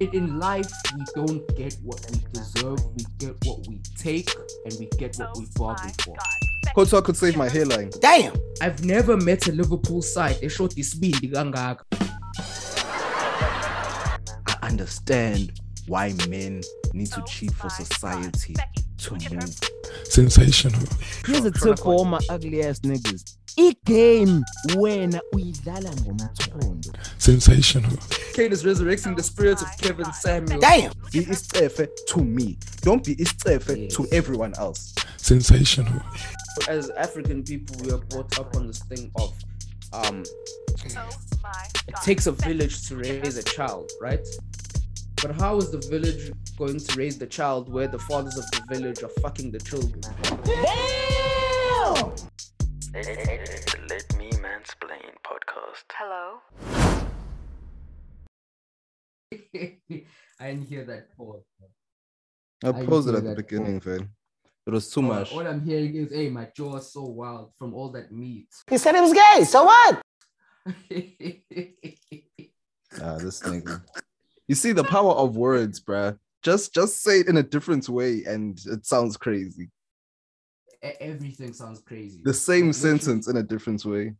in- in life, we don't get what we deserve. We get what we take, and we get what we bargain for. Courtois could save my hairline. Damn. I've never met a Liverpool side eshot isibindi kangaka. I understand why men need to cheat for society to move. Sensational. Here's a tip for all my ugly ass niggas. I-game wena uyidlala ngomthondo. Sensational. Kane is resurrecting the spirit of Kevin Samuel. Damn. Be istefe to me. Don't be istefe Yes. to everyone else. Sensational. As African people, we are brought up on this thing of um, it takes a village to raise a child, right? But how is the village going to raise the child where the fathers of the village are fucking the children? Let Me Mansplain podcast. Hello? I didn't hear that pause. I I paused it at the that beginning, man. It was too All- much. All, I'm hearing is, hey, my jaw is so wild from all that meat. He said he was gay. So what? Ah, this nigga. You see the power of words, bruh. Just just say it in a different way and it sounds crazy. Everything sounds crazy. The same Like, sentence in a different way.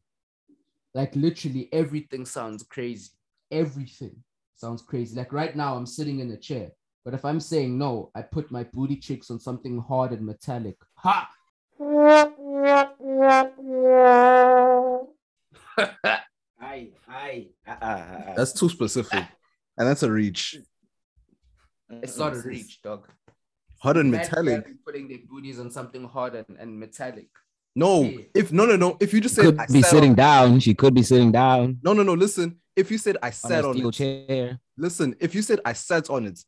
like literally everything sounds crazy. Everything sounds crazy. Like right now, I'm sitting in a chair, but if I'm saying no, I put my booty cheeks on something hard and metallic. Ha! Aye, aye. Uh, That's too specific. And that's a reach. It's not a reach, dog. Hard and Mad metallic. Putting their booties on something hard and, and metallic. No, Yeah. if no, no, no. If you just said Could I be sat sitting on, down. She could be sitting down no, no, no. Listen, if you said I on sat a on it, chair. listen, if you said I sat on it,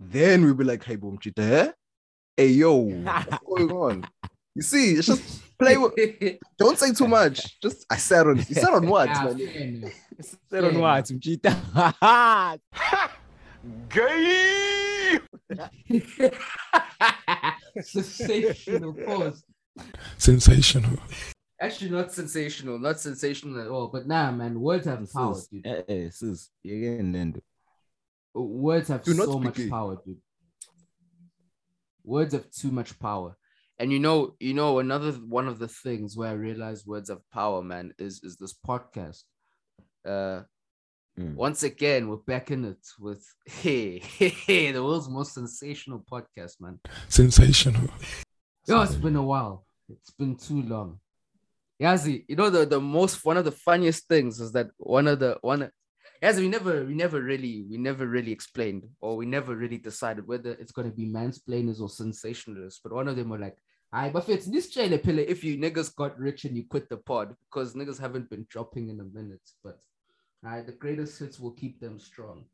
then we'd be like, hey, boom, chita, eh? hey, yo, what's going on? You see, it's just play with. Don't say too much. Just I sat on it. You sat on what? Ah, man? fair enough. Said on Yeah. what? Some cheetah. sensational pause. Sensational. Actually, not sensational, not sensational at all. But nah, man, words have power, Sis, dude. eh, eh, sis, you're getting into Words have so much gay. power, dude. Words have too much power. And you know, you know, another one of the things where I realized words have power, man, is is this podcast. Uh Mm. once again, we're back in it with hey, hey, hey, the world's most sensational podcast, man. Sensational. Yo, it's been a while. It's been too long. Yazi, you know the, the most one of the funniest things is that one of the one Yazi, we never we never really we never really explained or we never really decided whether it's gonna be mansplainers or sensationalists. But one of them were like, I but it's this trailer pillar if you niggas got rich and you quit the pod because niggas haven't been dropping in a minute. But uh, the greatest hits will keep them strong.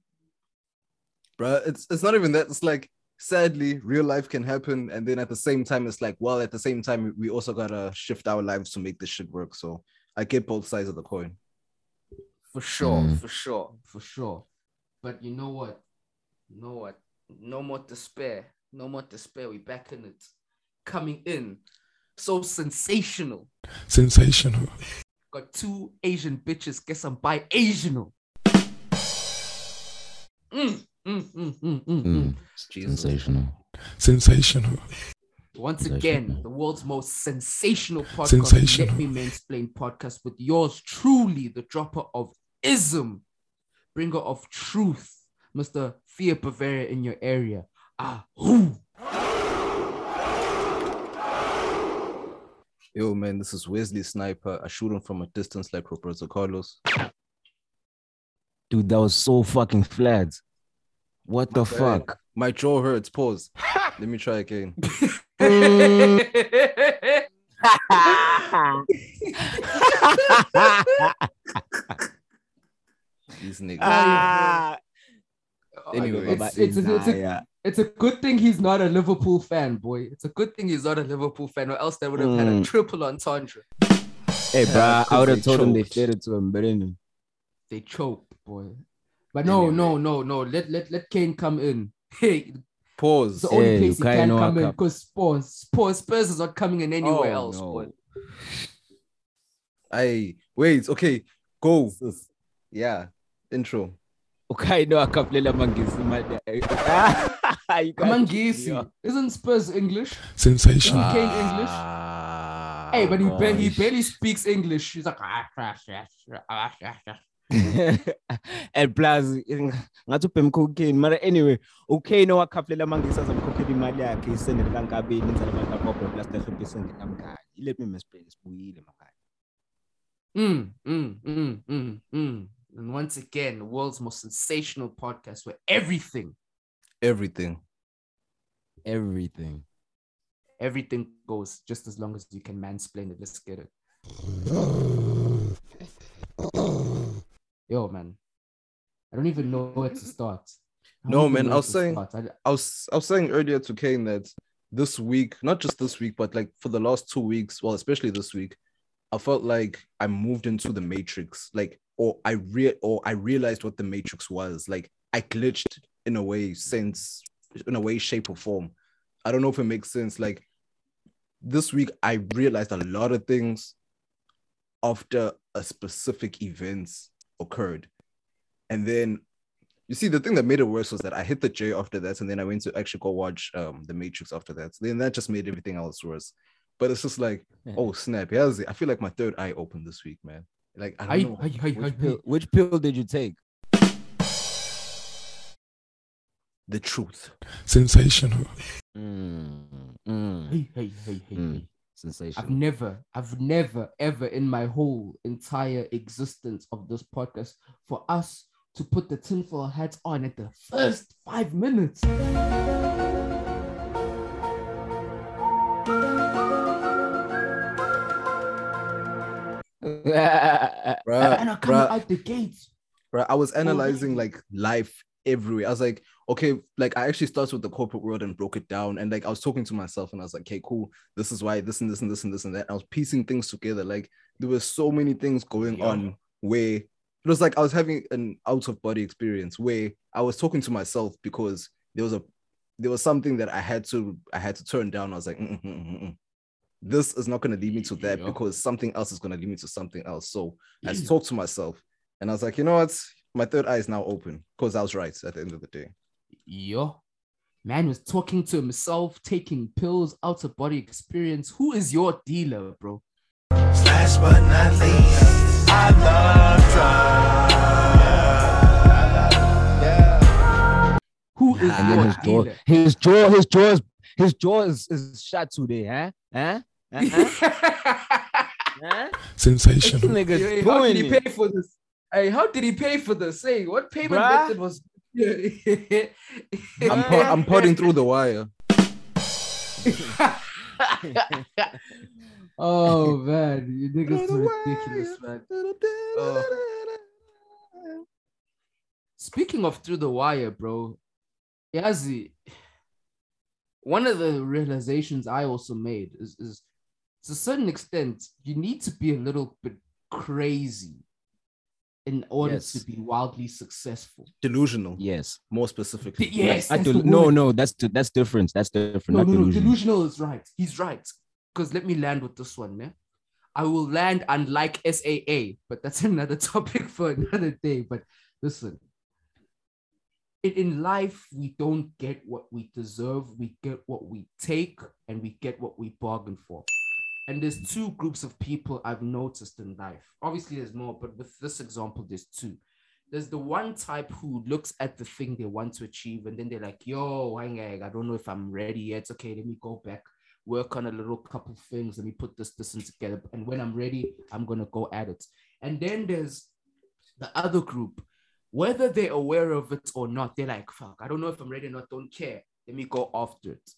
Bruh, it's it's not even that. It's like sadly, real life can happen, and then at the same time, it's like, well, at the same time, we also gotta shift our lives to make this shit work. So I get both sides of the coin. For sure, Mm. for sure, for sure. But you know what? You know what? No more despair. No more despair. We back in it. Coming in. So sensational. Sensational. Got two Asian bitches. Guess I'm bi Asianal. Mm, mm, mm, mm, mm, mm. Jesus. sensational. Sensational. Once Sensational. again, the world's most sensational podcast. Sensational. Let me mansplain podcast with yours truly, the dropper of ism, bringer of truth, Mr. Fear Bavaria in your area. Ah, who? Yo, man, this is Wesley Sniper. I shoot him from a distance like Roberto Carlos. Dude, that was so fucking flat. What the fuck? My jaw hurts. Pause. Let me try again. These niggas. Ah. Anyway, it's, it's, a, it's, a, it's a good thing he's not a Liverpool fan, boy. It's a good thing he's not a Liverpool fan, or else they would have had a Mm. triple entendre. Hey, bro, I would have they told him they choked. fed it to him, but anyway. They choked, boy. But no, Anyway. no, no, no. Let let let Kane come in. Hey, it's Pause. the only Hey, place he can come in because Spurs, Spurs, Spurs is not coming in anywhere Oh, else, no. boy. I wait. Okay, go. Yeah. Intro. Okay, no, akapulela mangisi imali. You can't- Amangisi. Yeah. Isn't Spurs English? Sensational. Kane English? Ah, hey, but he, ba- he barely speaks English. He's like, ah, ah, ah, ah, ah, ah. and plus ngathi ubhema cocaine mara anyway okay no wakhafulela mangisi azamkhokhela imali yakhe isendele kankabili inzala abantu akobho plus 30% kamkhayi let me explain sibuyile makhaya Mm, mm, mm, mm, mm. And once again, the world's most sensational podcast where everything, Everything. everything everything goes just as long as you can mansplain it. Let's get it. Yo, man. I don't even know where to start. I No, man, I was saying- I- I was I was saying earlier to Kane that this week, not just this week, but like for the last two weeks, well, especially this week, I felt like I moved into the matrix, like or I re or I realized what the matrix was. Like I glitched in a way, sense, in a way, shape, or form. I don't know if it makes sense. Like this week, I realized a lot of things after a specific events occurred. And then you see, the thing that made it worse was that I hit the J after that, and then I went to actually go watch um the Matrix after that. So Then that just made everything else worse. But it's just like, oh snap, it. I feel like my third eye opened this week, man. Like I don't Hi, know. hi, hi, hi, which hi. pill, which pill did you take the truth. Sensational. mm, mm, Hey, hey, hey, hey, Mm. hey. I've never, I've never, ever in my whole entire existence of this podcast for us to put the tinfoil hats on at the first five minutes. Bruh, and I coming bruh, out the bruh, I was analyzing like life everywhere. I was like, okay, like I actually started with the corporate world and broke it down. And like I was talking to myself and I was like, okay, cool. This is why this and this and this and this and that. I was piecing things together. Like there were so many things going Yeah. on where it was like I was having an out of body experience where I was talking to myself because there was a there was something that I had to I had to turn down. I was like, "Mm, mm, mm, mm, mm. This is not going to lead me to that Yeah. because something else is going to lead me to something else. So I talked to myself and I was like, you know what? My third eye is now open because I was right at the end of the day. Yo, man was talking to himself, taking pills, out of body experience. Who is your dealer, bro? Last but not least, I love drugs. Who is and then your his jaw dealer? his jaw his jaw is his jaw is, is shot today huh huh huh huh this Sensational. nigga Hey, how did he pay for this? Hey, how did he pay for this? Hey, what payment Bruh. method was? I'm, po- I'm potting through the wire. oh man, you niggas are ridiculous, man. Uh, speaking of through the wire, bro, Yazi, one of the realizations I also made is, is to a certain extent, you need to be a little bit crazy in order Yes. to be wildly successful. Delusional, yes more specifically. Yes, I del- no no that's that's different that's different no, not no, no, delusional. delusional is right. He's right. Because let me land with this one, man. I will land unlike SAA, but that's another topic for another day. But listen, in, in life, we don't get what we deserve, we get what we take, and we get what we bargain for. And there's two groups of people I've noticed in life. Obviously, there's more, but with this example, there's two. There's the one type who looks at the thing they want to achieve, and then they're like, yo, hang on, I don't know if I'm ready yet. Okay, let me go back, work on a little couple things, let me put this, this, and together. And when I'm ready, I'm gonna go at it. And then there's the other group, whether they're aware of it or not, they're like, fuck, I don't know if I'm ready or not, don't care. Let me go after it.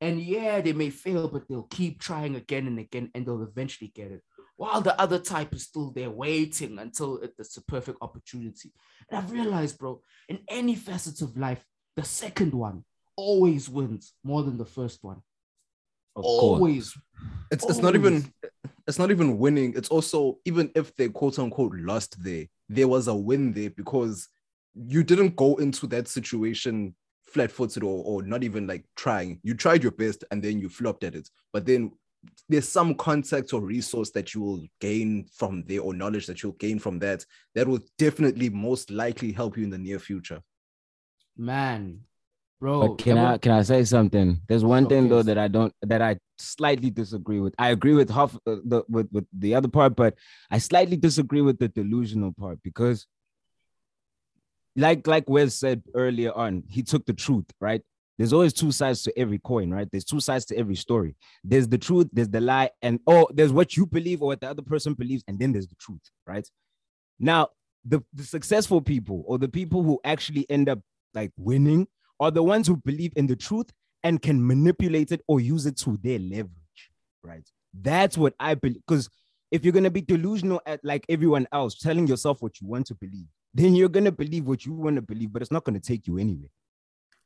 And yeah, they may fail, but they'll keep trying again and again, and they'll eventually get it. While the other type is still there waiting until it's a perfect opportunity. And I've realized, bro, in any facets of life, the second one always wins more than the first one. of course Always. It's it's not even it's not even winning. It's also even if they quote unquote lost there, there was a win there because you didn't go into that situation flat footed or, or not even like trying. You tried your best and then you flopped at it. But then there's some context or resource that you will gain from there or knowledge that you'll gain from that that will definitely most likely help you in the near future. Man, bro. But can ever- I can I say something? There's one thing though that I don't that I slightly disagree with. I agree with half uh, the with, with the other part, but I slightly disagree with the delusional part because, like like Wes said earlier on, he took the truth, right? There's always two sides to every coin, right? There's two sides to every story. There's the truth, there's the lie, and oh, there's what you believe or what the other person believes, and then there's the truth, right? Now, the, the successful people or the people who actually end up like winning are the ones who believe in the truth and can manipulate it or use it to their leverage, right? That's what I believe. Because if you're gonna be delusional at like everyone else, telling yourself what you want to believe, then you're gonna believe what you want to believe, but it's not gonna take you anywhere.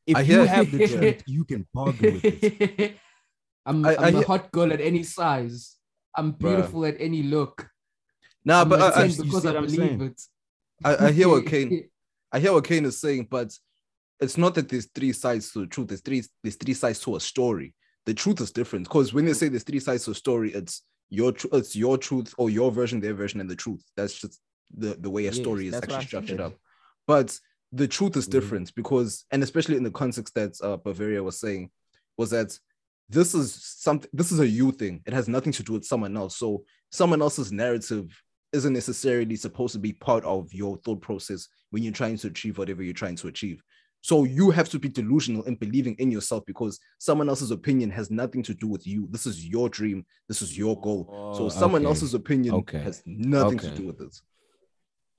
If I you hear- have the truth, you can bargain with it. I'm, I- I, I am a hot girl at any size. I'm beautiful at any look. Nah, I'm but a I, I, 10 you because I what believe it. I, I hear what Kane I hear what Kane is saying, but it's not that there's three sides to the truth. There's three there's three sides to a story. The truth is different because when they say there's three sides to a story, it's your tr- it's your truth or your version, their version, and the truth. That's just the the way a Yes, story is actually structured up. But the truth is Mhm. different because, and especially in the context that uh, Bavaria was saying, was that this is something. This is a you thing. It has nothing to do with someone else. So someone else's narrative isn't necessarily supposed to be part of your thought process when you're trying to achieve whatever you're trying to achieve. So you have to be delusional in believing in yourself because someone else's opinion has nothing to do with you. This is your dream. This is your goal. so Oh, someone okay. else's opinion Okay. has nothing to do with it.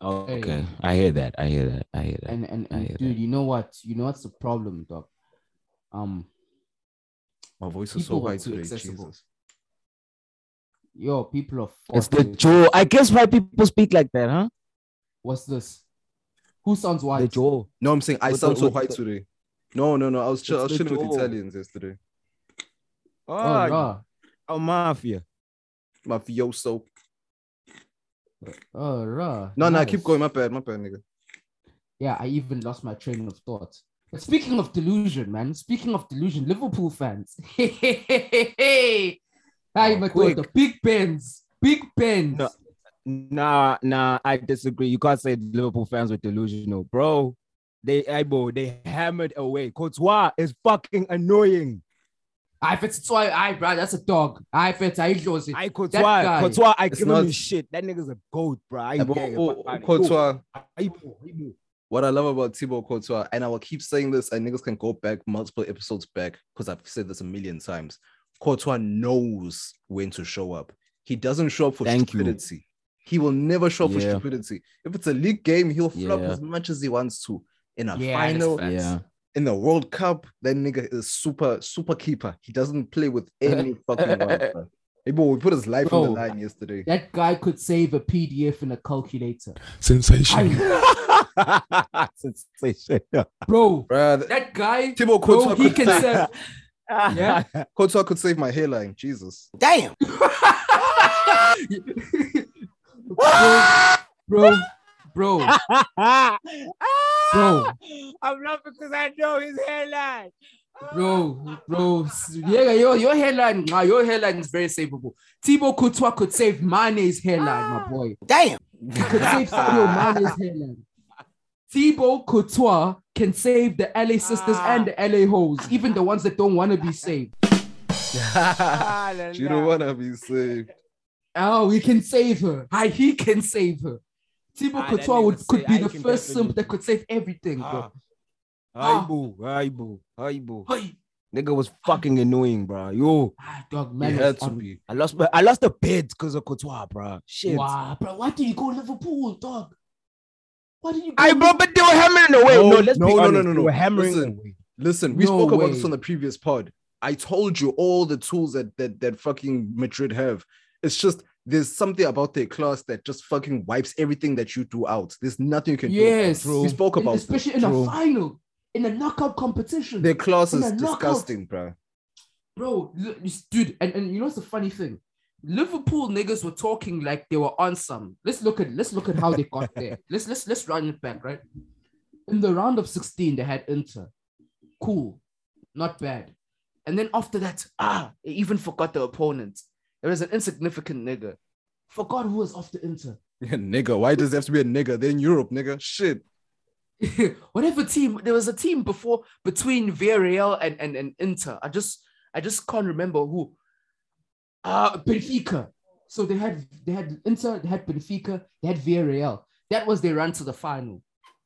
Oh, Hey. okay, I hear that. I hear that. I hear that. And and, and hear dude, that. you know what? You know what's the problem, dog? Um, My voice is so People are high today. accessible. Jesus. yo, people are. It's the fucking- jaw. I guess why people speak like that, huh? What's this? Who sounds white? The jaw. No, I'm saying I With sound the- so with high the- today. No, no, no. I was, chill, I was It's the chilling with. Italians yesterday. Oh, Oh, raw. oh mafia. Mafioso. Oh, raw. No, no, keep going. My bad, my bad, nigga. Yeah, I even lost my train of thought. But speaking of delusion, man. Speaking of delusion, Liverpool fans. Hey, hey, hey, hey, Oh, my daughter. Big pens. Big pens. No. Nah, nah, I disagree. You can't say Liverpool fans were delusional, bro. They, I bro, they hammered away. Courtois is fucking annoying. I fit it's why I bro, that's a dog. I fit I shows it. I Courtois, guy. Courtois, I It's give him not- his shit. That nigga's a goat, bro. I Yeah, but, yeah, oh, fuck outta here. Courtois, Ay, bro, ay, bro. what I love about Thibaut Courtois, and I will keep saying this, and niggas can go back multiple episodes back because I've said this a million times. Courtois knows when to show up. He doesn't show up for Thank you. stupidity. He will never show up for stupidity. If it's a league game, he'll flop Yeah. as much as he wants to. In a Yeah, final. Yeah. In the World Cup, that nigga is super, super keeper. He doesn't play with any fucking one. bro. Hey, bro, we put his life on the line yesterday. That guy could save a PDF in a calculator. Sensation. I, Sensation. bro, Bruh, th- that guy, Thibaut bro, Courtois he could can save- save. Yeah. Courtois could save my hairline. Jesus. Damn. bro, bro, bro, bro, I'm not because I know his hairline. bro, bro. Yeah, your, your hairline, nah, your hairline is very savable. Thibaut Courtois could save Mane's hairline, my boy. Damn. He could save Sadio Mane's hairline. Thibaut Courtois can save the LA sisters ah. and the LA hoes, even the ones that don't want to be saved. you don't wanna be saved. Oh, we can save her. Hi, he can save her. Thibaut Ah, Courtois nigga would, say- could be I the can first simp that could save everything, bro. Hi, boo. Hi, boo. Hi, boo. Hey, Nigga was fucking annoying, bro. Yo, ah, dog, man. had to on- be. I lost, I lost the bid because of Courtois, bro. Shit. Wow, bro, why did you go Liverpool, dog? Why did you go? I bro, but they were hammering away. No, No, let's no, be no, no, honest. no, They no. were hammering Listen. away. Listen, we No spoke about this on the previous pod. I told you all the tools that that that fucking Madrid have. It's just there's something about their class that just fucking wipes everything that you do out. There's nothing you can Yes, do. it. We spoke In- about this. especially in True. a final, in a knockout competition. Their class is knockout. disgusting, bro. bro, dude, and, and you know what's the funny thing? Liverpool niggas were talking like they were on some. Let's look at let's look at how they got there. Let's let's let's run it back, right? In the round of 16, they had Inter. Cool, not bad. And then after that, ah, they even forgot the opponent. There was an insignificant nigga. Forgot who was off the Inter. Yeah, nigga. Why does it have to be a nigga? They're in Europe, nigga. Shit. Whatever team, there was a team before between Villarreal and, and, and Inter. I just I just can't remember who. Uh Benfica. So they had they had Inter, they had Benfica, they had Villarreal. That was their run to the final.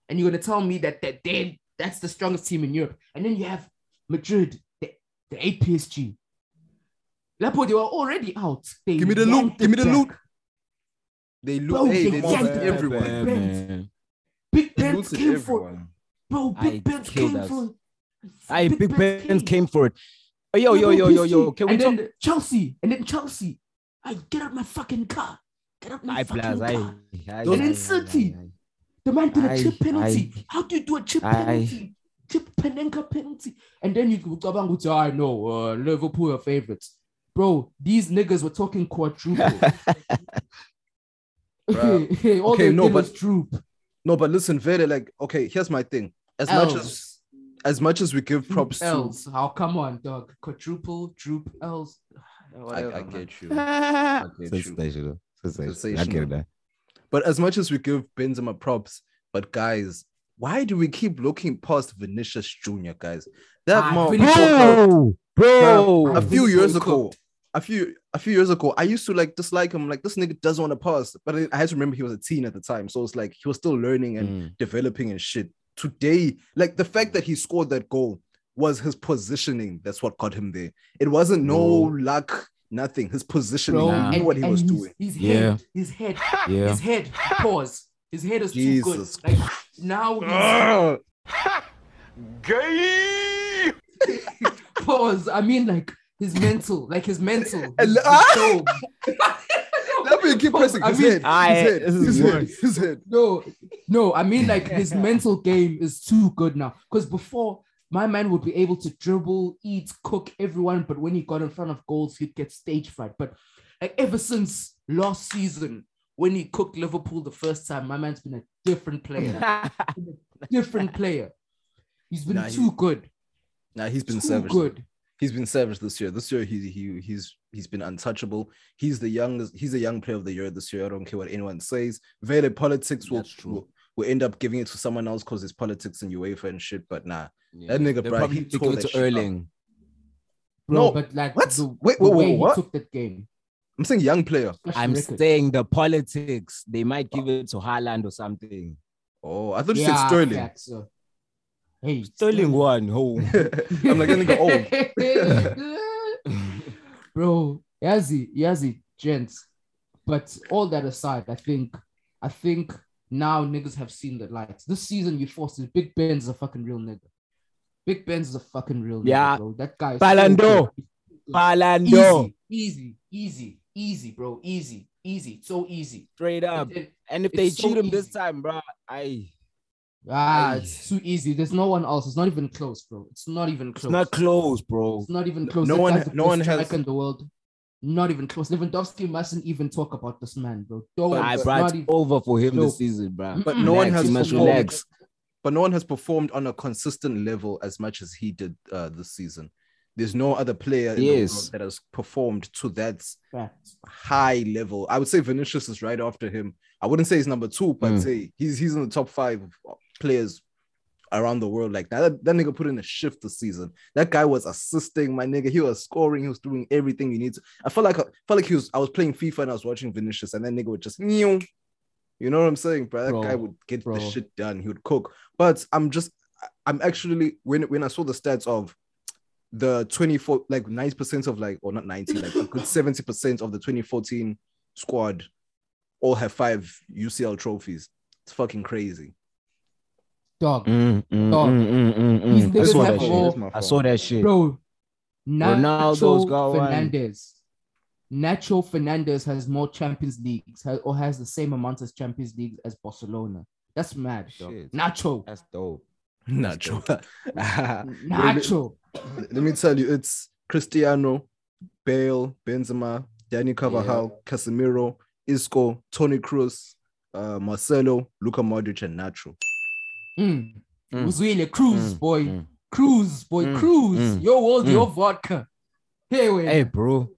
And you're gonna tell me that that they that's the strongest team in Europe. And then you have Madrid, the, the eight PSG. Lapo, they were already out. They Give me the loot. Give me the loot. back. They Bro, loot. Hey, they they yanked loot everyone. back. man. Big Ben looted came for everyone. bro. Big Ben came us. for. Aye, Big Ben Ben came for it. Oh, yo, yo, Yeah, yo, yo, yo. Can we and talk? then Chelsea, and then Chelsea. I get out my fucking car. Get out my Aye, fucking Blaz, car. aye, aye, And then City. aye, aye. The man did a chip penalty. aye. How do you do a chip Aye. penalty? Chip Panenka penalty. And then you go cabang with I know uh, Liverpool are favorites. Bro, these niggas were talking quadruple. Bruh. All Okay, they no, was but- droop. No, but listen, very like okay. Here's my thing. As much as as much as we give Droop props to, L's. How come on, dog? Quadruple, droop L's. I, Whatever, I man. get you. I get you. Sensational. Sensational. I get that. But as much as we give Benzema props, but guys, why do we keep looking past Vinicius Junior, guys? That Ah, mo- Vinicius- Bro, bro. a few years was ago, cooked. A few a few years ago, I used to like dislike him. Like this nigga doesn't want to pass, but I I had to remember he was a teen at the time, so it's like he was still learning and Mm. developing and shit. Today, like the fact that he scored that goal was his positioning. That's what got him there. It wasn't no Bro. luck, nothing. His positioning, Bro, he Nah. knew and, what he and was his, doing. His Yeah. head, his head, Yeah. his head. Pause. His head is Jesus. too good. Like now, he's, Gay! pause. I mean, like his mental, like his mental. His- his ah! Let me keep pressing I his mean- head. Aye, His head. His head. His head. No, no. I mean, like his mental game is too good now. Because before, my man would be able to dribble, eat, cook everyone, but when he got in front of goals, he'd get stage fright. But like ever since last season, when he cooked Liverpool the first time, my man's been a different player. different player. He's been Nah, he- too good. Nah, he's been too savage. good. He's been savage this year. This year, he he he's he's been untouchable. He's the youngest. He's a young player of the year this year. I don't care what anyone says. Vele politics will, true. will will end up giving it to someone else because it's politics and UEFA and shit. But nah, Yeah. That nigga, They bruh, probably he took tore it to. Erling. Bro, No, but like what? the, Wait, the wait, way wait, he what? took that game. I'm saying young player. I'm saying the politics. They might give it to Haaland or something. Oh, I thought you yeah, said Sterling. facts, uh, Hey, Sterling won. Oh. I'm like gonna go old. bro. Yazzie, Yazzie, gents. But all that aside, I think, I think now niggas have seen the light. This season, you forced it. Big Ben's a fucking real nigga. Big Ben's a fucking real nigga, Yeah. bro. That guy. is Ballon so Palando. Easy, easy, easy, easy, bro. Easy, easy, so easy. Straight up. It- it- And if they It's so cheat him this time, bro, I ah, Aye. it's too easy. There's no one else. It's not even close, bro. It's not even close. it's not close, bro. It's not even close. no That one- no one has- striker in the world. Not even close. Lewandowski mustn't even talk about this man, bro. Don't. But- I it's not even- over for him No. this season, bro. But no one has he must relax. But no one has performed on a consistent level as much as he did uh, this season. There's no other player in the Yes. world that has performed to that Facts. high level. I would say Vinicius is right after him. I wouldn't say he's number two, but Mm. say he's he's in the top five of players around the world. Like that, that nigga put in a shift this season. That guy was assisting my nigga. He was scoring. He was doing everything you need to. I felt like I felt like he was. I was playing FIFA and I was watching Vinicius, and that nigga would just meow. You know what I'm saying, bro? That Bro, guy would get bro. the shit done. He would cook. But I'm just, I'm actually when when I saw the stats of the 24, like 90% of like, or not 90, like a good 70% of the 2014 squad all have five UCL trophies. It's fucking crazy. Dog, Mm, mm, Dog. mm, mm, mm, mm. These I niggas saw have that shit. more- I saw that shit. bro. Ronaldo's Nacho got one. Fernandez. Nacho Fernandez has more Champions Leagues ha- or has the same amount as Champions Leagues as Barcelona. That's mad, dog. Shit. Nacho. That's dope. Not sure. let, Nacho. let me tell you, it's Cristiano, Bale, Benzema, Dani Carvajal, Casemiro, Isco, Toni Kroos, uh, Marcelo, Luka Modric, and Nacho. Mm. Mm. Uzwile, Kroos, Mm, boy. mm. Kroos, boy. Mm, Kroos. mm, Your world, mm. your vodka. Hey, wait. Hey, bro.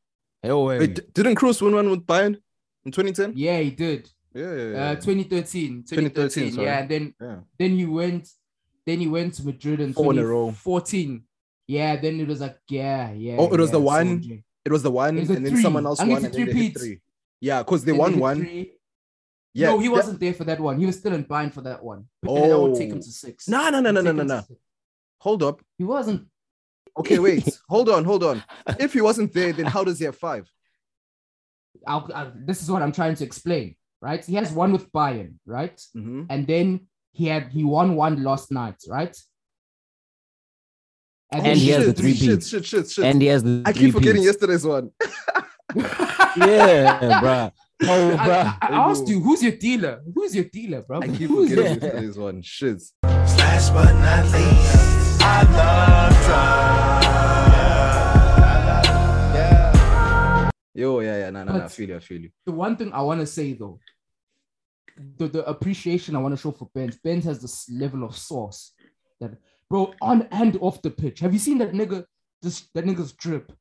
Hell, hey. Wait, d- didn't Kroos win one with Bayern in 2010? Yeah, he did. Yeah, yeah, yeah. Uh, 2013. 2013. 2013, sorry. yeah, and then yeah. then he went then he went to Madrid in Four in a row. 2014. Yeah, then it was like, yeah, yeah. Oh, it was yeah, the one- Soldier. It was the one, It was a and then three. someone else And won, a and then they hit three-peat. Yeah, because they Then won one. three. Yeah, no, he that- wasn't there for that one. He was still in Bayern for that one. But then that would take him Oh. to six. No, no, no, no, no, no, no. Hold up. He wasn't. Okay, wait. hold on, hold on. If he wasn't there, then how does he have five? I'll, I'll- this is what I'm trying to explain, right? He has one with Bayern, right? Mm-hmm. And then he had he won one last night, right? And then he has the three shit, shit, shit, shit. And he has the I keep forgetting yesterday's one. Yeah, bruh. Oh, I, bruh. I- I asked you, who's your dealer? Who's your dealer, bro? I keep Who's forgetting your- yesterday's one. Shit. Last but not least, I love drugs. Yo, yeah, yeah, no, no, no. I feel you, I feel you. the one thing I want to say though, the, the appreciation I want to show for Benz. Benz has this level of sauce that, bro, on and off the pitch. Have you seen that nigga? This that nigga's drip.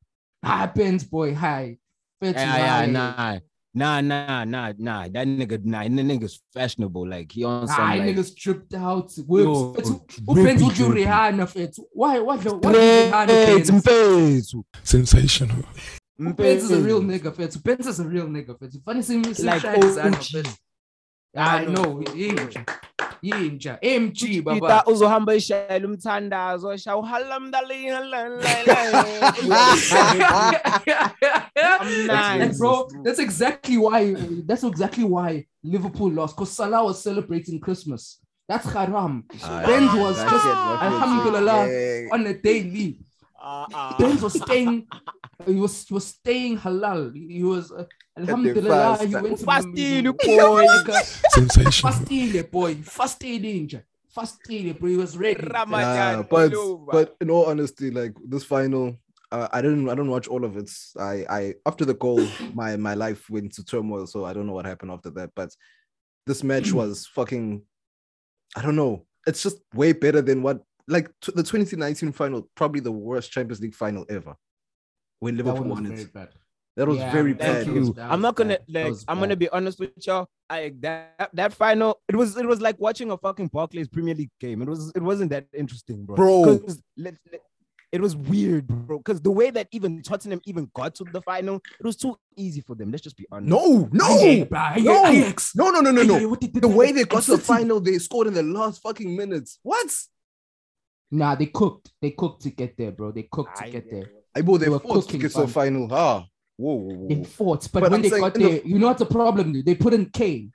Ah, Benz boy, hi. Benz, Yeah, hi. yeah, nah. Nah, nah, nah, nah. That nigga, nah, that nigga's fashionable. Like he on some Nah, like, niggas tripped out. Yo, Works. Who Benz would you drippy, Rihanna fethu? Why? What? the- What? Rihanna Sensational. Benz is a real nigga fethu. Benz is a real nigga fethu. Funny seeing me Like like Shine OG. I know. Yinja. Yinja. MG, baba. uzohamba ishayela umthandazo sha uhala mdali and nice. bro, that's exactly why. That's exactly why Liverpool lost. Because Salah was celebrating Christmas. That's haram. Benz was just it, what you're alhamdulillah on a daily. Benz was staying. He was he was staying halal. He was uh, alhamdulillah. He went to Fastile, boy. Sensational. Fastile, boy. Fastile, Fastile, bro. He was ready. Nah, Ramadan, but Pullover. but in all honesty, like this final, uh, I didn't I don't watch all of it. I I after the goal, my my life went to turmoil, so I don't know what happened after that. But this match was fucking, I don't know. It's just way better than what like t- the 2019 final, probably the worst Champions League final ever. When Liverpool one was won very it, bad. that was Yeah, very that bad. Thank was- you. I'm not gonna bad. Like. I'm gonna be honest with y'all. I that that final. It was it was like watching a fucking Barclays Premier League game. It was it wasn't that interesting, bro. Bro. 'Cause let- let- it was weird, bro. Because the way that even Tottenham even got to the final, it was too easy for them. Let's just be honest. No, no, Ajax, bro. Ajax, no, Ajax. no, no, no, no, Ajax, no. what did The way they Ajax got to the City? final, they scored in the last fucking minutes. What? Nah, they cooked. They cooked to get there, bro. They cooked to get there. I bought They they were fought to cooking, get to the final. Ah, whoa, whoa, whoa. They fought, but, But when I'm they got in the- there, you know what the problem? is? They put in Kane.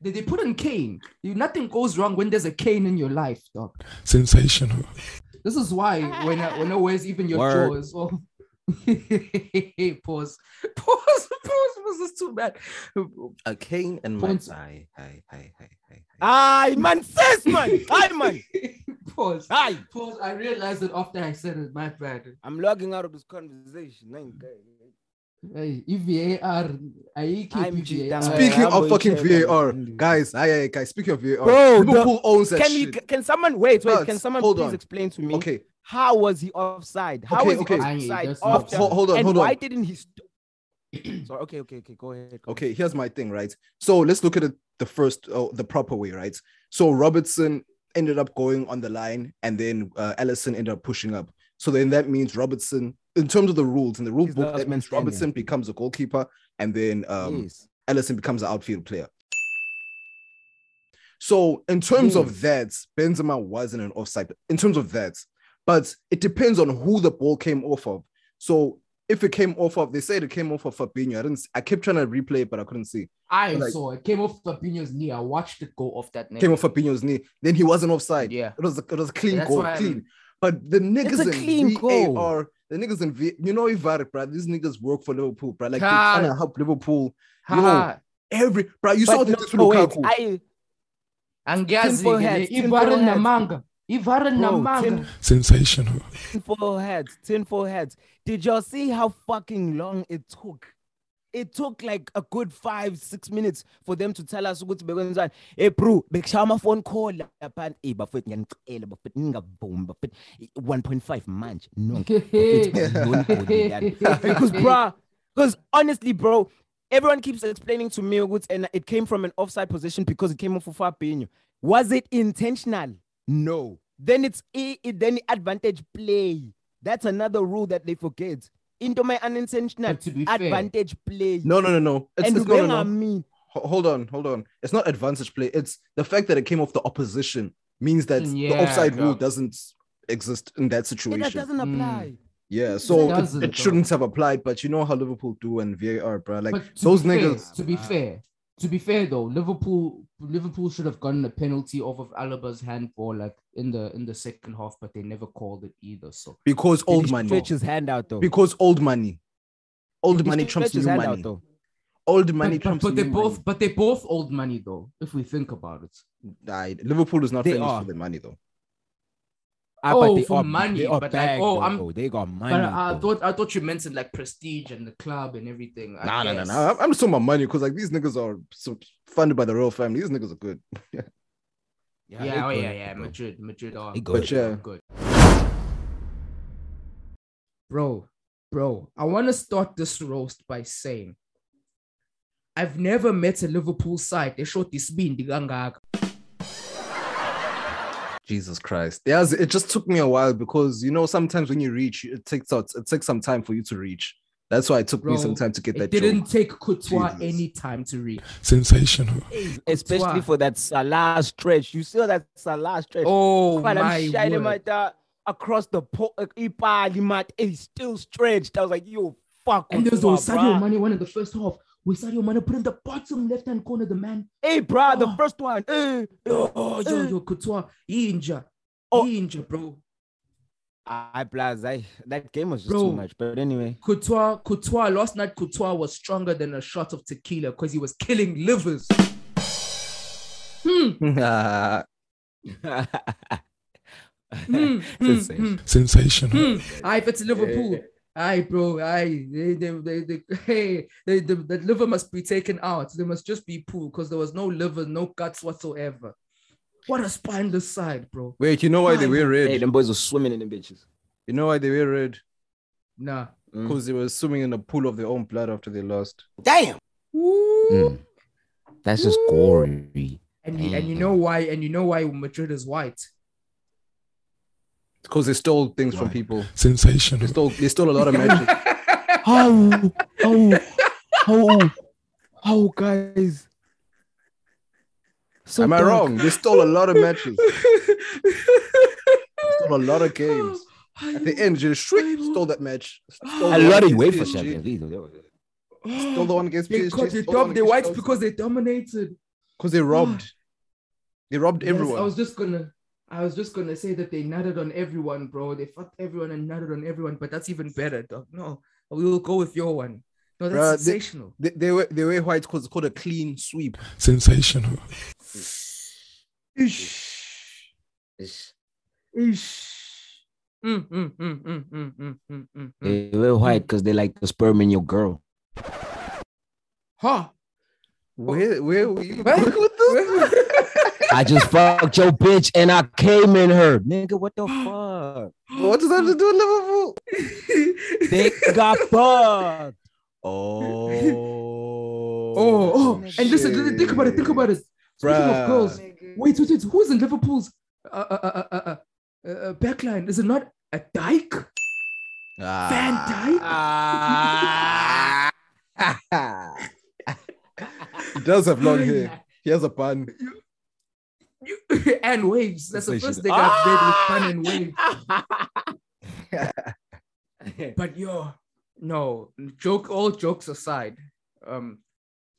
They, they put in Kane. You, nothing goes wrong when there's a Kane in your life, dog. Sensational. This is why when I, when I wears even your Word. jaw as well. pause, pause, pause. This is too bad? A Kane and Points. Hi, hi, hi, hi, hi. Aye, man, says man. Aye, man. pause, Aye. pause. I realized that after I said it. My bad. I'm logging out of this conversation. Ain't good. Hey, VAR, I I'm keep down. Speaking of fucking going VAR, guys, hi, hi, guys. Speaking of VAR, Bro, Liverpool owns that Can we? shit. Can someone wait? Wait. But, Can someone hold please on. explain to me? Okay, How was he offside? How Okay, was okay. he Aye, offside? that's Ho- after? hold on, and hold why didn't he? St- Sorry. Okay. Okay. Okay. Go ahead. Go okay. Here's my thing, right? So let's look at it the first, oh, the proper way, right? So Robertson ended up going on the line, and then uh, Alisson ended up pushing up. So then that means Robertson, in terms of the rules in the rule He's book, that means. Robertson becomes a goalkeeper, and then um, yes. Alisson becomes an outfield player. So in terms of that, Benzema wasn't an offside. In terms of that, but it depends on who the ball came off of. So if it came off of, they said it came off of Fabinho. I didn't. I kept trying to replay it, but I couldn't see. I Like- saw it came off Fabinho's knee. I watched it go off that knee. Came off Fabinho's knee. Then he wasn't offside. Yeah. It was a, it was a clean That's goal, clean. But the niggas a in clean goal. VAR, the niggas in V, you know, Ivar, bro. These niggas work for Liverpool, bro. Like they're trying to help Liverpool. Ha. Every, bro. You saw But the no, with no, wait. I Angiyazi Tinfoil ke hats, le, tinfoil Ivara hats. namanga. Ivara Bro, namanga. tin- Sensational. tinfoil heads, tinfoil heads. Did y'all see how fucking long it took? It took like a good five, six minutes for them to tell us ukuthi bekwenzani. Hey bro, bekshaya ama-phone call lapha. Eh bafethu ngiyanicela bafethu ningavumi bafethu 1.5 manje. No. bafethu, don't go. Because bruh, Because honestly, bro, everyone keeps explaining to me Woods, and it came from an offside position because it came off of Fabinho. Was it intentional? No. Then it's a it, then advantage play. That's another rule that they forget. Into my unintentional But to be fair- advantage play. No, no, no, no. It's, and it's no, no, Wenger no. mean Hold on, hold on. It's not advantage play. It's the fact that it came off the opposition means that mm, the Yeah, offside rule doesn't exist in that yeah, situation. that doesn't mm. apply. Yeah, so it, doesn't, it shouldn't have applied, but you know how Liverpool do and VAR, bro. Like But to those be fair- niggas. to be ah. fair, to be fair though, Liverpool Liverpool should have gotten a penalty off of Alaba's handball like in the in the second half, but they never called it either. So because old money. Stretch his hand out though. Because old money. Old Did money trumps his new money. out, though. Old money but, but, trumps but they're both money. but they're both old money though, if we think about it. Nah, Liverpool is not They famous are. for their money though. Ah, Oh, but they for are, money, they are but like, bag, oh, I'm- bro. they got money. But I though. thought I thought you mentioned like prestige and the club and everything. I Nah, nah, nah, nah. I'm- I'm just talking about money because like these niggas are so funded by the royal family. These niggas are good. Yeah, they oh good, yeah, yeah. bro. Madrid, Madrid are good. good. yeah. good. Bro, bro, I want to start this roast by saying I've never met a Liverpool side. They showed this being the gangaka. Jesus Christ. Yes, it just took me a while because you know sometimes when you reach, it takes out it takes some time for you to reach. That's why it took me some time to get It that didn't joke. take Courtois Jesus. any time to reach. Sensational. Especially Courtois. for that Salah stretch. You saw that Salah stretch. Oh While my I'm shining word. my that across the po- uh, Ipali mat, it's still stretched. I was like, yo, fuck. And there's no Courtois, Sadio bruh. Mane one in the first half. With Sadio Mane put in the bottom left hand corner, the man. Hey, bro, the Oh. first one. eh, Oh, yo, eh. yo, Courtois, he injured. Oh. He injured, bro. I plus I that game was just Bro. too much. But anyway, Courtois, Courtois, last night Courtois was stronger than a shot of tequila because he was killing livers. Hmm. Ah, hmm, Sensation. hmm, Sensational. Aye, if it's Liverpool. Aye, bro. Aye, they, they, they, they, hey, they, the, the liver must be taken out. They must just be pool because there was no liver, no guts whatsoever. What a spineless side, bro. Wait, you know why they Why? wear red? hey, them boys were swimming in the bitches. You know why they wear red? Nah. Mm. Because they were swimming in a pool of their own blood after they lost. Damn. Ooh. Mm. That's just gory. And you, and you know why? And you know why Madrid is white? Because they stole things from Why? people. They Sensational. stole they stole a lot of matches. oh, oh, oh, oh, guys? So Am I wrong? They stole a lot of matches. stole a lot of games. At the end, just shriek, stole that match. Stole A the lot one of UEFA against Champions League. Stole the one against They, PSG. got, they, stole the one dom- they against whites because they dominated. Because they robbed. Ah. They robbed Yes, everyone. I was just gonna, I was just gonna say that they nutted on everyone, bro. They fucked everyone and nutted on everyone, but that's even better, dog. No, we will go with your one. No, that's Bruh, sensational. They, they, they were they were white called called a clean sweep. Sensational. Ish. Ish. Ish. Mm, mm, mm, they were white because they like the sperm in your girl. Huh? Where where were you? Going with this? I just fucked your bitch and I came in her. Nigga, what the fuck? what does that have to do with Liverpool? They got fucked. Oh, Oh, oh, and listen, listen, think about it. Think about it. Speaking Bruh. of girls, wait, wait, wait. Who's in Liverpool's uh, uh, uh, uh, uh, uh, uh, backline? Is it not a Dyke? Van Dijk? he does have long hair. He has a pun. And waves. That's the first thing. I've made with pun and waves. But yo, no joke. All jokes aside, um,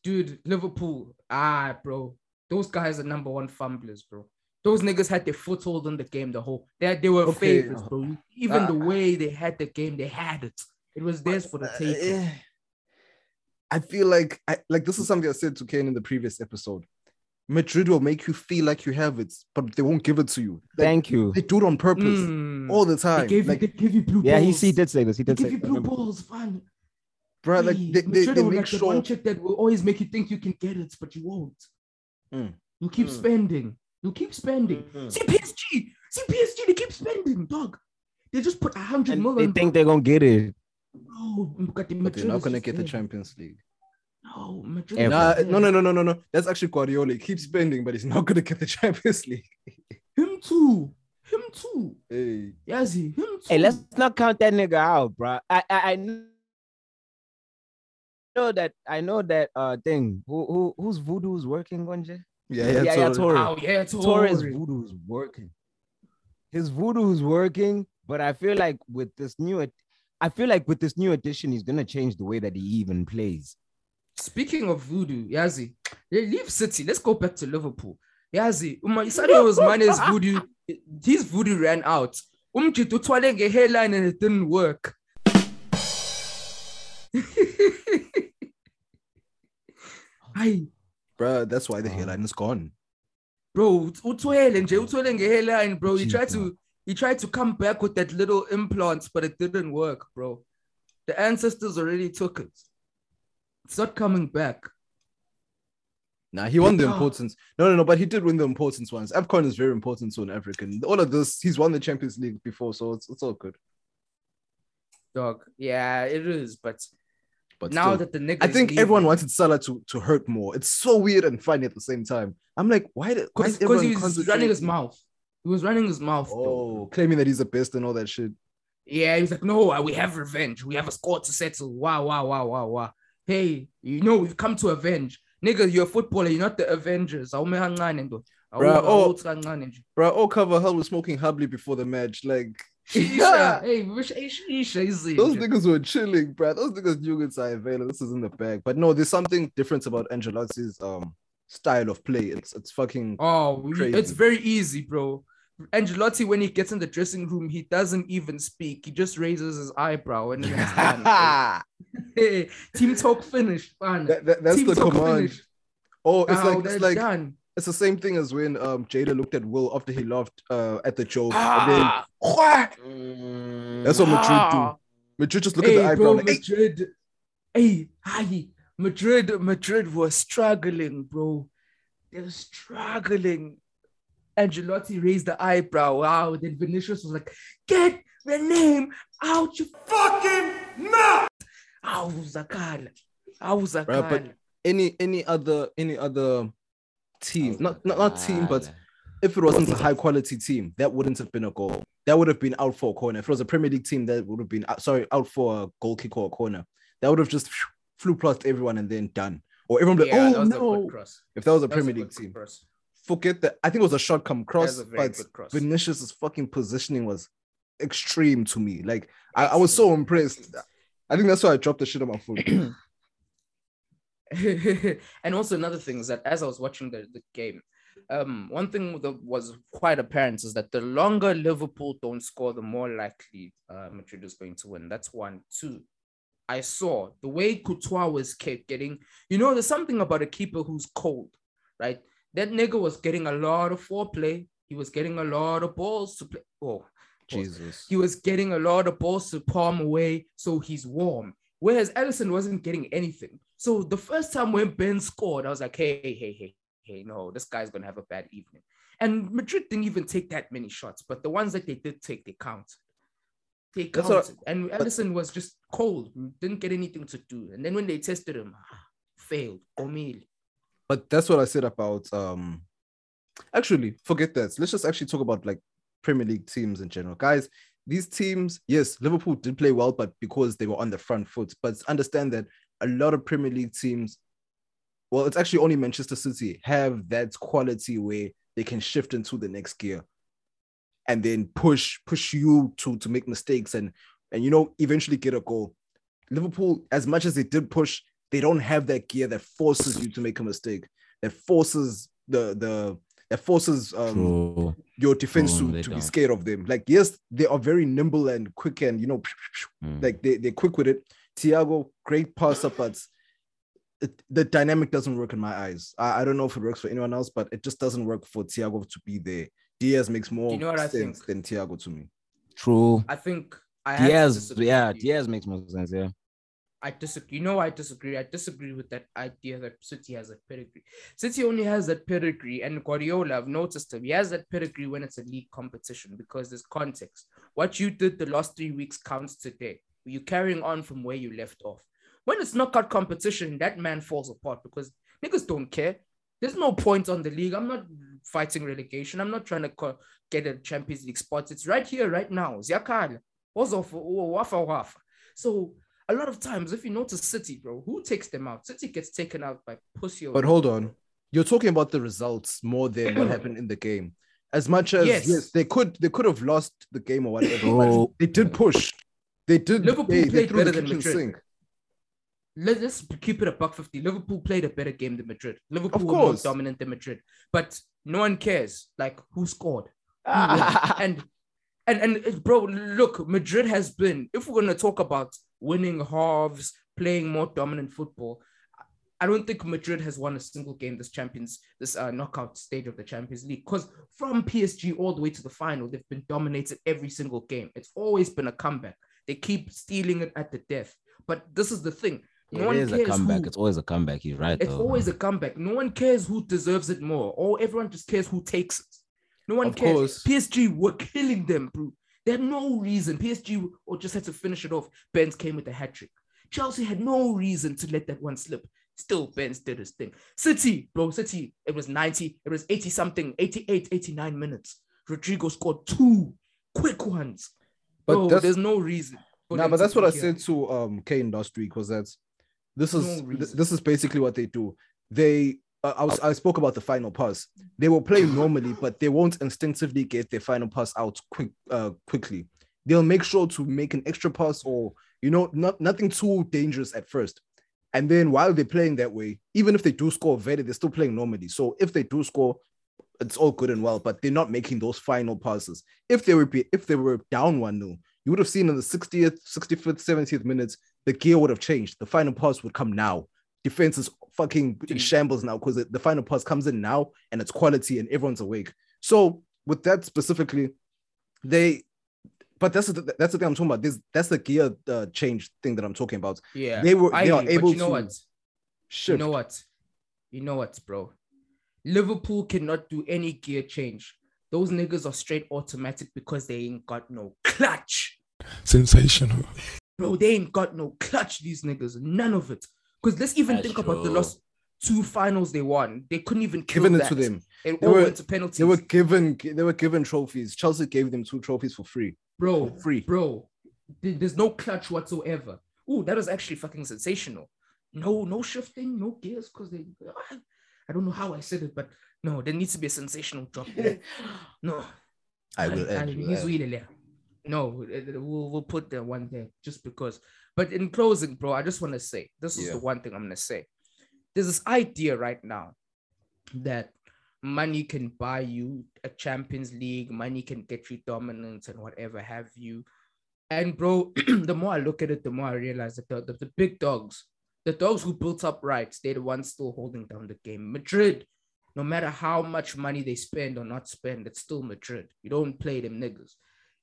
dude, Liverpool. Ah, bro, those guys are number one fumblers, bro. Those niggas had their foothold in the game the whole. They they were Okay. favorites, bro. Even Uh, the way they had the game, they had it. It was theirs for the Uh, taking. I feel like I like this is something I said to Kane in the previous episode. Madrid will make you feel like you have it, but they won't give it to you. Like, Thank you. they do it on purpose Mm. all the They time. gave like, you, they give you blue Yeah, he, balls. he did say this. He They did say give you blue balls, fun. bro, like Hey, they, they, Madrid they make like that sure. one chick that will always make you think you can get it, but you won't. Mm. You keep Mm. spending. You keep spending. Mm. See PSG. See PSG. They keep spending, dog. They just put a hundred And million. they think they're gonna get it. No, Mkati, But they're not gonna just get the. Champions League. No, Madrid. Nah, no, no, no, no, no, no. That's actually Guardiola. He keeps spending, but he's not gonna get the Champions League. Him too. Him too. Hey, Yazzie, him too. Hey, let's not count that nigga out, bro. I I, I know that I know that uh thing. Who who who's voodoo's working on yeah, yeah, yeah, yeah, so- Torre. Wow, yeah, Torres Torres. voodoo is working. His voodoo's working, but I feel like with this new, I feel like with this new addition, he's gonna change the way that he even plays. Speaking of voodoo, Yazi, they leave City. Let's go back to Liverpool. Yazzie, uma Sadio's Mane's voodoo, his voodoo ran out. Umjit uthwale nge-hairline and it didn't work. Hayi, Bro, that's why the hairline is gone. bro, uthwele nje, uthwele nge-hairline, bro. He tried to he tried to come back with that little implant, but it didn't work, bro. The ancestors already took it. It's not coming back. Nah, he won the importance. No, no, no, but he did win the importance ones. AFCON is very important to an African. All of this, he's won the Champions League before, so it's, it's all good. Dog. Yeah, it is, but But now still, that the nigga I think everyone leaving- wanted Salah to, to hurt more. It's so weird and funny at the same time. I'm like, why did why is because he everyone was running his mouth. He was running his mouth. Oh, claiming that he's the best and all that shit. Yeah, he was like, no, uh, we have revenge. We have a score to settle. Wow, wow, wow, wow, wow. Hey, you know we've come to avenge. Nigga, you're a footballer. You're not the Avengers. Awume kancane ndo. Bruh, Awume- oh. awuthi kancane nje. Bro, all cover hell was smoking hubbly before the match. Like, Shisha, hey, wish- hey, shisha izinja. those niggas were chilling, bro. Those niggas knew it's available. This is in the bag. But no, there's something different about Ancelotti's um style of play. It's it's fucking Oh, Crazy. it's very easy, bro. Ancelotti, when he gets in the dressing room, he doesn't even speak. He just raises his eyebrow and then it's done. hey, team talk finished. Fun. that- that's team the talk command. finished. Oh, it's Now like it's like done. it's the same thing as when um Jada looked at Will after he laughed uh at the joke. Ah, And then that's what Madrid ah. do. Madrid just look hey, at the eyebrow. bro, like, Madrid. Hey, hi. Madrid, Madrid was struggling, bro. They're struggling. Ancelotti raised the eyebrow. Wow. Then Vinicius was like, get the name out your fucking mouth. Ow, Zakala. Ow, Zakala. but- any any other any other team, not not, not team, but if it wasn't a high quality team, that wouldn't have been a goal. That would have been out for a corner. If it was a Premier League team, that would have been uh, sorry out for a goal kick or a corner. That would have just flew past everyone and then done. Or everyone be like, yeah, that oh was no. good cross. If that was a That was Premier a League team, cross. Forget that. I think it was a shot come cross, a very but cross. Vinicius's fucking positioning was extreme to me. Like I, I was so impressed. I think that's why I dropped the shit on my phone. and also another thing is that as I was watching the, the game, um, one thing that was quite apparent is that the longer Liverpool don't score, the more likely uh, Madrid is going to win. That's one. Two, I saw the way Courtois was kept getting. You know, there's something about a keeper who's cold, right? That nigga was getting a lot of foreplay. He was getting a lot of balls to play. Oh, Jesus. he was getting a lot of balls to palm away, so he's warm. Whereas Alisson wasn't getting anything. So the first time when Ben scored, I was like, hey, hey, hey, hey, hey, no, this guy's gonna have a bad evening. And Madrid didn't even take that many shots, but the ones that they did take, they counted. They counted. what- and Alisson was just cold, didn't get anything to do. And then when they tested him, ah, failed. Omil. But that's what I said about um actually forget that. Let's just actually talk about like Premier League teams in general. Guys, these teams, yes, Liverpool did play well, but because they were on the front foot. But understand that a lot of Premier League teams, well, it's actually only Manchester City have that quality where they can shift into the next gear and then push push you to to make mistakes and and you know eventually get a goal. Liverpool, as much as they did push, they don't have that gear that forces you to make a mistake, that forces the the that forces um your defense True, to, to be scared of them. Like, yes, they are very nimble and quick and you know, Mm. like they, they're quick with it. Thiago, great passer, but it, the dynamic doesn't work in my eyes. I, I don't know if it works for anyone else, but it just doesn't work for Thiago to be there. Diaz makes more you know what I sense think? than Thiago to me. True. I think I Diaz, disagree yeah. Diaz makes more sense. Yeah. I disagree. You know, I disagree. I disagree with that idea that City has a pedigree. City only has that pedigree, and Guardiola, I've noticed him. He has that pedigree when it's a league competition because there's context. What you did the last three weeks counts today. You're carrying on from where you left off. When it's knockout competition, that man falls apart because niggas don't care. There's no point on the league. I'm not fighting relegation. I'm not trying to co- get a Champions League spot. It's right here, right now. Ziakal. Wafa wafa. So a lot of times, if you notice City, bro, who takes them out? City gets taken out by pussy. But hold on, you're talking about the results more than what happened in the game. As much as Yes. yes, they could they could have lost the game or whatever, Oh. but they did push. They did. Liverpool they, they played threw the better than Madrid. sink. Let, let's keep it a buck 50. Liverpool played a better game than Madrid. Liverpool Of were more dominant than Madrid. But no one cares. Like, who scored? Who and and and uh, bro, look, Madrid has been. If we're gonna talk about winning halves, playing more dominant football, I don't think Madrid has won a single game this Champions, this uh, knockout stage of the Champions League. Because from PSG all the way to the final, they've been dominated every single game. It's always been a comeback. They keep stealing it at the death. But this is the thing. No it is a comeback. who- It's always a comeback. He's right. it's though. always a comeback. No one cares who deserves it more, or everyone just cares who takes it. No one Of cares. course. PSG were killing them, bro. They had no reason. PSG or just had to finish it off. Benz came with a hat trick. Chelsea had no reason to let that one slip. Still, Benz did his thing. City, bro, City, it was 90, it was 80 something, 88, 89 minutes. Rodrygo scored two quick ones. But Bro, there's no reason. them but that's what I here. said to um Kane last week was that this is No th- this is basically what they do. They I was I spoke about the final pass. They will play normally, but they won't instinctively get their final pass out quick uh quickly. They'll make sure to make an extra pass or you know not nothing too dangerous at first. And then while they're playing that way, even if they do score very, they're still playing normally. So if they do score, it's all good and well, but they're not making those final passes. If they were if they were down one 0 you would have seen in the 60th, 65th, 70th minutes, the gear would have changed. The final pass would come now. Defense is fucking in shambles now because the final pass comes in now and it's quality and everyone's awake. So with that specifically, they. But that's the, that's the thing I'm talking about. This that's the gear uh, change thing that I'm talking about. Yeah. They were I they are agree, but able you know to what? shift. You know what? You know what, bro? Liverpool cannot do any gear change. Those niggas are straight automatic because they ain't got no clutch. Sensational. Bro, they ain't got no clutch, these niggas. None of it. Because let's even That's think about the true. last two finals they won. They couldn't even kill Given it that. to them. It They all were- went to penalties. They were given they were given trophies. Chelsea gave them two trophies for free. bro, for free. bro. There's no clutch whatsoever. Oh, that was actually fucking sensational. No, no shifting, no gears, because they. I don't know how I said it, but no, there needs to be a sensational drop. there. no, I will I- add I- No, uh, uh, we'll, we'll put the one there just because. But in closing, bro, I just want to say this is Yeah. the one thing I'm gonna say. There's this idea right now that money can buy you a Champions League, money can get you dominance and whatever have you. And bro, the more I look at it, the more I realize that the, the, the big dogs, the dogs who built up rights, they're the ones still holding down the game. Madrid, no matter how much money they spend or not spend, it's still Madrid. You don't play them niggas.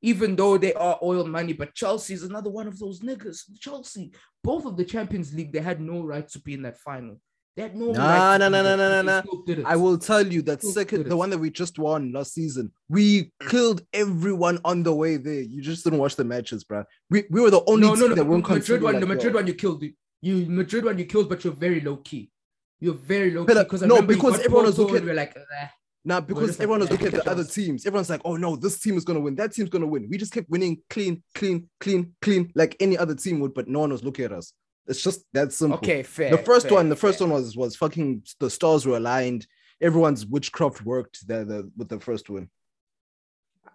Even though they are oil money, but Chelsea is another one of those niggas. Chelsea, both of the Champions League, they had no right to be in that final. They had no Nah, right. to nah, be nah, there, nah, nah, nah. still did it. I will tell you that Still second, the one that we just won last season, we killed everyone on the way there. You just didn't watch the matches, bro. We, we were the only no, team no, no. that weren't Madrid one, like the Madrid that. one you killed. You, Madrid one you killed, but you're very low key. You're very low key because no, because everyone was looking we're like, eh. Nah, because everyone was looking at the other teams. Everyone's like, oh no, this team is gonna win. That team's gonna win. We just kept winning clean, clean, clean, clean, like any other team would, but no one was looking at us. It's just that simple. okay, fair. the first fair, one, the first fair. one was was fucking the stars were aligned. Everyone's witchcraft worked the, the with the first one.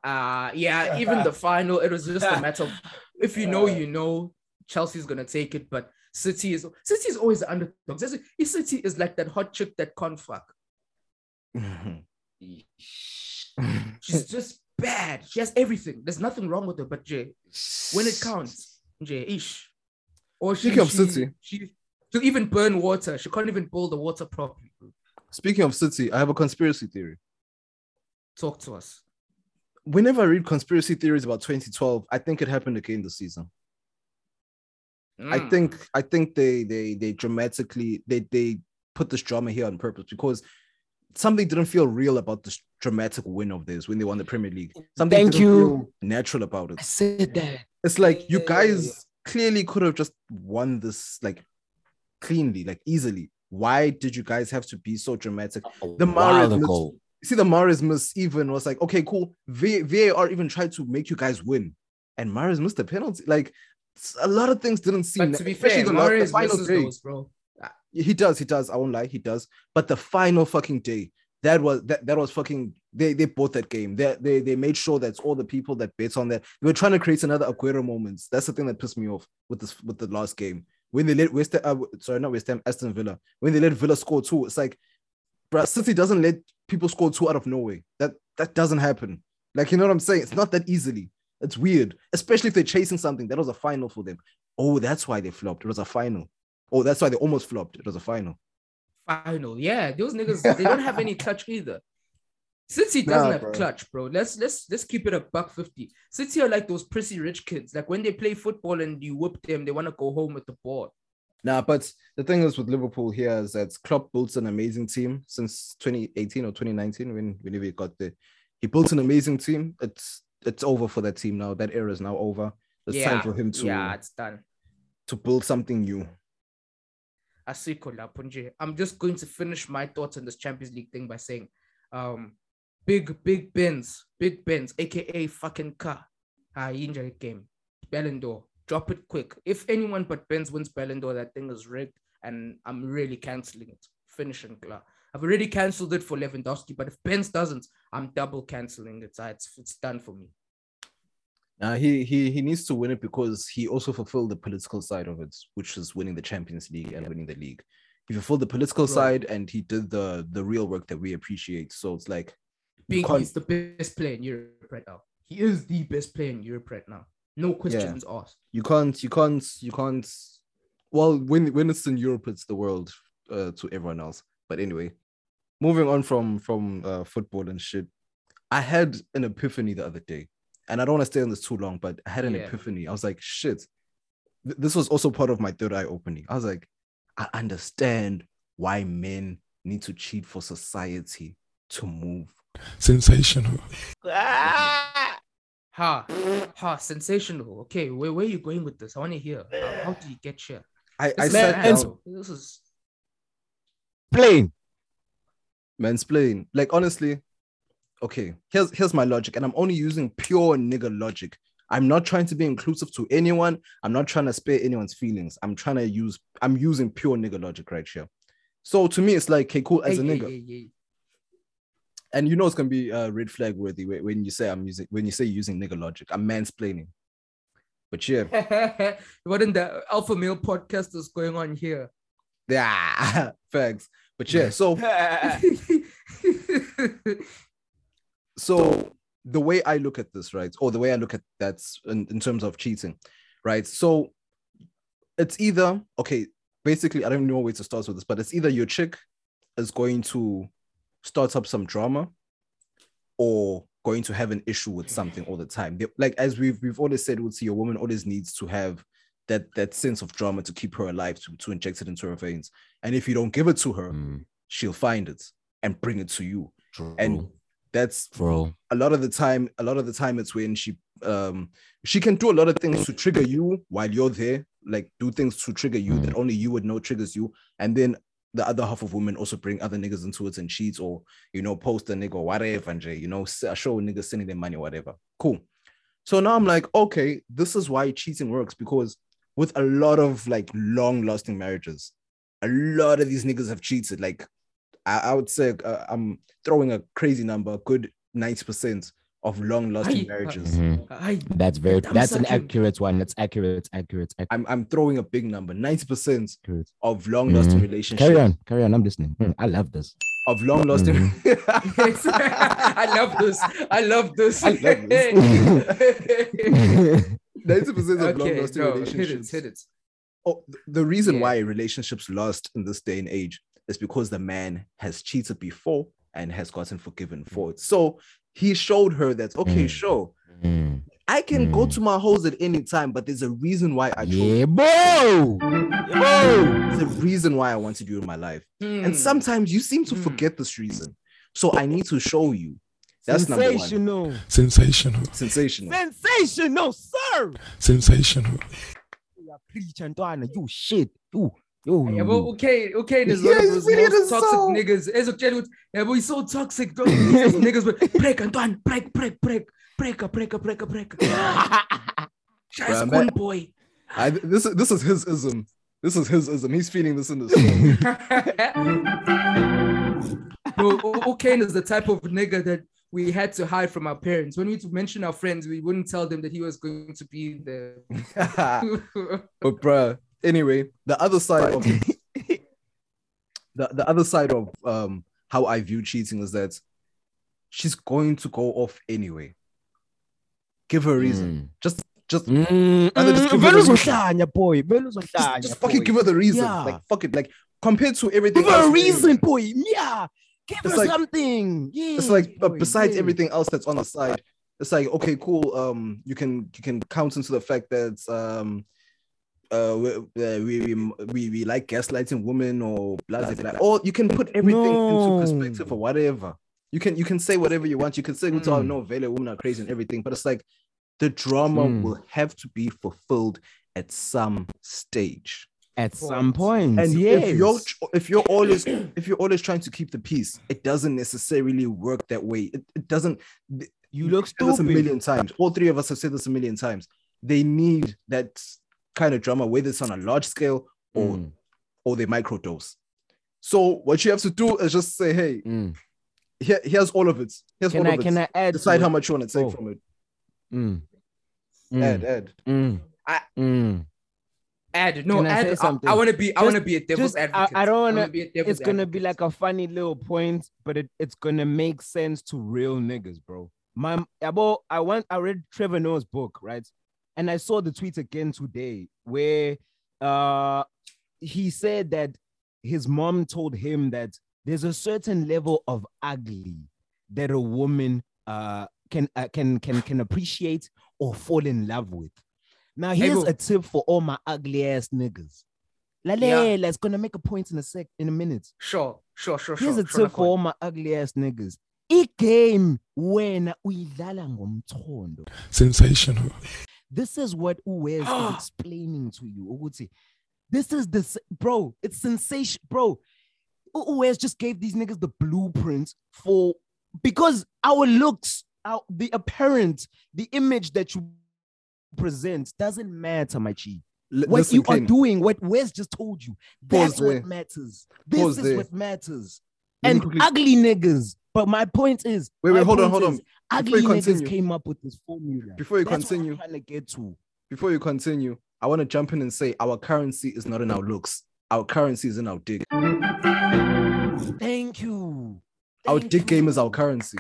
Uh yeah, even the final, it was just a matter of if you know, you know, Chelsea's gonna take it, but City is City is always the underdogs. That's- City is like that hot chick that can't fuck. She's just bad. She has everything. There's nothing wrong with her, but Jay, when it counts, Jay, ish. Or she, Speaking of she, City. she she'll even burn water. She can't even boil the water properly. Speaking of City, I have a conspiracy theory. Talk to us. Whenever I read conspiracy theories about 2012, I think it happened again this season. I Mm. think I think they they they dramatically they they put this drama here on purpose because something didn't feel real about this dramatic win of this when they won the Premier League. Something Thank didn't you. feel natural about it. I it. said that. It's like you Yeah, yeah, guys clearly could have just won this like cleanly, like easily. Why did you guys have to be so dramatic? The Mahrez Wild miss- See, the Mahrez miss even was like, okay, cool. V- VAR even tried to make you guys win, and Mahrez missed the penalty. Like a lot of things didn't seem. But to be especially fair, the, la- the Mahrez final misses day. those, bro. He does, he does. I won't lie, he does. But the final fucking day, that was that, that was fucking. They they bought that game. They, they they made sure that all the people that bet on that they were trying to create another Aguero moments. That's the thing that pissed me off with this with the last game when they let West uh, sorry not West Ham Aston Villa when they let Villa score two. It's like, bruh, City doesn't let people score two out of nowhere. That that doesn't happen. Like you know what I'm saying? It's not that easily. It's weird, especially if they're chasing something. That was a final for them. Oh, that's why they flopped. It was a final. Oh, that's why they almost flopped. It was a final. Final. Yeah, those niggas, they don't have any clutch either. City doesn't Nah, have bro. clutch, bro. Let's let's let's keep it a buck fifty. City are like those prissy rich kids. Like when they play football and you whoop them, they want to go home with the ball. Nah, but the thing is with Liverpool here is that Klopp built an amazing team since 2018 or 2019 when whenever he got there. He built an amazing team. It's it's over for that team now. That era is now over. It's yeah, time for him to yeah, it's done. to build something new. I'm just going to finish my thoughts on this Champions League thing by saying, um, big big Benz, big Benz, aka fucking car. Ah, injury game, Ballon d'Or. Drop it quick. If anyone but Benz wins Ballon d'Or, that thing is rigged, and I'm really canceling it. Finishing klar. I've already cancelled it for Lewandowski, but if Benz doesn't, I'm double canceling it. It's it's done for me. Uh, he he he needs to win it because he also fulfilled the political side of it, which is winning the Champions League and winning the league. He fulfilled the political Bro. side and he did the the real work that we appreciate. So it's like Being he's the best player in Europe right now. He is the best player in Europe right now. No questions asked. you can't you can't you can't well when when it's in europe it's the world uh, to everyone else but anyway moving on from from uh, football and shit i had an epiphany the other day and i don't want to stay on this too long but i had an Yeah. epiphany i was like shit Th- this was also part of my third eye opening i was like i understand why men need to cheat for society to move Sensational. Ha, ha, sensational. Okay, where, where are you going with this? I want to hear. How, how did you get here? i, I This is sat mad, down. This is Plain. mansplain. Like honestly, okay, here's here's my logic, and I'm only using pure nigga logic. I'm not trying to be inclusive to anyone. I'm not trying to spare anyone's feelings. I'm trying to use I'm using pure nigga logic right here. So to me, it's like, okay, cool, as a Hey, hey, nigga, hey, hey. and you know it's gonna be uh, red flag worthy when you say I'm using when you say using nigga logic. I'm mansplaining. But yeah, what in the alpha male podcast is going on here? yeah, facts. But yeah, so so the way I look at this, right, or the way I look at that in, in terms of cheating, right? So it's either okay, basically, I don't know where to start with this, but it's either your chick is going to start up some drama or going to have an issue with something all the time. They- like as we've we've always said, would we'll see a woman always needs to have that that sense of drama to keep her alive, to, to inject it into her veins. And if you don't give it to her, Mm, she'll find it and bring it to you. true. And that's bro. a lot of the time a lot of the time it's when she um she can do a lot of things to trigger you while you're there like do things to trigger you that only you would know triggers you. And then the other half of women also bring other niggas into it and cheat or you know post a nigga or whatever and you know show niggas sending them money or whatever. Cool. So now i'm like okay this is why cheating works because with a lot of like long lasting marriages a lot of these niggas have cheated. Like I, I would say uh, I'm throwing a crazy number, a good 90% of long lasting Aye. marriages. Mhm. Ay, That's very. I'm That's an accurate one. That's accurate. Accurate. accurate. I'm, I'm throwing a big number 90% accurate. of long lasting Mhm. relationships. Carry on. Carry on. I'm listening. Mm, I love this. Of long lasting. yes. I love this. I love this. I love this. 90% of long okay, lasting no, hit it, relationships. hit it. Oh, the reason Yeah. why relationships last in this day and age is because the man has cheated before and has gotten forgiven for it. So he showed her that, okay, Mm. sure, Mm. I can go Mm. to my hoes at any time, but there's a reason why I chose. Yeah, bro. Bro. There's a reason why I wanted you in my life. Hmm. And sometimes you seem to Hmm. forget this reason. So I need to show you. That's number one. Sensational. Sensational. Sensational. Sensational, sir. Sensational. preach ntwana you shit you yo Yeah, but okay, okay, there's Yeah, he's those most toxic song. niggas. Ezokutshela ukuthi, yeah, but he's so toxic. Don't niggas break and done, break, break, break, breaker, breaker, breaker, breaker. Shaz Bruh, Kun man. boy. I, this is this is his ism. This is his ism. He's feeling this in the song. Bro, O'Kane is the type of nigga that we had to hide from our parents. When we to mention our friends, we wouldn't tell them that he was going to be there. but bruh, anyway, the other side of the, the other side of um how I view cheating is that she's going to go off anyway. Give her a reason. Just just Mm, mm, give her reason. boy just, just fucking give her the reason. Yeah. Like fuck it. Like compared to everything give her a reason boy yeah give It's her like- something yeah It's like boy, besides yeah. everything else that's on the side, it's like okay, cool. Um, you can you can count into the fact that um uh we uh, we, we we we like gaslighting women or blah blah blah. Or you can put everything No. into perspective or whatever. You can you can say whatever you want. You can say mm. oh Mm. no, Vele, women are crazy and everything, but it's like the drama Mm. will have to be fulfilled at some stage. at some point And yes if you're if you're always if you're always trying to keep the peace, it doesn't necessarily work that way. It, it doesn't. you look said this a million times. All three of us have said this a million times. They need that kind of drama, whether it's on a large scale or Mm, or they microdose. So what you have to do is just say, hey, mm. here, here's all of it. Here's can all i of can it. i add Decide how much you want to take Oh. from it. Mm. Add, Mm. add. Mm. I- Mm. Add no, Can I say add. I, something? want to be. I want to be a devil's just- I- advocate. I don't wanna wanna- be a devil's it's gonna be like a funny little point, but it, it's gonna make sense to real niggas, bro. My about I went I read Trevor Noah's book, right? And I saw the tweet again today where uh he said that his mom told him that there's a certain level of ugly that a woman uh can uh, can can can appreciate or fall in love with. Now here's bro. a tip for all my ugly ass niggas. Lalela, it's gonna make a point in a sec in a minute. Sure, sure, sure, Here's sure. a sure, tip for all my ugly ass niggas. I-game wena uyidlala ngomthondo. Sensational. This is what Uwez is ah! explaining to you. Ukuthi, This is the s- bro. It's sensation, bro. Uwez just gave these niggas the blueprint for because our looks, our the apparent, the image that you present doesn't matter, my chi. L- What listen, you are doing, what Wes just told you, Pause that's what there. matters. This Pause is there. what matters. And ugly niggas. But my point is, Wait, wait, hold on, hold on. Ugly you niggas continue- came up with this formula. Before you That's continue, trying to get to. before you continue, I want to jump in and say our currency is not in our looks. Our currency is in our dick. Thank you. Our Thank dick game is our currency.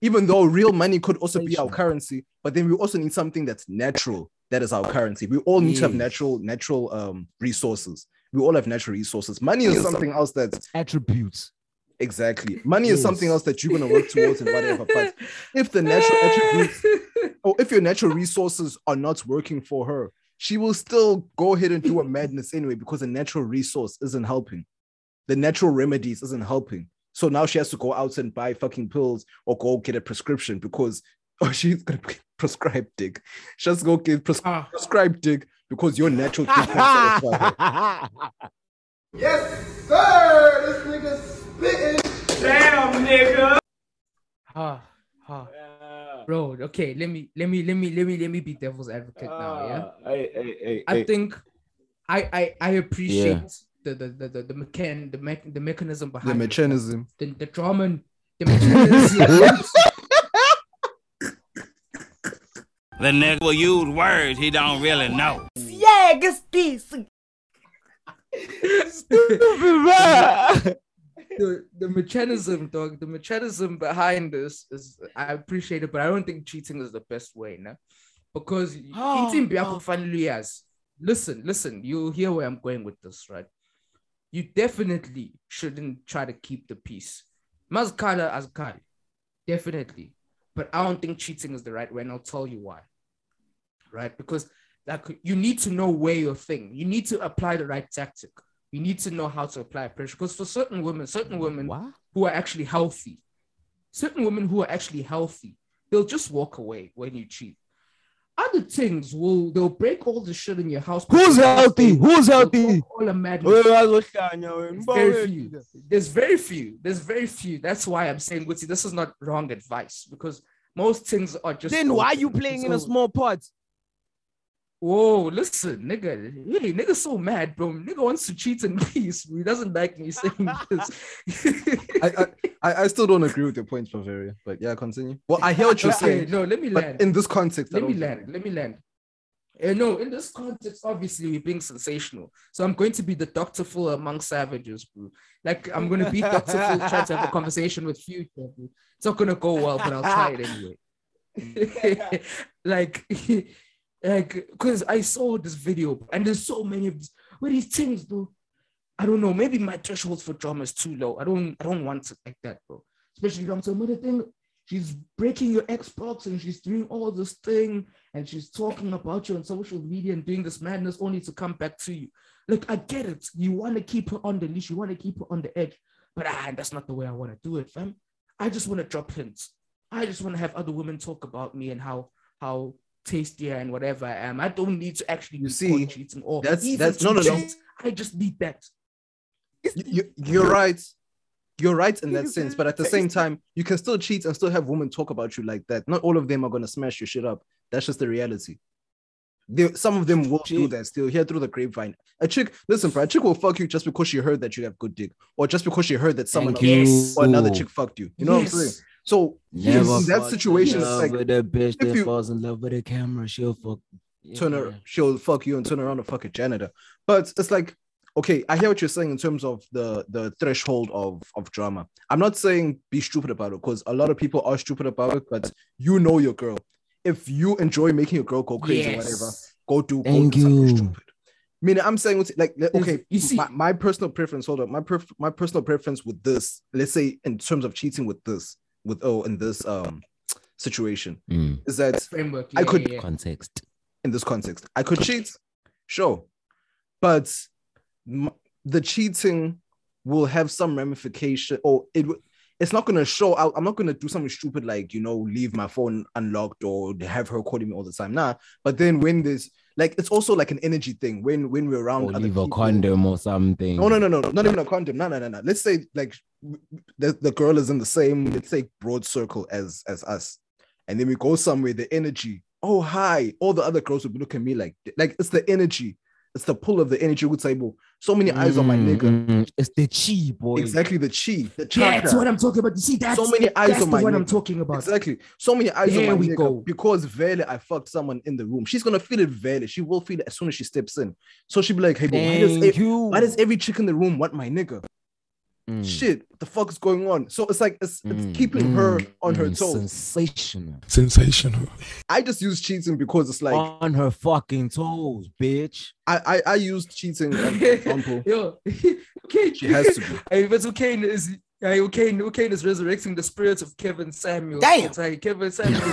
Even though real money could also be our currency, but then we also need something that's natural. That is our currency. We all need to have natural, natural um resources. We all have natural resources. Money is something else that's attributes. Exactly money is something else that you're gonna work towards and whatever. But if the natural attributes or if your natural resources are not working for her, she will still go ahead and do a madness anyway because the natural resource isn't helping. The natural remedies isn't helping. So now she has to go out and buy fucking pills or go get a prescription because oh, she's gonna prescribe prescribed dick. She has to go get pres- Ah, prescribed dick because your natural dick can't satisfy her. Yes, sir. This nigga spitting. ah, ah. Bro, okay, let me let me let me let me let me be devil's advocate now, yeah. Hey, hey, hey, I think I I I appreciate the the the the, the mechan the mech, the mechanism The behind it, mechanism. the, the drama and the mechanism. The nigga will use words he don't really know. the, the mechanism, dog, the mechanism behind this is I appreciate it, but I don't think cheating is the best way, no? Because eating biako finally has. Listen, listen, you hear where I'm going with this, right? You definitely shouldn't try to keep the peace. Mazkala as Kali, definitely. But I don't think cheating is the right way, and I'll tell you why. Right? Because like you need to know where your thing, you need to apply the right tactic. You need to know how to apply pressure. Because for certain women, certain women What? who are actually healthy, certain women who are actually healthy, they'll just walk away when you cheat. other things will they'll break all the shit in your house. Who's healthy? Who's healthy? All the mad. There's very few. There's very few. There's very few. That's why I'm saying, Witty, this is not wrong advice because most things are just. Then why are you playing in a small pot? Whoa, listen, nigga. Hey, nigga, so mad, bro. Nigga wants to cheat in peace. He doesn't like me saying this. I, I, I, still don't agree with your points, Bavaria. But yeah, continue. Well, I hear what you're Okay, saying. no, let me land. in this context, let me land. Let me land. Uh, no, in this context, obviously we're being sensational. So I'm going to be the Dr. Phil among savages, bro. Like I'm gonna be Dr. Phil trying to have a conversation with Future. Bro. It's not gonna go well, but I'll try it anyway. like, like, because I saw this video and there's so many of these where these things, bro. I don't know. Maybe my threshold for drama is too low. I don't. I don't want it like that, bro. Especially I'm some other thing. She's breaking your Xbox and she's doing all this thing and she's talking about you on social media and doing this madness only to come back to you. Look, I get it. You want to keep her on the leash, you want to keep her on the edge, but ah, that's not the way I want to do it, fam. I just want to drop hints. I just want to have other women talk about me and how how tasty and whatever I am. I don't need to actually You see, cheating or that's- even that's- to no, no, no. I just need that. You, you- you're right. You're right in that sense, but at the same time, you can still cheat and still have women talk about you like that. Not all of them are gonna smash your shit up. That's just the reality. There, some of them will do that still here through the grapevine. A chick, listen, bro, a chick will fuck you just because she heard that you have good dick, or just because she heard that someone else you. or another chick fucked you. You know what I'm saying? Yes. So Never in that situation, it's like with a bitch that you- falls in love with a camera, she'll fuck. turn her, she'll fuck you and turn around and fuck a janitor. But it's like, okay, I hear what you're saying in terms of the the threshold of of drama. I'm not saying be stupid about it because a lot of people are stupid about it, but you know your girl. If you enjoy making your girl go crazy or whatever, go do, go Thank do something you. stupid. I mean, I'm saying like okay, You see- my, my personal preference. Hold up, my perf- my personal preference with this. Let's say in terms of cheating with this, with oh, in this um situation Mm, is that Framework. I could- yeah, yeah. context. in this context. I could cheat, sure, but m- the cheating will have some ramification, or it w- it's not gonna show out. I'm not gonna do something stupid like you know leave my phone unlocked or have her calling me all the time. Nah, but then when there's like it's also like an energy thing when when we're around Or other leave a people. condom or something. No, no, no, no, no, not even a condom. No, no, no, no. Let's say like the, the girl is in the same, let's say broad circle as as us, and then we go somewhere. The energy, oh hi, all the other girls would look at me like like it's the energy, it's the pull of the energy. Would say, so many eyes on my Mm, nigga. mm, It's the chi boy. Exactly the chi, the that's what I'm talking about. You see, that's so many eyes that's on my what I'm talking about. Exactly. So many eyes There on my we nigga go. because Vele, I fucked someone in the room. She's gonna feel it Vele. She will feel it as soon as she steps in. So she'll be like, hey, but why does, Thank you. why does every chick in the room want my nigga? Mm, Shit, what the fuck is going on? So it's like it's, it's mm, keeping her mm, on her mm, toes. Sensational. Sensational. I just use cheating because it's like on her fucking toes, bitch. I, I I use cheating as an example. Yo, okay. She has to be. Hey, but Ukane is hey, Ukane, Ukane is resurrecting the spirits of Kevin Samuel. Damn. It's like Kevin Samuel.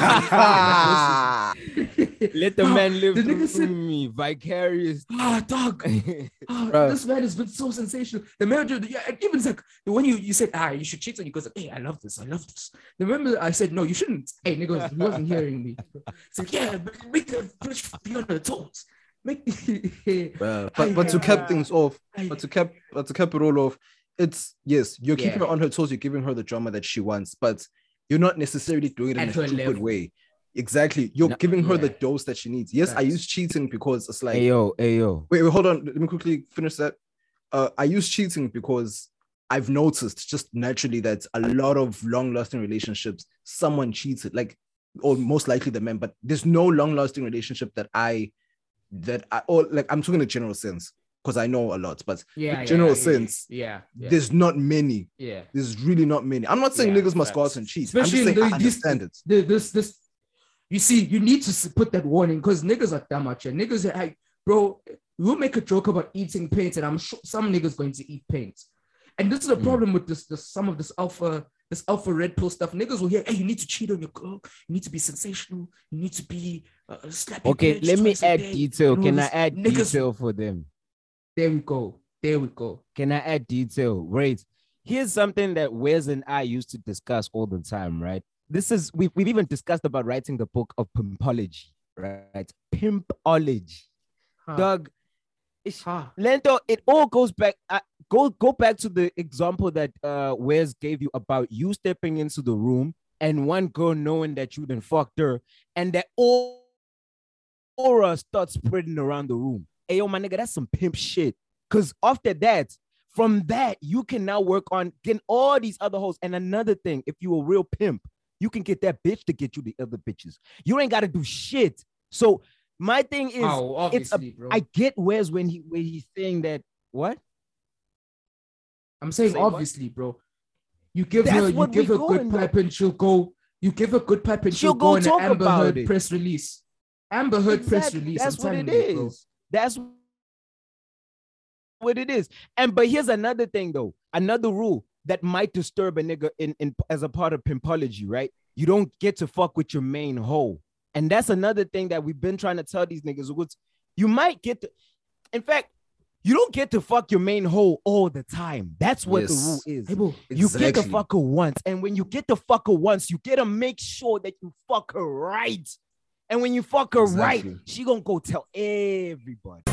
Let the man live the through nigga said- me, vicarious. Ah, dog. Ah, this man has been so sensational. The manager, yeah, and even like when you you said, ah, you should cheat, and he goes, hey, I love this, I love this. Remember, I said, no, you shouldn't. Hey, nigga, he wasn't hearing me. It's like, yeah, but make the bitch be on her toes. Make Bruh, but but to cap things off, but to cap but to cap it all off, it's yes, you're keeping Yeah. her on her toes, you're giving her the drama that she wants, but you're not necessarily doing it in At a her stupid level. way. Exactly. You're No, giving her the dose that she needs. Yes, I use cheating because it's like Hey yo, hey yo. wait, wait, hold on. Let me quickly finish that. Uh, I use cheating because I've noticed just naturally that a lot of long-lasting relationships, someone cheated, like, or most likely the men, but there's no long-lasting relationship that I that I or like I'm talking in a general sense because I know a lot, but yeah, in general yeah, sense, Yeah, yeah, there's not many. yeah. There's really not many. I'm not saying Yeah, niggas must go out and cheat. Especially I'm just saying the- I this- it. the, this this you see you need to put that warning because niggas are dumb out here niggas are like bro we'll make a joke about eating paint and i'm sure some niggas going to eat paint and this is the Mm. problem with this, this some of this alpha this alpha red pill stuff niggas will hear hey you need to cheat on your girl you need to be sensational you need to be uh, slap your Okay, let me add day," detail. and all Can I add Niggas- detail for them? There we go there we go Can I add detail? Wait, here's something that Wes and I used to discuss all the time, right? This is we've, we've even discussed about writing the book of pimpology, right? Pimpology. Huh. It's- Huh. Lento, it all goes back. Uh, go go back to the example that uh Wes gave you about you stepping into the room and one girl knowing that you done fucked her, and that all aura starts spreading around the room. Hey, yo, my nigga, that's some pimp shit. Cause after that, from that, you can now work on getting all these other hoes. And another thing, if you a real pimp, you can get that bitch to get you the other bitches. You ain't got to do shit. So my thing is, Oh, it's a- obviously, bro. I get where's when he where he's saying that what? I'm saying Say what? obviously, bro. You give That's her, you give her good pipe and she'll go. You give her good pipe and she'll, She'll go go in an Amber Heard it. press release. Amber Heard press release. That's I'm what it telling you, is. That's what it is. And but here's another thing though, another rule that might disturb a nigga in, in as a part of pimpology, right? You don't get to fuck with your main hoe. And that's another thing that we've been trying to tell these niggas. What's you might get to, in fact, you don't get to fuck your main hoe all the time. That's what the rule is. Hey, bro. You get the Exactly. fuck her once, and when you get the fuck her once, you get to make sure that you fuck her right. And when you fuck her right, she gonna go tell everybody.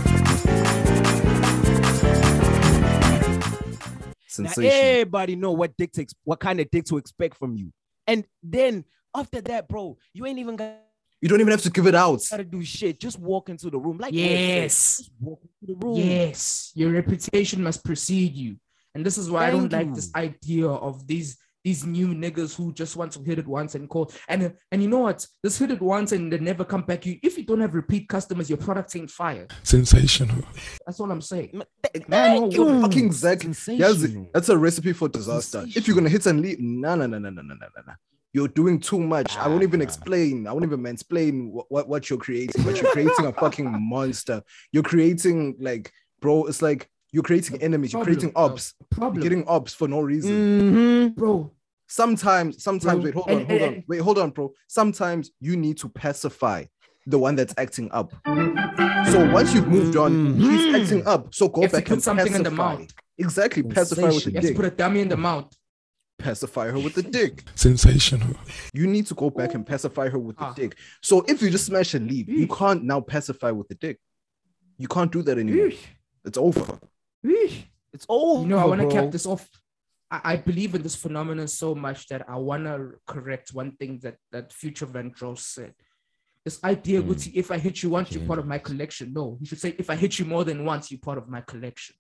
Now everybody know what dick to ex- what kind of dick to expect from you. And then after that, bro, you ain't even gotta You don't even have to give it out. Gotta do shit. Just walk into the room like Yes. Walk into the room. Yes, your reputation must precede you. And this is why I don't Thank like this idea of these these new niggas who just want to hit it once and call. And and you know what? This hit it once and they never come back. You if you don't have repeat customers, your product ain't fire. Sensational. That's all I'm saying. Ma- Man, thank you. Fucking exactly. Yes, Sensational. that's a recipe for disaster. If you're gonna hit and leave, no, no, no, no, no, no, no, no, no. You're doing too much. I won't even explain. I won't even mansplain what, what, what you're creating. But you're creating a fucking monster. You're creating like, bro. It's like you're creating enemies. You're creating ops. Problem, You're getting ops for no reason. Mhm. bro. Sometimes, sometimes, Bro, wait, hold and- on, hold and- on, wait, hold on, bro. Sometimes you need to pacify the one that's acting up. So once you've moved on, he's Mhm. acting up. So go You have to back put and something in the pacify. mouth. Exactly, pacify with the Sensation. You have dick. put a dummy in the mouth. Pacify her with the dick. Sensational. You need to go back and pacify her with the Ah. dick. So if you just smash and leave, you can't now pacify with the dick. You can't do that anymore. Eesh, It's over. eesh. It's over. You know, I want to bro. cap this off. I, believe in this phenomenon so much that I want to correct one thing that that Future Van Dross said. This idea, Mm. If I hit you once, you're part of my collection. No, you should say, if I hit you more than once, you're part of my collection.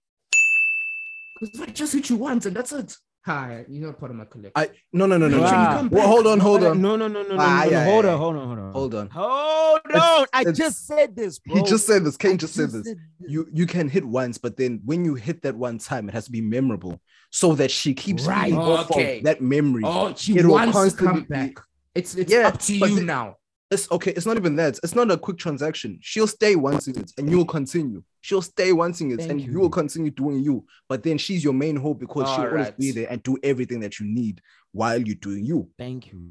Because if I just hit you once and that's it, hi, you're not part of my collection. I no no no no. Make no. sure you Wow. come Well, hold on, hold on. No, no, no, no, no, Ah, no, no. yeah, Hold yeah, on, hold on, hold on. Hold on. Hold It's- on. I it's- just said this, bro. He just said this. Kane I just said this. said You you can hit once, but then when you hit that one time, it has to be memorable, so that she keeps Right. feeding off Okay. that memory. oh, she It will wants to come back. It's it's Yeah, up to you the- now. It's okay. It's not even that. It's not a quick transaction. She'll stay wanting it, and you'll continue. She'll stay wanting it, Thank and you. you will continue doing you. But then she's your main hope because she'll always be there and do everything that you need while you're doing you. Thank you.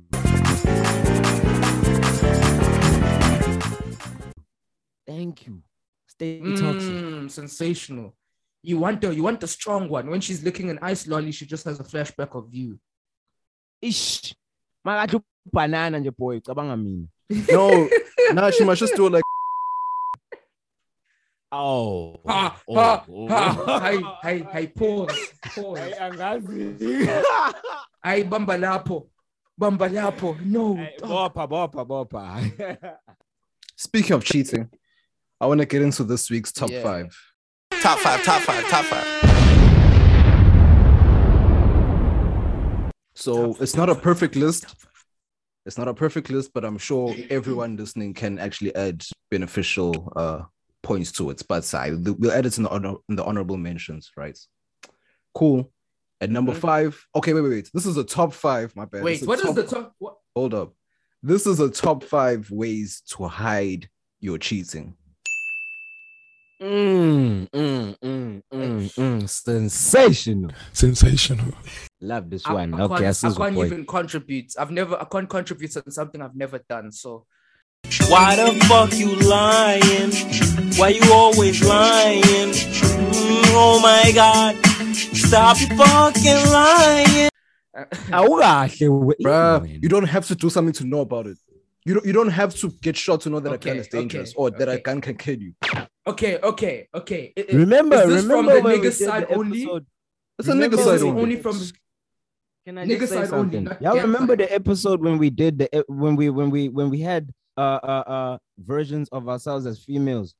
Thank you. Stay toxic. Mm, sensational. You want the you want the strong one. When she's licking an ice lolly, she just has a flashback of you. Ish. Makathi banana nje boy, cabanga mina. No, nah, she must just do it like Oh. Ha oh, ha oh. ha. Hey hey hey. Pause. Pause. Hey, angazi. Hey bamba lapho. Bamba lapho. No. Hey, dog. Bopha, bopha, bopha. Speaking of cheating, I want to get into this week's top Yeah. five. Top five, top five, top five. So Top it's five, not a top perfect five, list. It's not a perfect list, but I'm sure everyone listening can actually add beneficial uh, points to it. But I we'll add it in the honor, in the honorable mentions, right? Cool. At number Mhm. five, okay, wait, wait, wait. This is a top five. My bad. Wait, what is top- the top? What? Hold up. This is a top five ways to hide your cheating. Mm, mm, mm, mm, mm. Sensational. Sensational. Love this I, one. I okay, I can't, I can't point. even contribute. I've never. I can't contribute to something I've never done. So Why the fuck you lying? Why you always lying? Mm, oh my god. Stop fucking lying. uh, Awukahle we- Bruh, you don't have to do something to know about it. You don't you don't have to get shot to know that a gun is dangerous okay, or that a gun can kill you. Okay, okay, okay. I- I- Remember, is this remember from the when we nigga side the only? episode- It's a Remember nigga side only. only from Can I Nigga just say side only, something? not Y'all gang remember side. the episode when we did the when we when we when we had uh uh uh versions of ourselves as females?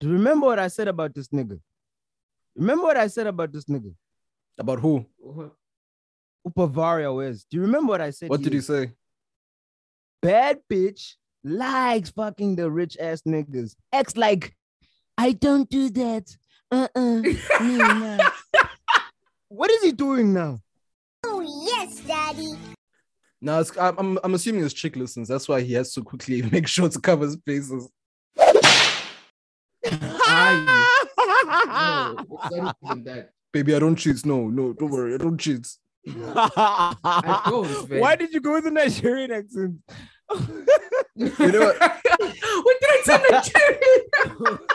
Do you remember what I said about this nigga? Remember what I said about this nigga? About who? Who Bavaria is? Do you remember what I said? What did he is? say? Bad bitch likes fucking the rich ass niggas. Acts like, I don't do that. Uh uh me nah. What is he doing now? Oh, yes, Daddy. No, it's, I'm, I'm I'm assuming his chick listens. That's why he has to quickly make sure to cover his bases. No, it's not even that. Baby, I don't cheat. No, no, don't worry, I don't cheat. I don't, man. Why did you go with the Nigerian accent? You know what? what did I tell Nigerian?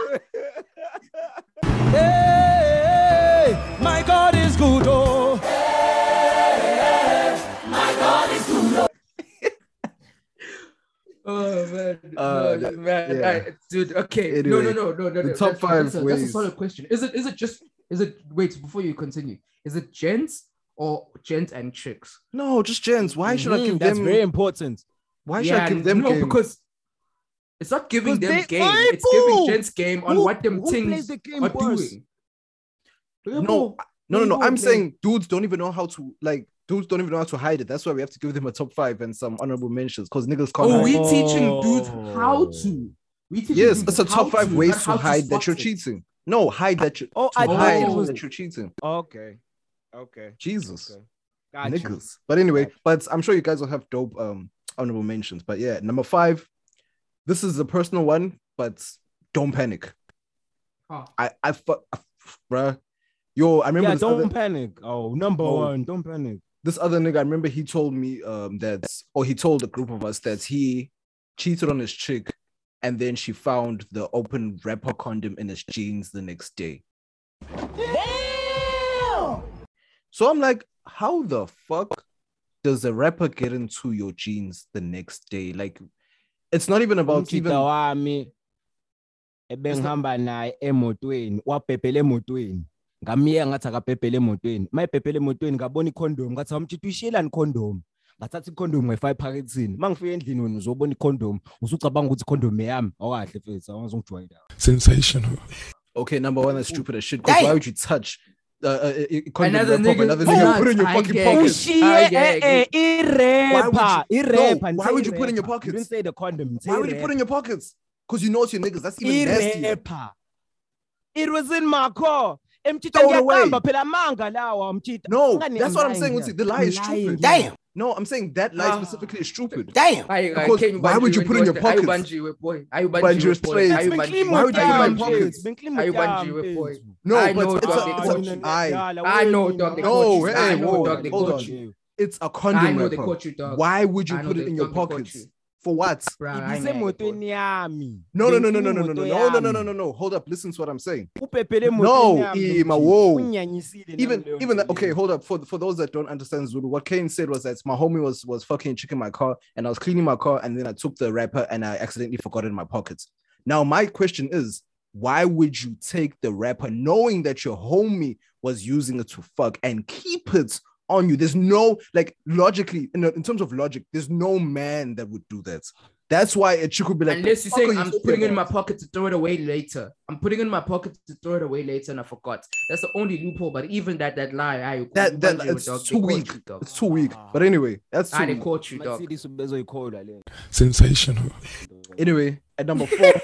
Hey, my God is good. Oh. Hey, my God is good. Oh man, Uh, no, man, yeah. I- dude. Okay, Anyway, no, no, no, no, no. the no. top That's- five That's a, that's a solid question. Is it? Is it just? Is it? Wait, before you continue, is it gents or gents and chicks? No, just gents. Why should I Mhm, give That's them? very important. Why should I give them no? game? Because it's not giving them they- game. Oi, It's giving gents game on Who- what them who plays things the game are worse? doing. no, no, no, no. I'm saying dudes don't even know how to like. Dudes don't even know how to hide it. That's why we have to give them a top five and some honorable mentions because niggas can't. Oh, hide. we teaching dudes Oh. how to. We teaching yes, dudes it's a how top five to, ways to how hide that spot you're it. cheating. No, hide that you. Oh, to I thought hide it was that you're cheating. okay. Okay. Jesus. Okay. Got you. niggas. But anyway, Gotcha. but I'm sure you guys will have dope um honorable mentions. But yeah, number five. This is a personal one, but don't panic. Huh. I I fuck, bruh. Yo, I remember Yeah, don't other, panic. Oh, number Oh. one, don't panic. this other nigga. I remember he told me um that, or he told a group of us that he cheated on his chick, and then she found the open rapper condom in his jeans the next day. So I'm like, how the fuck does a rapper get into your jeans the next day? Like, it's not even about even. wami ebengihamba naye emotweni wabhebhela emotweni ngamiya ngathi akabhebhele emotweni mayebhebhele emotweni ngabona ikhondom ngathi amtshita uyishiyelani ikhondom ngathatha ikhondom ngayifaka ephakethini uma ngifika endlini wena uzobona ikhondom usucabanga ukuthi ikhondom eyami awakahle mfethu awazongijwayela Sensational. Okay, number one, that's stupid as shit. Because why would you touch uh, uh, Another wrapper nigga- another nigga put in your I fucking get pocket? ushiye eh, eh, irapper Why would you- irapper No, why would you put in your pockets? didn't say the condom Why would you put it in your pockets? Because you know it's your niggas. That's even nastier. irapper it was in my car emtshita Throw it away. ngiyaqamba phela amanga lawa mtshita No, that's what I'm saying. here? Uzi, The lie is I'm lying stupid. here. No, I'm saying that lie Ah. specifically is stupid. Damn. Aye, aye, Because why would you put it in your was- pockets? Aye, Banji with boy. Aye, Banji Banji was with boy. straight. Aye, It's Why would you put it in Aye, your Banji. pockets? Aye, Banji with boy. No, I but know, it's, dog, a, they it's caught a, you. I, I know, dog, they No, caught you. hey, I know, whoa, dog, they hold on. it's a condom I know they caught you, dog. Why would you put it in your dog, they caught pockets? For what? Bruh, I know they caught ibisemotweni No, no, no, no, no, no, no, no, no, no, no, no, no, no. Hold up. Listen to what I'm saying. No, emotweni yami whoa. mtshita. Unginyanyisile nami even even that, okay hold up for for those that don't understand zulu what kane said was that my homie was was fucking checking my car and i was cleaning my car and then i took the wrapper and i accidentally forgot it in my pockets now my question is why would you take the wrapper knowing that your homie was using it to fuck and keep it on you there's no like logically in, in terms of logic there's no man that would do that that's why a chick would be like Unless you're "Fuck are saying I'm talking putting it in my pocket to throw it away later. I'm putting it in my pocket to throw it away later and I forgot. That's the only loophole. But even that that lie, I that that Banji with it's dog, they too weak you, dog. it's too weak but anyway that's too they weak. caught you, dog. Mercedes ubezoyikholwa le nto. Sensational. anyway at number four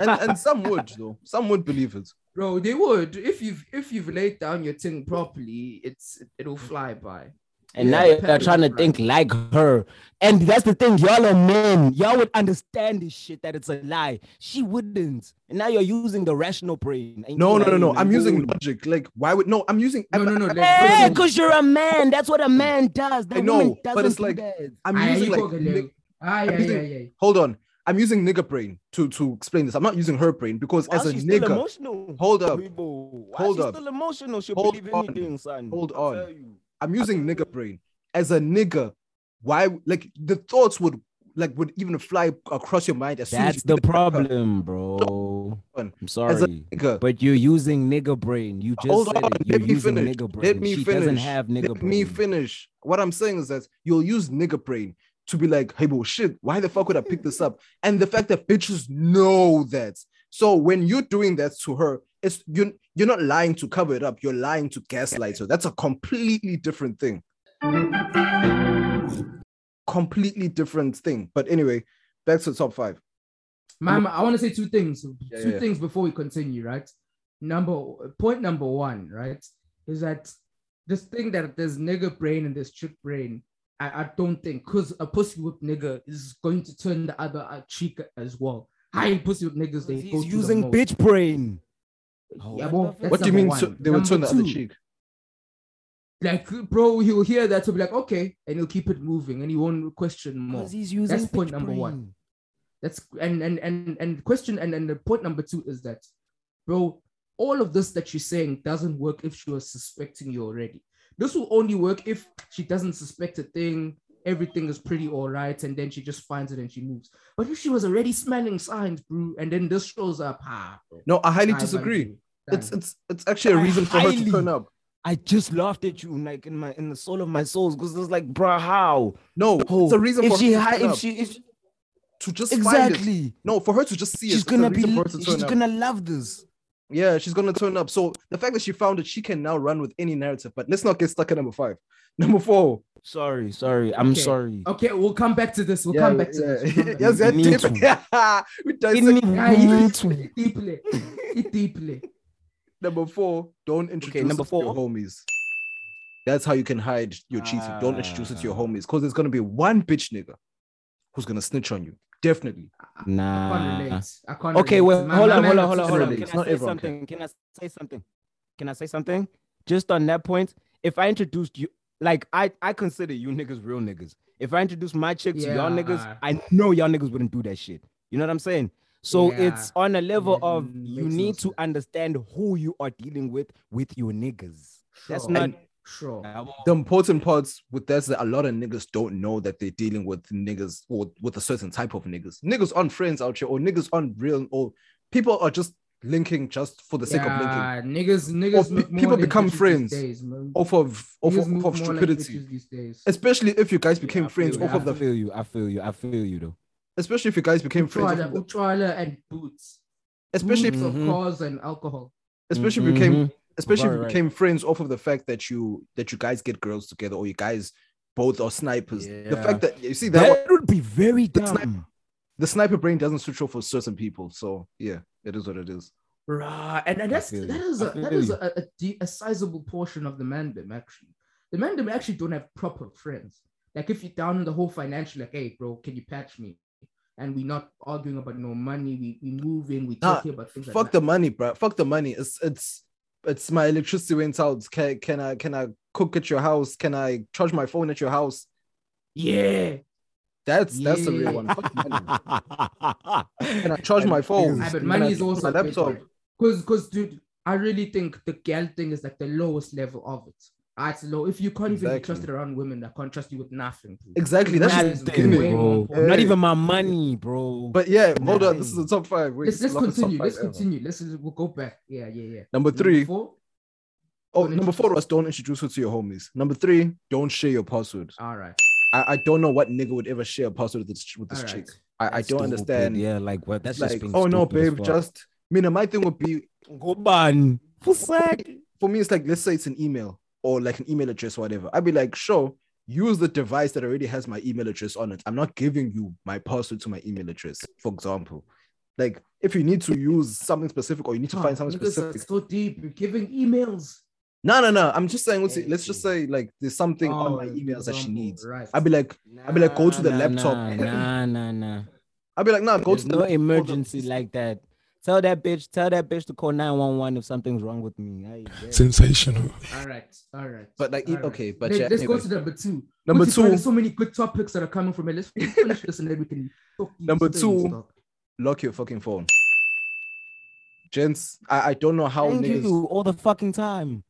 and, and some would though some would believe it Bro, they would if you've if you've laid down your thing properly, it's it'll fly by. And Yeah, now you're depending trying to on think like her. And that's the thing, y'all are men. Y'all would understand this shit that it's a lie. She wouldn't. And now you're using the rational brain. No no no no i'm and using logic like why would no i'm using No, I'm, no, no. I'm, Hey, let's- because you're a man. That's what a man does. The I know, woman but doesn't it's like- that. I'm using you like go, ni- Galil. Aye, I'm using- aye, aye. hold on i'm using nigger brain to to explain this i'm not using her brain because Why as a she's still nigga emotional. hold up Why hold she's up. still emotional. She'll Hold believe on. anything, son. Hold I'll on. tell you. i'm using nigger brain as a nigga, why like the thoughts would like would even fly across your mind as soon as That's you the problem, bro. I'm sorry. nigga. But you're using nigga brain. You just Hold said on, it. You're let me using finish. nigga brain. Let me she finish. doesn't have nigga Let brain. me finish. What I'm saying is that you'll use nigga brain to be like, hey, bro, shit, why the fuck would I pick this mm-hmm. up? And the fact that bitches know that. So when you're doing that to her, it's you you're not lying to cover it up, you're lying to gaslight her. That's a completely different thing. Completely different thing. But anyway, back to the top five. Ma'am, I want to say two things. Yeah, two yeah. things before we continue, right? Number point number one, right, is that this thing that there's nigger brain and there's chick brain. I, I don't think because a pussy whip nigga is going to turn the other uh, cheek as well. High pussy whip niggas they He's to using the bitch brain. Yeah, well, What do you mean so they would turn the other cheek? Like, bro, he'll hear that to be like, okay, and he'll keep it moving, and he won't question more. He's using That's point bitch number one. That's and and and and question and and the point number two is that, bro, all of this that you're saying doesn't work if she was suspecting you already. This will only work if she doesn't suspect a thing. Everything is pretty all right, and then she just finds it and she moves. But if she was already smelling signs, bro, and then this shows up, ah, bro, No, I highly disagree. bro. It's it's it's actually a reason for her to turn up. I just laughed at you, like in my in the soul of my souls, because it's like, bruh, how? No, Oh, it's a reason if for she her to turn if up. she if she- to just find it. exactly, No, for her to just see she's it's a gonna be reason for to she's gonna love this. Yeah, she's gonna turn up. So the fact that she found it, she can now run with any narrative. But let's not get stuck at number five. Number four. Sorry, sorry, I'm Okay. sorry. Okay, we'll come back to this. We'll come back to this. We'll to yes, this. deep. too. we Give dissect- me Ah, he- one, he- two. deeply, deeply. Number four. Don't introduce number it to your four. homies. That's how you can hide your cheating. Don't introduce it to your Ah. homies because there's gonna be one bitch nigga who's gonna snitch on you. Definitely. I can't Nah. relate. I can't Okay, relate. well, My- hold my on, man hold on, hold on, hold on. Can It's I not say everyone can. something? Can I say something? Can I say something? Just on that point, if I introduced you, like I, I consider you niggas real niggas. If I introduce my chick to y'all niggas, Yeah. I know y'all niggas wouldn't do that shit. You know what I'm saying? So Yeah. it's on a level Yeah, of you makes no need to sense. understand who you are dealing with with your niggas. That's not. And Sure. the important parts with that is that a lot of niggas don't know that they're dealing with niggas or with a certain type of niggas. Niggas aren't friends out here, or niggas aren't real, or people are just linking just for the sake of linking. Yeah, niggas, niggas. pe- move people become friends. days. Off of off Niggas of, off of more like stupidity. these days. Especially if you guys became I friends feel, off you, of I the feel you. I feel you. I feel you though. especially if you guys became friends off Utrala, of Utrala and boots. especially if, Boots Mhm. of cars and alcohol. especially if you became Especially if Very you right. became friends off of the fact that you that you guys get girls together or you guys both are snipers. The fact that you see that, That would be very The sniper- the sniper brain doesn't switch off for certain people. So yeah, it is what it is. Right, and, and that's that is a that is a, a, de- a sizable portion of the mandem actually. The mandem actually don't have proper friends. Like if you're down in the whole financial, like, hey, bro, can you patch me? And we're not arguing about no money. We we moving. We Nah, about things. Fuck like the money, bro. Fuck the money. It's it's it's my electricity went out. Can can I can I cook at your house? Can I charge my phone at your house? Yeah, That's that's the real one. Fuck. Can I charge my phone? Ah, but money I is charge also my laptop. Cause, cause, dude, I really think the gal thing is like the lowest level of it. It's low. If you can't even be Exactly. trusted around women, I can't trust you with nothing. bro. Exactly. That's Money just is the Nothing, beginning. way more bro. important. Not even my money, bro. But yeah, hold on. This is the top five. Wait, let's let's continue. five Let's ever. continue. Let's we'll go back. Yeah, yeah, yeah. Number three. four. Oh, number four introduce- was don't introduce her to your homies. Number three, don't share your password. All right. I, I don't know what nigga would ever share a password with this with this All chick. I, I don't stupid. understand. Yeah, like what? That's just like, being oh no, babe, fuck. just I mean, my thing would be go ban. For me, it's like let's say it's an email or like an email address or whatever. I'd be like, sure, use the device that already has my email address on it. I'm not giving you my password to my email address, for example. Like if you need to use something specific or you need to Huh, find something specific. so deep. You're giving emails. No, no, no. I'm just saying, let's, say- let's just say like there's something on Oh, my emails that she needs. Right. I'd be like, I'd be like, go to the Nah, laptop. Nah, nah, nah. I'd be like, nah, go There's to the no emergency like that. Tell that bitch, tell that bitch to call 911 if something's wrong with me. Aye. Sensational. all right. All right. But like, all right. okay, but Let, yeah, us anyway. go to number two. Number What's two. There's so many good topics that are coming from it. Let's finish this and then we can Number two. dog. lock your fucking phone. Gents, I, I don't know how Thank niggas you all the fucking time.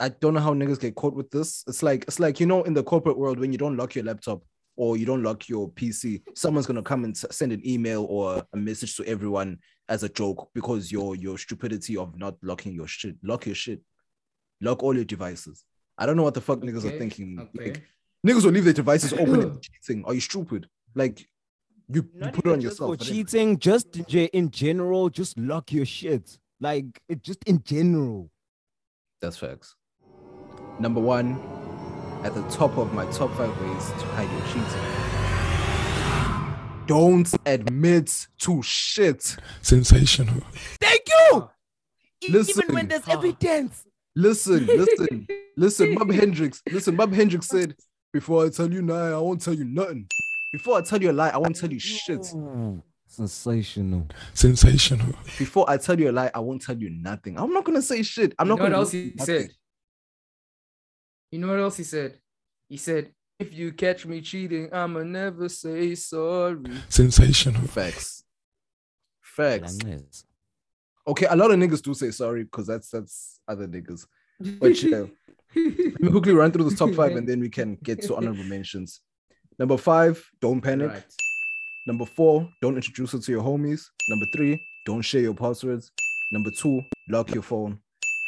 I don't know how niggas get caught with this. It's like it's like you know in the corporate world when you don't lock your laptop or you don't lock your PC, someone's gonna come and send an email or a message to everyone as a joke because your your stupidity of not locking your shit. Lock your shit. Lock all your devices. I don't know what the fuck niggas are thinking. okay. Like niggas will leave their devices open and cheating. Are you stupid? Like you, you put it even on just yourself. for but then- cheating, just in, in general, just lock your shit. Like it just in general. That's facts. Number one, at the top of my top five ways to hide your cheating. Don't admit to shit. Sensational. Thank you. Ah. E- Listen. Even when there's evidence. Ah. Listen, listen, listen. Bob Hendricks, listen. Bob Hendricks said, "Before I tell you lie, I won't tell you nothing. Before I tell you a lie, I won't tell you shit. Sensational. Sensational. Before I tell you a lie, I won't tell you nothing. I'm not gonna say shit. I'm you not what gonna else say he nothing. said? You know what else he said? He said, "If you catch me cheating, I'ma never say sorry." Sensational. Facts. Facts. Okay, a lot of niggas do say sorry because that's that's other niggas. But yeah, let me quickly run through this top five and then we can get to honorable mentions. Number five, don't panic. Right. Number four, don't introduce it to your homies. Number three, don't share your passwords. Number two, lock your phone.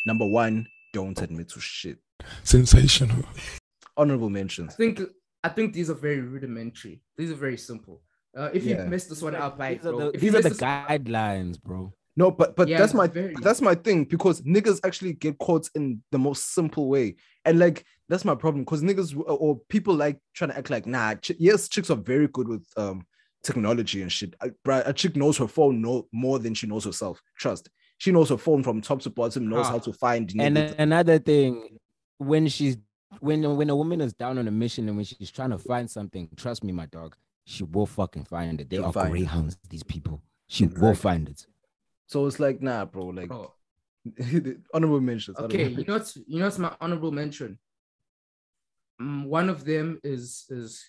Number one, don't admit to shit. Sensational. Honorable mentions. I mentions. think I think these are very rudimentary. These are very simple. Uh, if you Yeah. missed this one out, by These are bro. the, If you these are the missed this- guidelines, bro. No, but but Yeah, that's my very- that's my thing because niggas actually get caught in the most simple way, and like that's my problem because niggas or- or people like trying to act like nah. Ch- yes, chicks are very good with um technology and shit. I- bruh, A chick knows her phone no more than she knows herself. Trust. She knows her phone from top to bottom. Knows Ah. how to find. And another thing, when she's when when a woman is down on a mission and when she's trying to find something, trust me, my dog, she will fucking find it. They She'll are find it. greyhounds, these people. She will find it. so it's like nah, bro. Like Bro, honorable mentions. honorable Okay, you know what's you know what's my honorable mention. Mm, one of them is is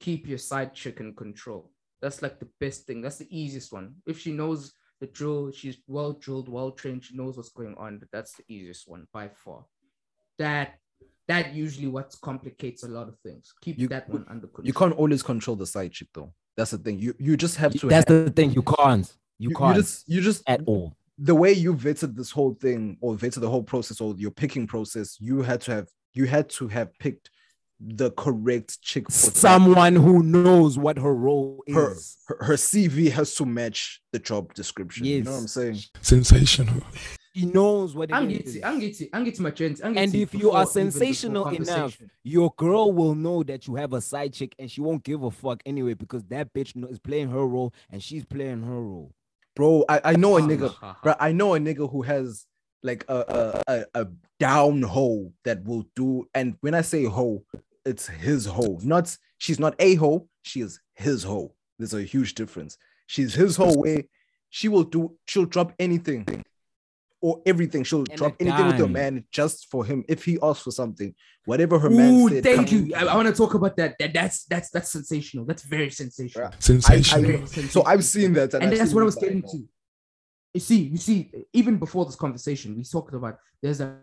keep your side chick in control. That's like the best thing. That's the easiest one. If she knows the drill, she's well drilled, well trained, she knows what's going on. But that's the easiest one by far. That that usually what complicates a lot of things. Keep You- that one under control. You can't always control the side chick though. That's the thing. You you just have to. That's have- the thing. You can't. You, you, can't you just you just at all. the way you vetted this whole thing or vetted the whole process or your picking process, you had to have you had to have picked the correct chick for that. Someone who knows what her role is. her, her her CV has to match the job description. You know what I'm saying? Sensational. She knows what it I'm is. getting, I'm getting, I'm getting my chance. And if you are sensational enough, your girl will know that you have a side chick and she won't give a fuck anyway because that bitch is playing her role and she's playing her role. Bro, I, I know a Ah, nigga, ha, ha. bro. I know a nigga who has like a a, a, a down hoe that will do. And when I say hoe, it's his hoe. Not she's not a hoe, she is his hoe. There's a huge difference. She's his hoe way she will do, she'll drop anything or everything. She'll And drop a anything with your man just for him. If he asks for something, whatever her man Ooh, said. thank you. I, want to talk about that. That that's that's that's sensational. That's very sensational. Bruh. I- Sensational. I- Very so. I've seen that, and I've that's what I was getting to. You see, you see, even before this conversation, we talked about there's a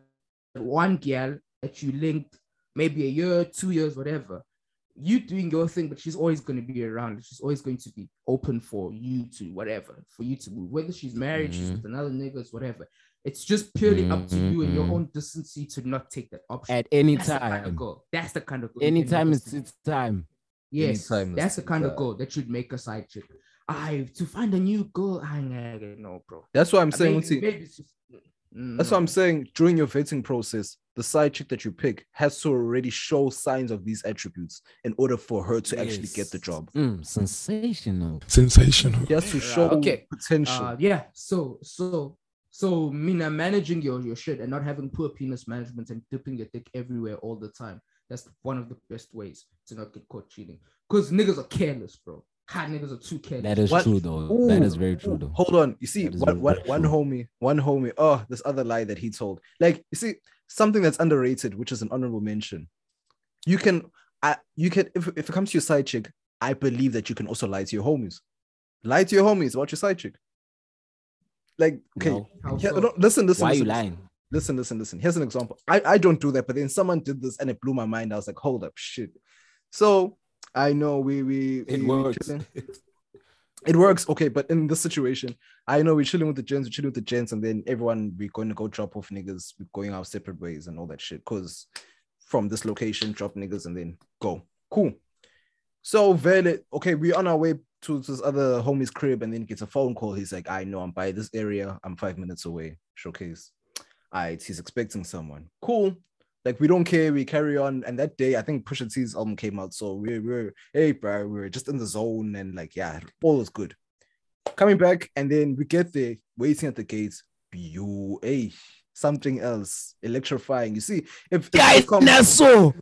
one girl that you linked maybe a year, two years, whatever. You doing your thing, but she's always going to be around. She's always going to be open for you to whatever, for you to move. Whether she's married, she's Mhm. with another niggas, whatever. It's just purely up to you and your Mhm. own decency to not take that option. At any That's the kind of time. goal. That's the kind of goal. Anytime it's it's time. Yes, Anytime that's the kind uh, of goal that should make a side chick. I to find a new girl. I no, bro. That's what I'm Uh, saying. maybe- see, maybe it's just- Mm, That's no. what I'm saying. During your vetting process, the side chick that you pick has to already show signs of these attributes in order for her to actually get the job. Mm, sensational. Sensational. She has to Uh, show okay. potential. Uh, yeah. So so so Mina managing your your shit and not having poor penis management and dipping your dick everywhere all the time. That's one of the best ways to not get caught cheating. Cause niggas are careless, bro. Ha, niggas are too careless. That is What- true though. that is very true though. Hold on. You see, That is one, very, one, very one true. homie, one homie. Oh, this other lie that he told. Like, you see, something that's underrated, which is an honorable mention. You can, I, you can, if, if it comes to your side chick, I believe that you can also lie to your homies. Lie to your homies about your side chick. Like, okay, No. How yeah, so? no, listen, listen. Why are you listen, lying? listen, listen, listen. Here's an example. I, I don't do that, but then someone did this and it blew my mind. I was like, hold up, shit. So I know we we It we- we works. chilling. It works, okay, but in this situation, I know we're chilling with the gents, we're chilling with the gents, and then everyone we're going to go drop off niggas, we're going our separate ways and all that shit. Cause from this location, drop niggas and then go. Cool. So Vele, okay, we're on our way to this other homie's crib, and then gets a phone call. He's like, I know I'm by this area, I'm five minutes away. Showcase. All right, he's expecting someone. Cool. Like we don't care, we carry on. And that day, I think Pusha T's album came out, so we we're hey, bro, we were just in the zone and like yeah, all was good. Coming back, and then we get there, waiting at the gates. You, hey, something else, electrifying. You see, if Guys, so.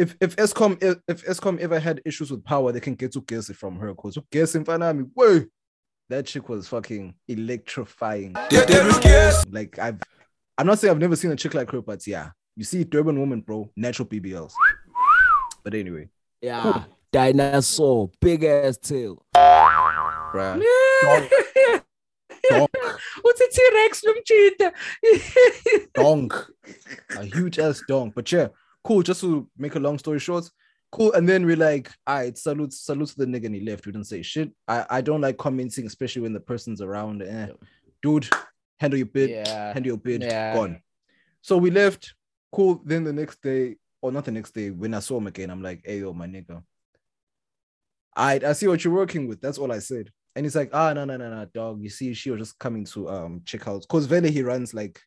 If if Eskom if, if Eskom ever had issues with power, they can get to guess it from her. Cause guess in front of me, whoa, that chick was fucking electrifying. Like I've, I'm not saying I've never seen a chick like her, but yeah, you see Durban woman, bro, natural BBLs. But anyway, Yeah. Dinosaur, big ass tail. bruh, donk, What's a T-Rex nomchita? donk, a huge ass donk. But yeah, cool. Just to make a long story short, cool. And then we're like, all right, salute, salute to the nigga, and he left. We didn't say shit. I, I don't like commenting, especially when the person's around. Eh, dude, handle your bid, Yeah. handle your bid, Yeah. gone. So we left. Cool. Then the next day, or not the next day, when I saw him again, I'm like, hey yo, my nigga. I I see what you're working with. That's all I said. And he's like, ah, no, no, no, no, dog. You see, she was just coming to um check out. Cause Vele he runs like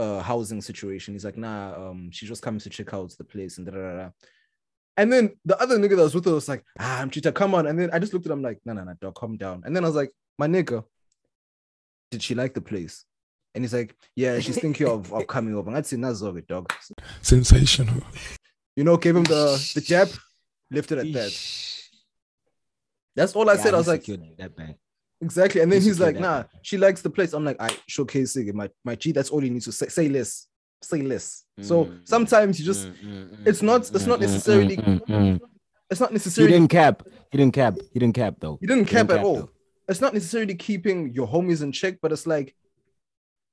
a housing situation. He's like, nah, um, she's just coming to check out the place and da da da. da. And then the other nigga that was with her was like, ah, I'm Chita, come on. And then I just looked at him like, no, no, no, dog, calm down. And then I was like, my nigga, did she like the place? And he's like, yeah, she's thinking of, of coming over. And I'd say Nazog, dog. Sensational. You know, gave him the the jab, lifted at that. That's all I said. I was like, that bang. Exactly. And then he's like, nah, she likes the place. I'm like, I showcasing it. My my G, that's all you need to say. Say less. Say less. So Mm, mm sometimes you just mm, mm, it's not it's not necessarily it's not necessarily He didn't cap. He didn't cap. He didn't cap though. you didn't cap at all. though. It's not necessarily keeping your homies in check, but it's like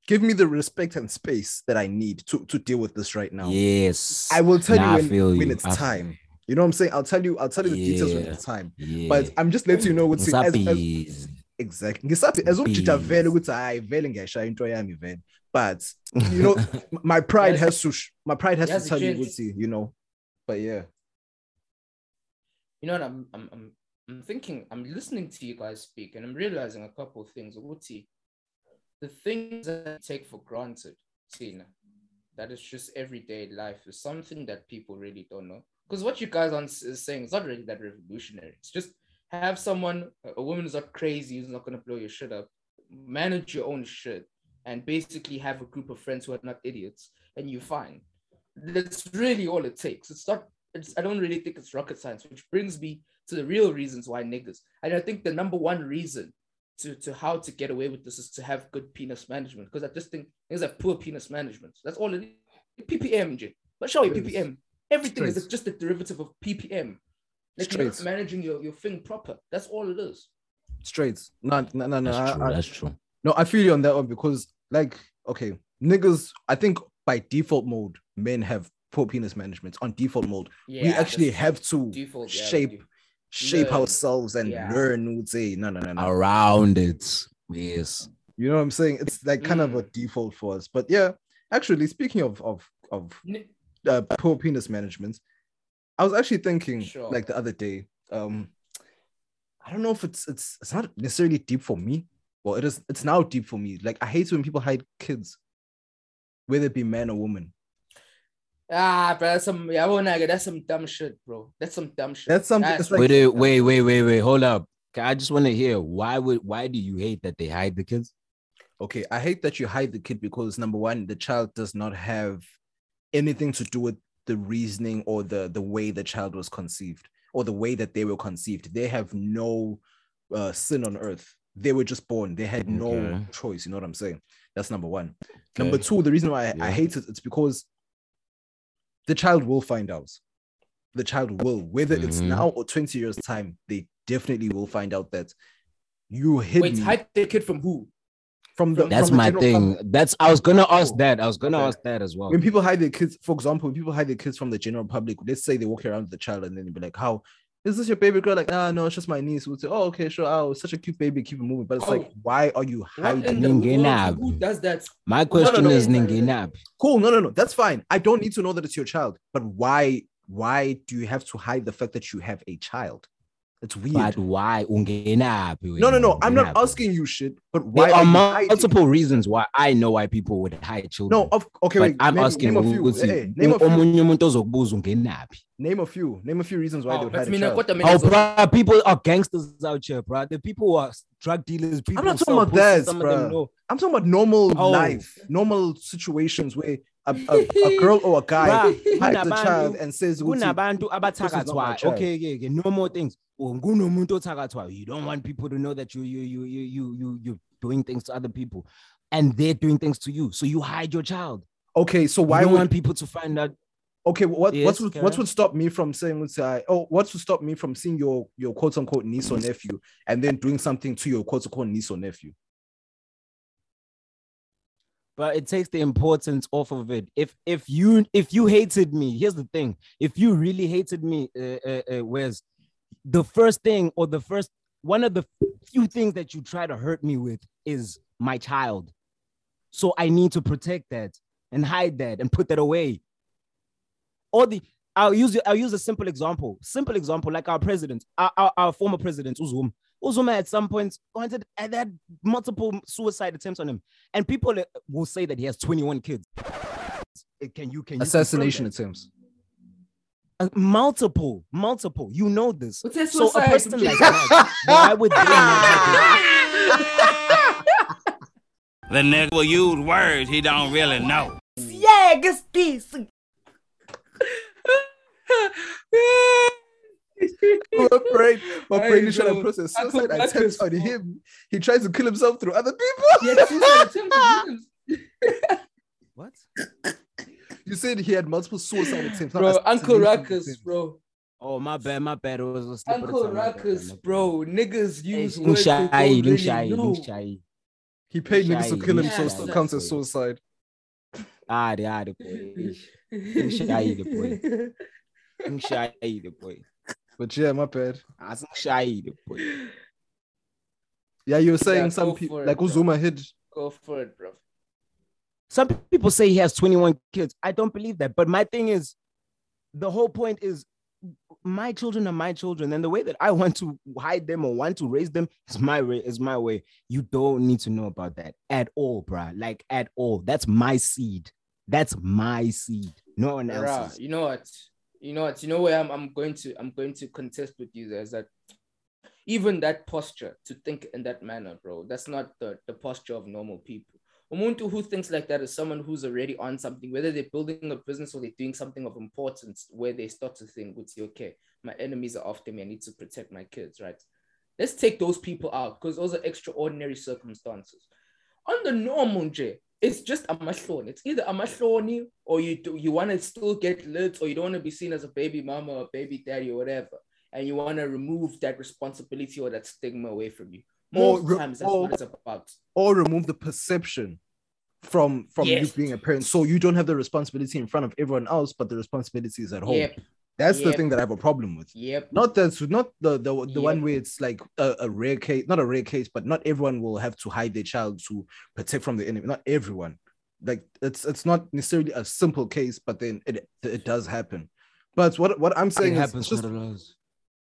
give me the respect and space that I need to to deal with this right now. Yes. I will tell Nah, you when, when you. it's I feel time. You know what I'm saying? I'll tell you, I'll tell you the details when Yeah. it's time. Yeah. But I'm just letting you know what's as, as. Exactly. Ngisathi as ukujija Bees. vele ukuthi hayi vele ngiyashaya into yami vele. But you know, my pride has to sh- my pride has to tell you gents. ukuthi, you know. But yeah. You know what? I'm, I'm, I'm, I'm thinking. I'm listening to you guys speak, and I'm realizing a couple of things. Uguti, the things that I take for granted, Tina, that is just everyday life, is something that people really don't know. Because what you guys are saying is not really that revolutionary. It's just have someone, a- woman who's not crazy, who's not gonna blow your shit up, manage your own shit, and basically have a group of friends who are not idiots, and you're fine. That's really all it takes. It's not. It's, I don't really think it's rocket science, which brings me to the real reasons why niggas. And I think the number one reason to, to how to get away with this is to have good penis management. Because I just think niggas have poor penis management. That's all it is. PPM. But show you PPM. Everything is just a derivative of PPM. Like you're not managing your, your thing proper. That's all it is. Straight. No, no, no, no. That's I- true. I- That's true. No, I feel you on that one because, like, okay, niggas, I think by default mode, men have poor penis management on default mode. we actually have to default, shape do. shape Learn. ourselves and Yeah. learn. Would say no, no, no, no. Around it. Yes. You know what I'm saying? It's like kind of a Mm. default for us. But yeah, actually, speaking of of of uh, poor penis management, I was actually thinking Sure. like the other day. Um, I don't know if it's it's it's not necessarily deep for me. Well, it is. It's now deep for me. Like I hate when people hide kids, whether it be man or woman. Ah, bro, that's some yeah, well, nigga, that's some dumb shit, bro. That's some dumb shit. That's something. That's It's like wait, wait, wait, wait, wait, wait. Hold up. I just want to hear why would why do you hate that they hide the kids? okay, I hate that you hide the kid because number one, the child does not have anything to do with the reasoning or the the way the child was conceived or the way that they were conceived. They have no uh, sin on earth. They were just born. They had no Okay. choice. You know what I'm saying? That's number one. Number two, the reason why I, I hate it, it's because the child will find out. The child will, whether it's Mhm. now or 20 years' time, they definitely will find out that you hid Wait, me hide the kid from who? From the That's from the my thing. public. That's I was gonna ask Oh, that. I was gonna okay. ask that as well. when people hide their kids, for example, when people hide their kids from the general public, let's say they walk around with the child and then they be like, How is this your baby girl? Like, ah, no, it's just my niece. We'll say, Oh, okay, sure. Oh, such a cute baby, keep it moving. But it's like, Oh. why are you hiding? the Who does that? My question no, is no. Ninginap. Cool, no, no, no, that's fine. I don't need to know that it's your child, but why why do you have to hide the fact that you have a child? It's weird. But why ungenap? no, no, no. I'm not asking you shit, but why There are are you hiding? multiple reasons why I know why people would hide children. No, of okay, but wait. I'm name, asking name a few. Hey, name a few. omunye umuntu ozokubuza. Name a few. Name a few reasons why oh, they Oh, would but hide a child. Oh, ngizo- bruh, people are gangsters out here, bruh. The people who are drug dealers, people I'm not talking about pussy, that, some of them bruh. I'm talking about normal Oh. life, normal situations where a, a, a girl or a guy hides a child and says, kunabantu "This is abathakathwayo. child." okay okay okay. No more things. Kunomuntu othakathwayo. You don't want people to know that you you you you you you you're doing things to other people. And they're doing things to you. So you hide your child. Okay, so why you would want people to find out. Okay what Yes, what would, what would stop me from saying let's say oh what would stop me from seeing your your quote unquote niece or nephew and then doing something to your quote unquote niece or nephew? But it takes the importance off of it if if you if you hated me here's the thing if you really hated me uh, uh, uh, where's the first thing or the first one of the few things that you try to hurt me with is my child so i need to protect that and hide that and put that away or the I'll use I'll use a simple example. Simple example, like our president, our, our, our former president, Uzum. Uzuma at some point wanted and they had multiple suicide attempts on him, and people uh, will say that he has 21 kids. Uh, Can you can you Assassination attempts. Uh, multiple, multiple. You know this. What's So a person like that, why would they not have it? The nigga will use words he don't really know. Yeah, guess this. My brain, my Hey, brain is trying to process suicide could- I attempts on him. He tries to kill himself through other people. Yeah, suicide attempts on him. What? You said he had multiple suicide attempts. Bro, Uncle Ruckus, bro. Oh my bad, my bad. It was a slip of the Uncle tongue, my bad, Ruckus, bro. Niggas Hey, use words they Link don't shy, really shy, know. link shy. He paid niggas to Shy, kill yeah, himself, still counts as suicide. Ah, the ah, the boy. Shy, the boy. Shy, the boy. But yeah, my bad. Link shy, the boy. Yeah, you were saying Yeah, some people like bro. Uzuma hid. Go for it, bro. Some people say he has 21 kids. I don't believe that. But my thing is, the whole point is my children are my children. And the way that I want to hide them or want to raise them is my way, is my way. You don't need to know about that at all, bruh. Like at all. That's my seed. That's my seed. No one Rah, else's. you know what? You know what? You know where I'm, I'm going to I'm going to contest with you there is that even that posture to think in that manner, bro, that's not the, the posture of normal people. Umuntu who thinks like that is someone who's already on something, whether they're building a business or they're doing something of importance where they start to think, okay, my enemies are after me, I need to protect my kids, right? Let's take those people out because those are extraordinary circumstances. On the normal, J, it's just a mahloni. It's either a mahloni or you do, you want to still get lit or you don't want to be seen as a baby mama or baby daddy or whatever. And you want to remove that responsibility or that stigma away from you. Or Most re- times that's or- what it's about. or remove the perception from from Yes. you being a parent so you don't have the responsibility in front of everyone else but the responsibility is at home Yep. That's the thing that i have a problem with Yep. not that's not the the, the one where it's like a, a rare case not a rare case but not everyone will have to hide their child to protect from the enemy not everyone like it's it's not necessarily a simple case but then it it does happen but what what i'm saying It is happens, just, not a lot.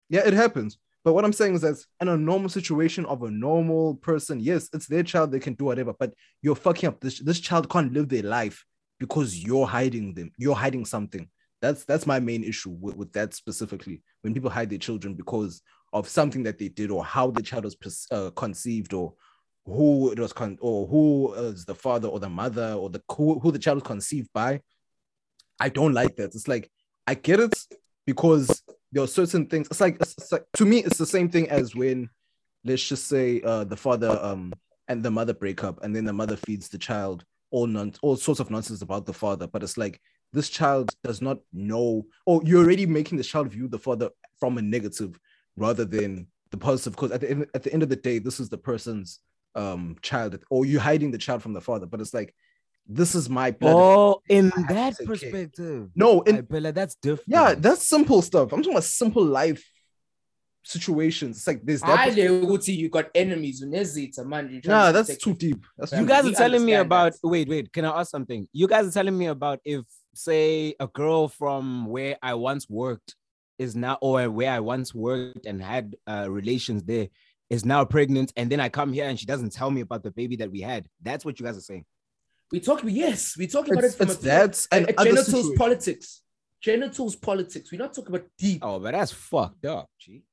yeah, it happens. But what I'm saying is that in a normal situation of a normal person, yes, it's their child, they can do whatever, but you're fucking up. This this child can't live their life because you're hiding them. You're hiding something. That's that's my main issue with, with that specifically. When people hide their children because of something that they did or how the child was uh, conceived or who it was con- or who is the father or the mother or the who, who the child was conceived by. I don't like that. It's like I get it because there are certain things. It's like, it's like to me, it's the same thing as when, let's just say, uh, the father um and the mother break up, and then the mother feeds the child all non all sorts of nonsense about the father. But it's like this child does not know, or you're already making the child view the father from a negative rather than the positive. Because at the end, at the end of the day, this is the person's um child or you're hiding the child from the father, but it's like this is my blood. Oh, in I that take care. perspective. No, in I Bella, that's different. yeah, that's simple stuff. I'm talking about simple life situations. It's like this. that. I Uti, you got enemies. Unezita, man. you trying Nah, to that's too deep. That's You you too guys we are telling me about that. wait wait can i ask something you guys are telling me about if say a girl from where i once worked is now or where i once worked and had uh, relations there is now pregnant and then i come here and she doesn't tell me about the baby that we had that's what you guys are saying We talk, yes, we talk about It's, it from it's a, that and a, a genitals situations. politics. Genitals politics. We're not talking about deep. oh but that's fucked up G.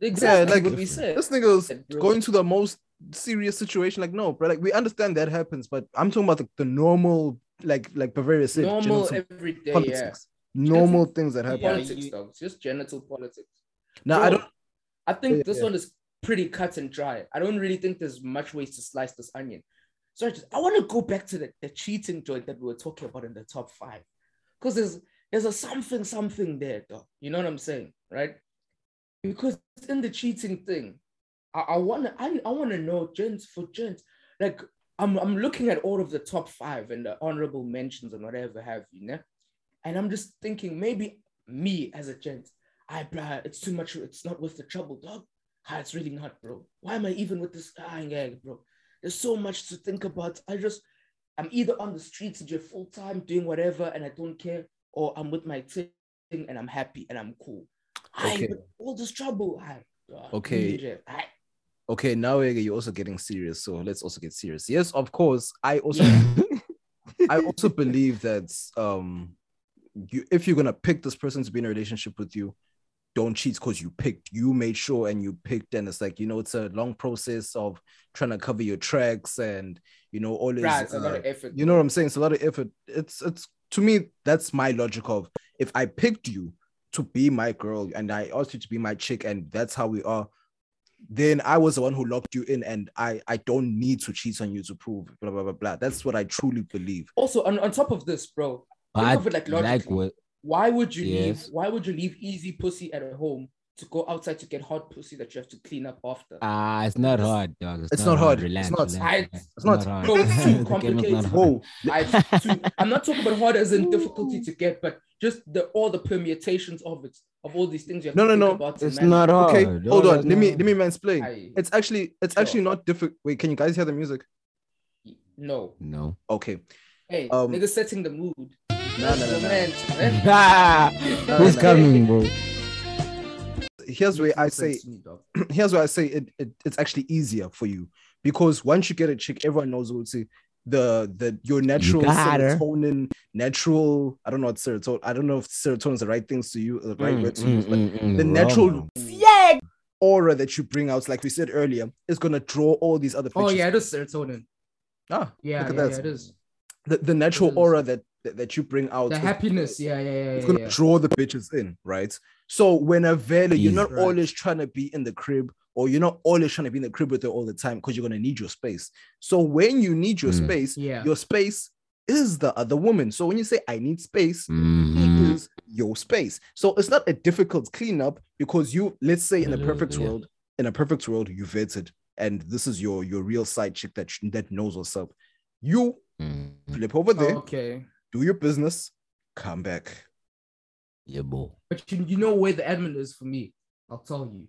Exactly like, what we said. This nigga was going to the most serious situation. Like, no, bro. Like, we understand that happens, but I'm talking about the, the normal, like, like Bavaria said, normal genital everyday, yeah. politics, normal things that happen. Yeah, Politics, you- though. It's just genital politics. Now, I don't. I think Yeah, this yeah. one is pretty cut and dry. I don't really think there's much ways to slice this onion. So I just I want to go back to the, the cheating joint that we were talking about in the top five. Because there's there's a something something there, though. You know what I'm saying? Right? Because in the cheating thing, I, I wanna I, I wanna know gents for gents. Like I'm I'm looking at all of the top five and the honorable mentions and whatever have you, know? And I'm just thinking maybe me as a gent, I blah, it's too much, it's not worth the trouble, dog. Ah, it's really not, bro. Why am I even with this ah, yeah, bro? There's so much to think about. I just I'm either on the streets full time doing whatever and I don't care, or I'm with my thing and I'm happy and I'm cool. Okay. but all this trouble. Ah, Okay. Okay, now you're also getting serious, so let's also get serious. Yes, of course. I also, I also believe that um, you if you're gonna pick this person to be in a relationship with you, don't cheat because you picked, you made sure, and you picked, and it's like you know, it's a long process of trying to cover your tracks and you know, always. Right, it's a lot uh, of effort. you know what I'm saying? It's a lot of effort. It's it's to me, that's my logic of if I picked you to be my girl and I asked you to be my chick, and that's how we are, then I was the one who locked you in, and I I don't need to cheat on you to prove blah blah blah blah. That's what I truly believe. Also, on, on top of this, bro, think But of it like like logically. what why would you Yes. leave? Why would you leave easy pussy at home to go outside to get hot pussy that you have to clean up after? ah it's not hard dog It's not hard. It's relax, not. relax, I- relax. it's not. hard. Bro, it's too The game is not complicated. hard. Whoa, I, I'm not talking about hard as in difficulty to get, but just the all the permutations of it, of all these things you have No, to no, think no. about. it's manage. not hard okay, dog, hold on. that's Let me let me mansplain. I- It's actually it's Sure. actually not difficult. Wait, can you guys hear the music? No. no Okay. Hey, Um, nigga setting the mood. No, no, no, no. Romantic, man. Who's coming bro Here's where I say sense to me, dog. here's where I say it, it it's actually easier for you because once you get a chick, everyone knows what to the the your natural got her. serotonin, natural. I don't know what serotonin. I don't know if serotonin is the right things to you, the right Mm, word to mm, use, but mm, mm, the wrong. natural aura that you bring out, like we said earlier, is gonna draw all these other. Oh yeah, it is serotonin. Ah, Yeah, look at yeah, that. yeah, it is. the, the natural It is. aura that, that that you bring out. The is- happiness. Yeah, yeah, yeah, it's yeah. gonna yeah. draw the bitches in, right? So when a vela, you're not Right. always trying to be in the crib, or you're not always trying to be in the crib with her all the time because you're gonna need your space. So when you need your Mm. space, Yeah. your space is the other woman. So when you say I need space, Mhm. it is your space. So it's not a difficult cleanup because you, let's say, in a perfect Yeah. world, in a perfect world, you vetted, and this is your your real side chick that that knows what's up. You Mhm. flip over there, Okay. do your business, come back. yeah boy But you, you know where the admin is for me. I'll tell you.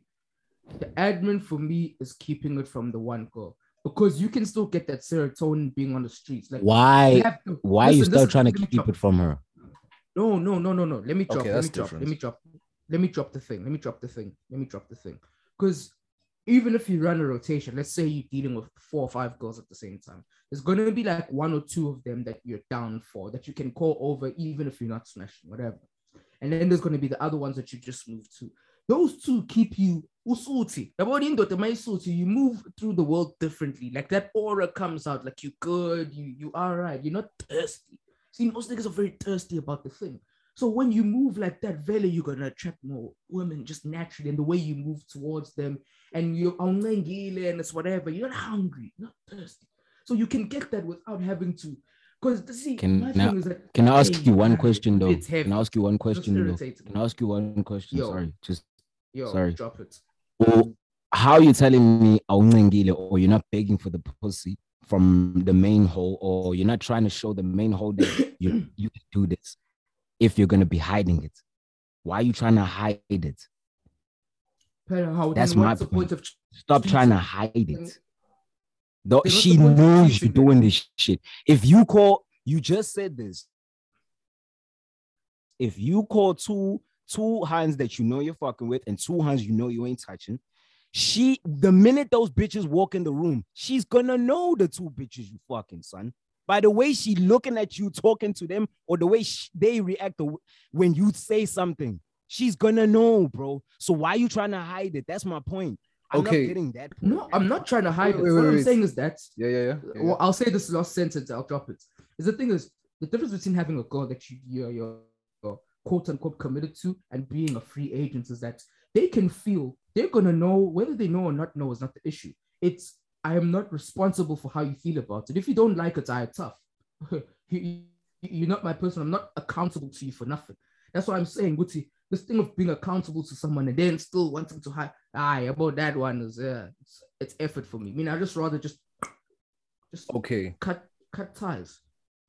The admin for me is keeping it from the one girl. Because you can still get that serotonin being on the streets. Like why to- why are you still listen, trying to keep drop- it from her No, no, no, no, no. Let me drop. Okay, let that's me drop. different. Let me drop. Let me drop the thing. Let me drop the thing. Let me drop the thing. Because even if you run a rotation, let's say you're dealing with four or five girls at the same time, there's going to be like one or two of them that you're down for that you can call over, even if you're not smashing, whatever. And then there's going to be the other ones that you just move to. Those two keep you usuti. You move through the world differently. Like that aura comes out, like you good, you you are right. You're not thirsty. See, most niggas are very thirsty about the thing. So when you move like that, Vele, you're gonna attract more women just naturally, and the way you move towards them, and you're and it's whatever. You're not hungry, you're not thirsty. So you can get that without having to. Because see, Can my now- thing is that can i ask Hey, you one question though It's heavy. can i ask you one question though can i ask you one question Yo. sorry just Yo, sorry. drop it. Well, how are you telling me or you're not begging for the pussy from the main hole or you're not trying to show the main hole that you you can do this if you're gonna be hiding it? Why are you trying to hide it? How, That's my the point of Stop cheating? trying to hide it. Though she point knows you're doing this shit. If you call, you just said this. If you call two two hands that you know you're fucking with and two hands you know you ain't touching, she the minute those bitches walk in the room, she's gonna know the two bitches you fucking son. By the way she looking at you talking to them or the way sh- they react to- when you say something, she's gonna know, bro. So why you trying to hide it? That's my point. I'm Okay. not getting that. No, I'm not trying to hide Wait, it. wait, what I'm wait. saying is that Yeah, yeah, yeah. yeah, well, I'll say this last sentence, I'll drop it. Is the thing is the difference between having a girl that you you're, you're, you're quote unquote committed to and being a free agent is that they can feel they're gonna know whether they know or not know is not the issue. It's I am not responsible for how you feel about it. If you don't like it, I am tough. you, you- you're not my person. I'm not accountable to you for nothing. That's what I'm saying, Guti. This thing of being accountable to someone and then still wanting to hide, aye, about that one is yeah, it's, it's effort for me. I mean, I just rather just just Okay, cut cut ties.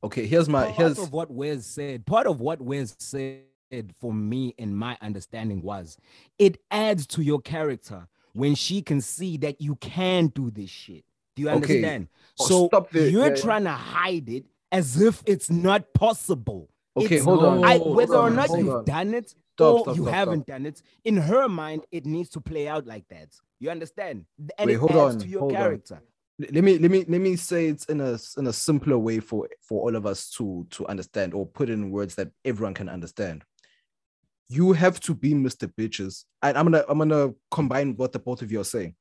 Okay. Here's my part here's of what Wes said. Part of what Wes said for me and my understanding was it adds to your character when she can see that you can do this shit. Do you Okay. understand? Oh, so you're Yeah, yeah. trying to hide it as if it's not possible. Okay, It's- hold on. I, hold whether or not hold you've on. done it Stop, or stop, you stop, haven't done it, in her mind, it needs to play out like that. You understand? And Wait, it hold adds on, to your hold character. Let me let me let me say it in a in a simpler way for for all of us to to understand or put in words that everyone can understand you have to be mr bitches and i'm gonna i'm gonna combine what the both of you are saying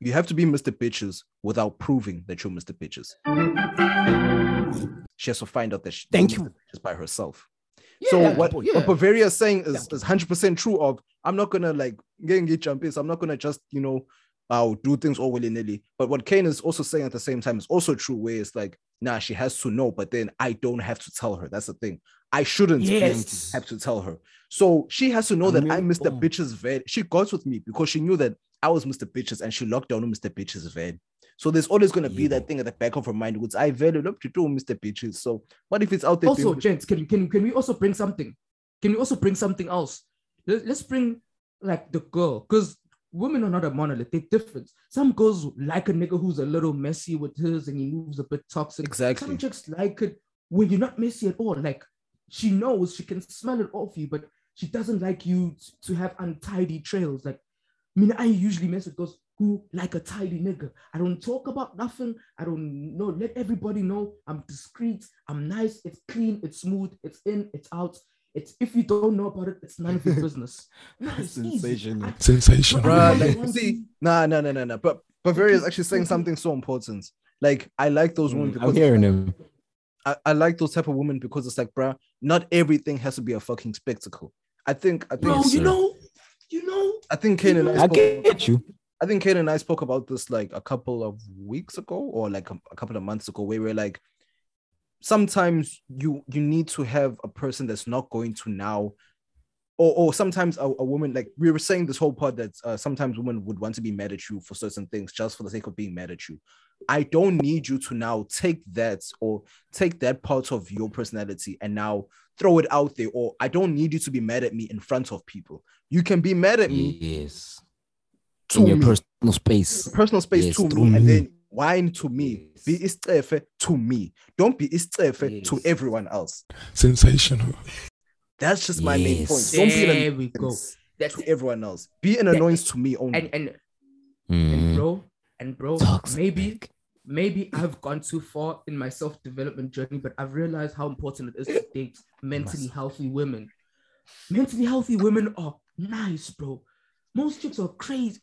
you have to be mr bitches without proving that you're mr bitches she has to find out that she Thank you. Bitches by herself Yeah, so what, yeah. what Bavaria is saying is, is 100% true of I'm not gonna like getting get jump in, so I'm not gonna just you know uh, do things all willy-nilly. But what Kane is also saying at the same time is also true, where it's like, nah, she has to know, but then I don't have to tell her. That's the thing. I shouldn't Yes. have to tell her. So she has to know that I I'm mean, Mr. boom. Bitches Van. She got with me because she knew that I was Mr. Bitches and she locked down on Mr. Bitches Van. So there's always gonna be Yeah. that thing at the back of her mind, which I value up to do Mr. Bitches. So what if it's out there? Also, being- gents, can can can we also bring something? Can we also bring something else? Let's bring like the girl, because women are not a monolith. They're different. Some girls like a nigga who's a little messy with his and he moves a bit toxic. Exactly. Some chicks like it when you're not messy at all. Like she knows she can smell it off you, but she doesn't like you to have untidy trails. Like, I mean, I usually mess with girls who like a tidy nigga. I don't talk about nothing. I don't know. Let everybody know I'm discreet. I'm nice. It's clean. It's smooth. It's in. It's out. It's if you don't know about it, it's none of your business. No, it's easy. Sensational. I- Sensational. Bruh, Everybody like, wants see, nah, nah, nah, nah, nah. But Bavaria is actually saying something so important. Like, I like those women Mm, because I'm hearing him. I, I like those type of women because it's like, bruh, not everything has to be a fucking spectacle. I think, I think, Bro, Yes, you know, you know. I think Kane and I I spoke, get you. I think Kane and I spoke about this like a couple of weeks ago or like a, a couple of months ago, where we're like, sometimes you you need to have a person that's not going to now or, or sometimes a, a woman like we were saying this whole part that uh, sometimes women would want to be mad at you for certain things just for the sake of being mad at you i don't need you to now take that or take that part of your personality and now throw it out there or i don't need you to be mad at me in front of people you can be mad at me Yes. to In your me personal space. personal space Yes, to through me, and then whine to me. Be Yes. istefe to me. Don't be istefe to everyone else. Sensational. That's just my main point. Don't be There an we go. That's to everyone else. Be an Yeah. annoyance to me only. and and Mm. and bro, and bro, Toxic. maybe maybe I've gone too far in my self development journey, but I've realized how important it is to date mentally healthy women. Mentally healthy women are nice, bro. Most chicks are crazy.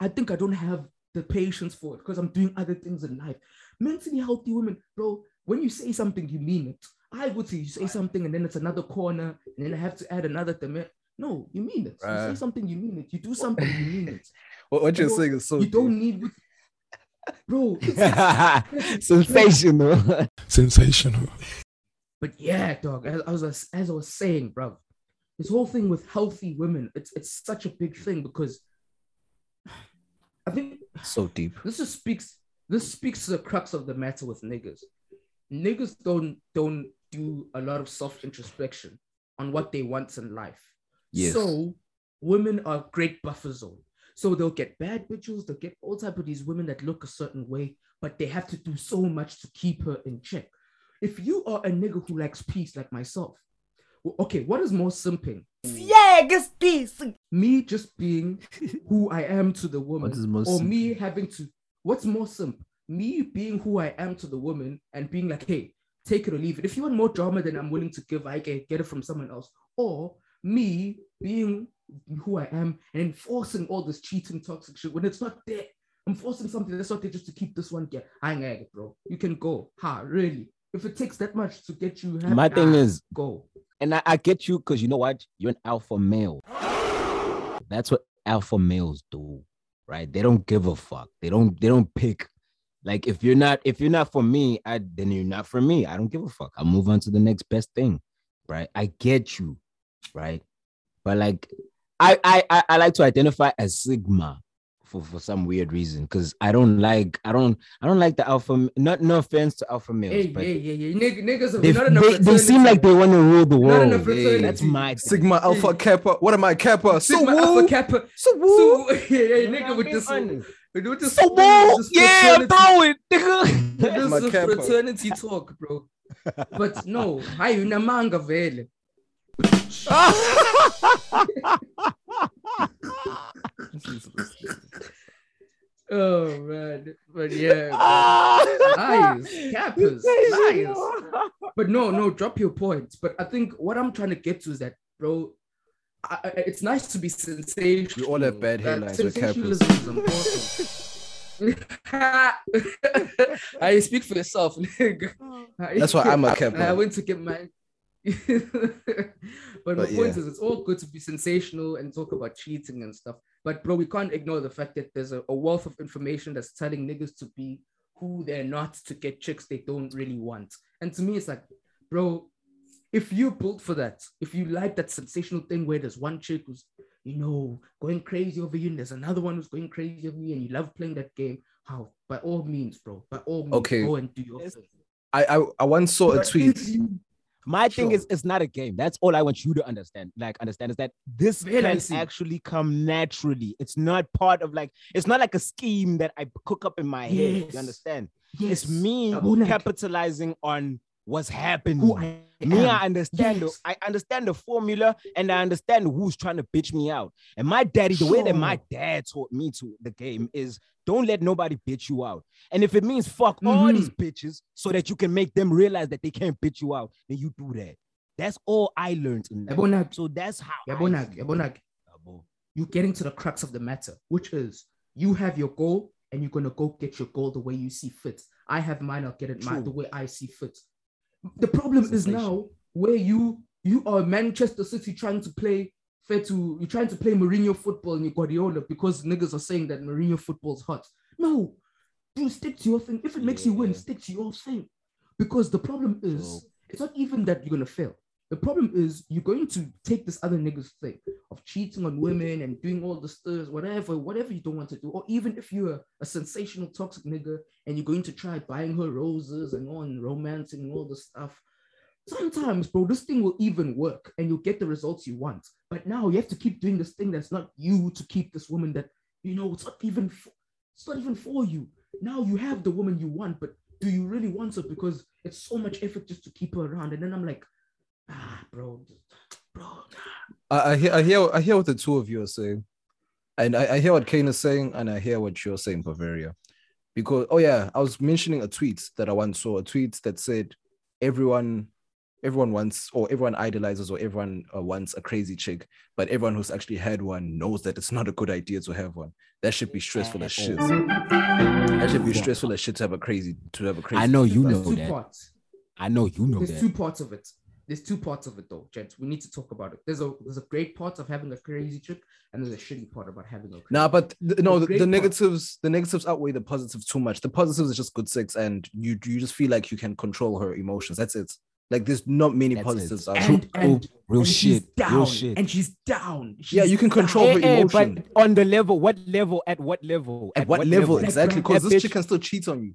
I think I don't have the patience for it because I'm doing other things in life. Mentally healthy women, bro. When you say something, you mean it. I would say you say something and then it's another corner, and then I have to add another thing. No, you mean it. You say something, you mean it. You do something, you mean it. what, what you're Bro, saying is so you deep. don't need, bro. it's- Sensational. Sensational. But yeah, dog. As I was as I was saying, bro, this whole thing with healthy women, it's it's such a big thing because I think So deep. this just speaks this speaks to the crux of the matter with niggas. Niggas don't don't do a lot of self introspection on what they want in life. Yes. So women are great buffer zone. So they'll get bad bitches, they'll get all type of these women that look a certain way, but they have to do so much to keep her in check. If you are a nigga who likes peace like myself, well, okay, what is more simping? Yeah, guess this. Me just being who I am to the woman, What is more or me having to what's more simp? Me being who I am to the woman and being like, hey, take it or leave it. If you want more drama than I'm willing to give, I can get it from someone else. Or me being who I am and enforcing all this cheating, toxic shit when it's not there. I'm forcing something that's not there just to keep this one get. I ain't it, bro. You can go. Ha, really? If it takes that much to get you happy, My thing ah, is, go. and I, I get you because you know what? You're an alpha male. That's what alpha males do, right? They don't give a fuck. They don't. They don't pick. Like if you're not, if you're not for me, I then you're not for me. I don't give a fuck. I'll move on to the next best thing, right? I get you, right? But like, I I I, I like to identify as Sigma for for some weird reason because I don't like I don't I don't like the alpha. Not no offense to alpha males, Hey, but yeah, yeah, yeah. Nigg- niggas are they, not they, they seem like they want to rule the Not in a world. fraternity. That's my thing. Sigma Alpha Kappa. What am I Kappa? So Sigma woo. Alpha Kappa. So woo. So, yeah, yeah, You know nigga with I'm this. Uh, honest. With this So this yeah, I'm fraternity- throwing, nigga. This is Kappa. fraternity talk, bro. But no, hi, unamanga vele. Oh man, but yeah, man. nice, cappers, nice. But no, no, drop your points. But I think what I'm trying to get to is that, bro, I, I, it's nice to be sensational. We all have bad That hairlines with sensationalism is important. I speak for yourself, nigga. That's why I'm a a I Kappa. went to get my. but my But point yeah. is, it's all good to be sensational and talk about cheating and stuff. But bro, we can't ignore the fact that there's a, a wealth of information that's telling niggas to be who they're not to get chicks they don't really want. And to me, it's like, bro, if you're built for that, if you like that sensational thing where there's one chick who's, you know, going crazy over you, and there's another one who's going crazy over you, and you love playing that game, how? By all means, bro. By all means, Okay. go and do your thing. I, I I once saw a But tweet. My thing is, it's not a game. That's all I want you to understand. Like, understand is that this can actually come naturally. It's not part of like, it's not like a scheme that I cook up in my head. You understand? Yes. It's me capitalizing on what's happening. Me. I understand. Yes. The, I understand the formula, and I understand who's trying to bitch me out. And my daddy, the way that my dad taught me to the game is don't let nobody bitch you out. And if it means fuck all Mm-hmm. these bitches so that you can make them realize that they can't bitch you out, then you do that. That's all I learned in that. So that's how. Yabonak. Yabonak, you're getting to the crux of the matter, which is you have your goal and you're gonna go get your goal the way you see fit. I have mine, I'll get it my, the way I see fit. The problem is now where you you are Manchester City trying to play fair to you're trying to play Mourinho football and you Guardiola because niggas are saying that Mourinho football's hot. No, you stick to your thing. If it makes you win, stick to your thing. Because the problem is So- it's not even that you're gonna fail. The problem is you're going to take this other nigga's thing of cheating on women and doing all the stirs, whatever, whatever you don't want to do, or even if you're a, sensational toxic nigga and you're going to try buying her roses and on romancing and all the stuff. Sometimes, bro, this thing will even work and you'll get the results you want. But now you have to keep doing this thing that's not you to keep this woman that you know it's not even for, it's not even for you. Now you have the woman you want, but do you really want her? Because it's so much effort just to keep her around. And then I'm like, bro, bro. I, I hear I hear I hear what the two of you are saying, and I, I hear what Kane is saying, and I hear what you're saying, Bavaria. Because oh yeah, I was mentioning a tweet that I once saw, a tweet that said everyone everyone wants or everyone idolizes or everyone uh, wants a crazy chick, but everyone who's actually had one knows that it's not a good idea to have one. That should be stressful as shit. That should be stressful as shit to have a crazy to have a crazy. I know you know two that. parts. I know you know There's that. two parts of it. There's two parts of it though, gents. We need to talk about it. There's a there's a great part of having a crazy chick, and there's a shitty part about having a crazy Nah, but th- no, the, great the part- negatives, the negatives outweigh the positives too much. The positives is just good sex, and you you just feel like you can control her emotions. That's it. Like there's not many That's positives it. out And, there. and, real and she's shit, real down, shit. And she's down. Yeah, you can control down. her Eh, eh, emotion. but on the level, what level? At what level? At what level Like, exactly? Because this bitch- chick can still cheat on you.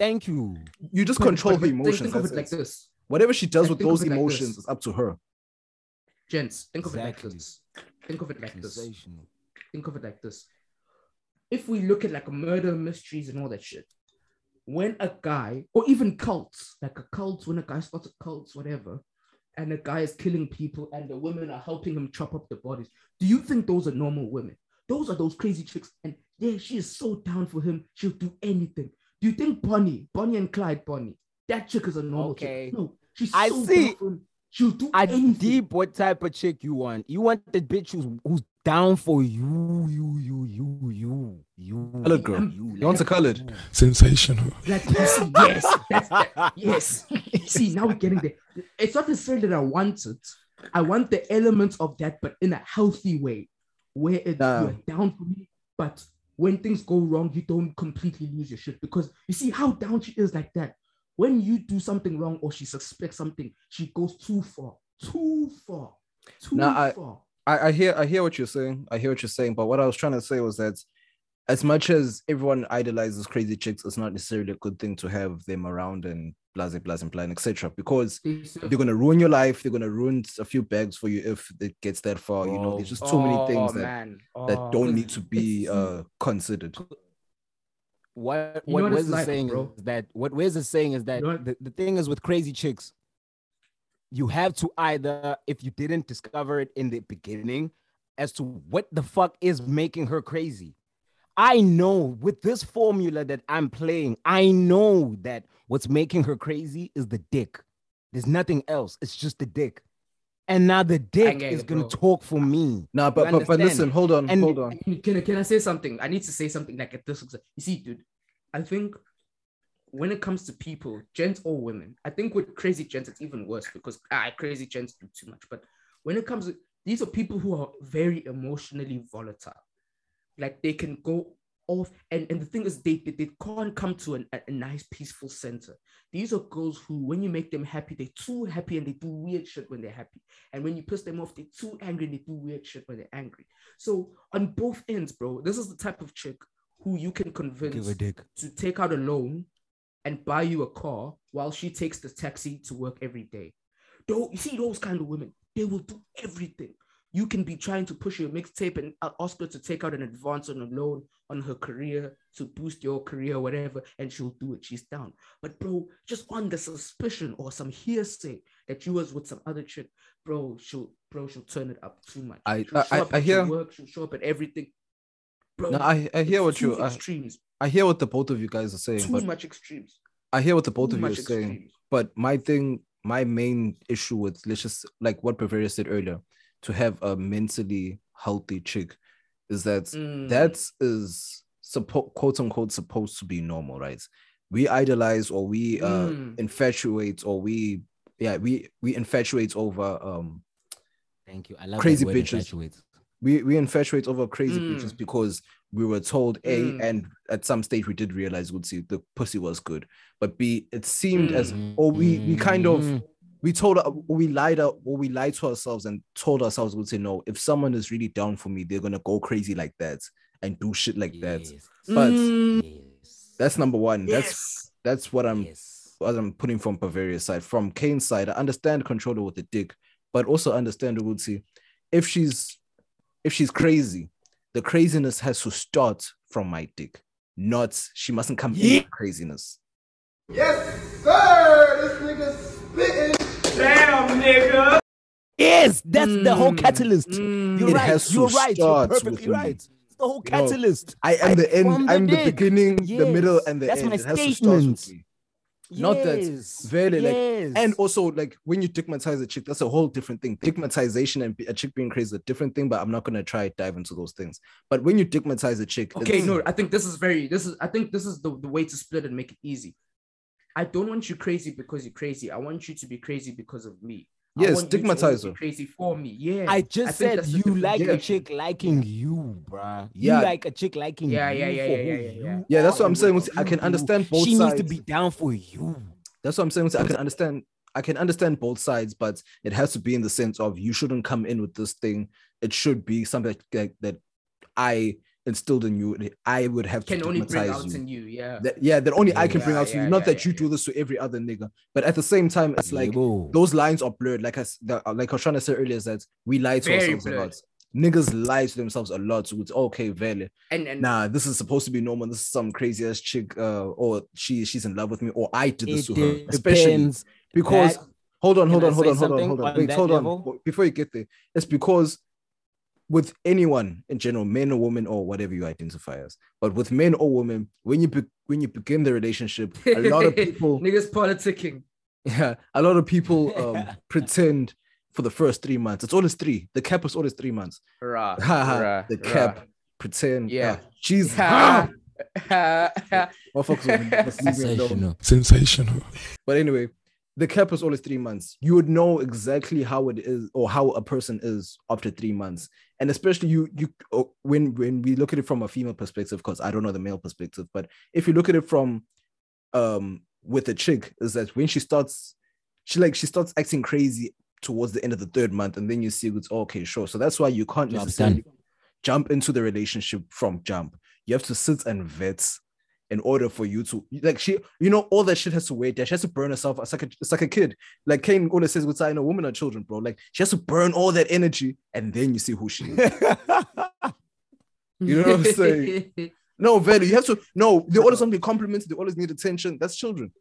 Thank you. You just But- control but- her but think- emotions. Think of it like it. this, Whatever she does Like, with those it like emotions is up to her. gents. Think of it like this. Think of it like this. Think of it like this. If we look at like murder mysteries and all that shit, when a guy, or even cults, like a cult, when a guy starts a cult, whatever, and a guy is killing people and the women are helping him chop up the bodies, do you think those are normal women? Those are those crazy chicks. And yeah, she is so down for him. She'll do anything. Do you think Bonnie, Bonnie and Clyde Bonnie, that chick is a normal Okay. chick? No, she's I so see. down. She'll do I anything. deep what type of chick you want. You want the bitch who's who's down for you, you, you, you, you, you. Colored girl. You, You want a colored? Sensational. Like you see, yes, that's that, yes. see, now we're getting there. It's not necessarily that I want it. I want the elements of that, but in a healthy way, where it's Nah. you're down for me, but when things go wrong, you don't completely lose your shit. Because you see how down she is like that. When you do something wrong or she suspects something, she goes too far, too far, too Nah, I- far. I, I hear I hear what you're saying. I hear what you're saying. But what I was trying to say was that as much as everyone idolizes crazy chicks, it's not necessarily a good thing to have them around and blase, blase, and plan, etc. Because they're gonna ruin your life. They're gonna ruin a few bags for you if it gets that far. You know, there's just too many things Oh, that man. that Oh, don't need to be uh considered. What what what Wes it's is like, saying bro? is that what Wes is saying is that You know the, the thing is with crazy chicks, you have to either if you didn't discover it in the beginning as to what the fuck is making her crazy. I know with this formula that I'm playing, I know that what's making her crazy is the dick. There's nothing else. It's just the dick. And now the dick is it, gonna talk for me. Nah, but but, but listen, hold on, And- hold on. Can, can, I- say something? I need to say something like at this. You see, dude, I think when it comes to people, gents or women, I think with crazy gents, it's even worse because ah, crazy gents do too much. But when it comes to these are people who are very emotionally volatile. Like they can go off, and, and the thing is, they, they, they can't come to an, a, a nice, peaceful center. These are girls who, when you make them happy, they're too happy and they do weird shit when they're happy. And when you piss them off, they're too angry and they do weird shit when they're angry. So on both ends, bro, this is the type of chick who you can convince to take out a loan and buy you a car while she takes the taxi to work every day. Though you see those kind of women, they will do everything. You can be trying to push your mixtape and uh, ask her to take out an advance on a loan on her career to boost your career, whatever, and she'll do it. She's down. But bro, just on the suspicion or some hearsay that you was with some other chick, bro, she'll bro, she'll turn it up too much. I- She'll I- show I- up I at hear- work, she'll show up at everything. Bro, No, I, I hear what you I, extremes, I hear what the both of you guys are saying, too but much extremes. I hear what the both too of you are much saying. But my thing, my main issue with let's just like what Bavaria said earlier, to have a mentally healthy chick, is that Mm. that is suppo- quote unquote supposed to be normal, right? We idolize or we uh Mm. infatuate or we yeah we we infatuate over um Thank you. I love Crazy that bitches. infatuate. we we infatuate over crazy Mm. bitches because we were told a Mm. and at some stage we did realize would see the pussy was good but b it seemed as Mm. or we we kind of Mhm. We told uh, we lied out or we lied to ourselves and told ourselves we would say no if someone is really down for me they're gonna go crazy like that and do shit like that Yes. but. Yes. that's number one that's Yes. that's what i'm yes. what i'm putting from Bavaria's side from Kane's side i understand controller with the dick but also understand Uguti, if she's if she's crazy the craziness has to start from my dick not she mustn't come in craziness Yes, sir. This nigga spitting. Damn, nigga. Yes, that's the whole Mm. catalyst. Mm. You're It right. has to You're right. You're start perfectly with me. right. It's the whole You know, catalyst. i am Right the end the i'm the dick. beginning the middle and the that's end my it has to start with statement. me not that Yes, very, like- yes. and also like when you stigmatize a chick that's a whole different thing stigmatization and a chick being crazy is a different thing but i'm not going to try to dive into those things but when you stigmatize a chick Okay, no, I think this is very this is I think this is the, the way to split and make it easy. I don't want you crazy because you're crazy. I want you to be crazy because of me. I Yes, want you stigmatize always be her. Crazy for me. Yeah. I just think said you like a chick liking you, bruh. Yeah. You like a chick liking Yeah, you yeah, yeah, yeah, yeah, yeah, yeah. yeah that's what i'm saying i can understand do. both She sides needs to be down for you. That's what I'm saying. I can understand. I can understand both sides, but it has to be in the sense of you shouldn't come in with this thing. It should be something that, that I instilled in you. I would have to Can only bring out you. in you. Yeah. That, yeah, that only I can bring Yeah, out to you. Not yeah, that you yeah, do this to every other nigga. But at the same time, it's like Yebo. those lines are blurred. Like I s- the, like I was trying to say earlier, is that we lie to Very ourselves a lot. Niggas lie to themselves a lot. So it's okay, vele. And and Nah, this is supposed to be normal. This is some crazy ass chick, uh, or she she's in love with me, or I did this It to her. Especially because That- hold on, hold on, hold on, hold on, hold on. on Wait, that hold level? on. Before you get there, it's because with anyone in general, men or women or whatever you identify as, but with men or women, when you be- when you begin the relationship, a lot of people, niggas politicking. yeah, a lot of people um, pretend for the first three months. It's always three. The cap is always three months. Rah, Haha, rah, the rah. cap, pretend. Yeah. ah, she's Ha, ah, ha, ha. motherfuckers will just leave me alone. Sensational. Sensational. But anyway, the cap is always three months. You would know exactly how it is or how a person is after three months. And especially you, you oh, when when we look at it from a female perspective, because I don't know the male perspective, but if you look at it from um with a chick, is that when she starts, she like she starts acting crazy towards the end of the third month, and then you see it's okay, sure. So that's why you can't necessarily jump into the relationship from jump. You have to sit and vet in order for you to like she you know all that shit has to wait there. She has to burn herself it's like a it's like a kid. Like Kane always says with saying a woman are children, bro. Like she has to burn all that energy and then you see who she is. You know what I'm saying? no, value. You have to no, they always want to be complimented, they always need attention. That's children.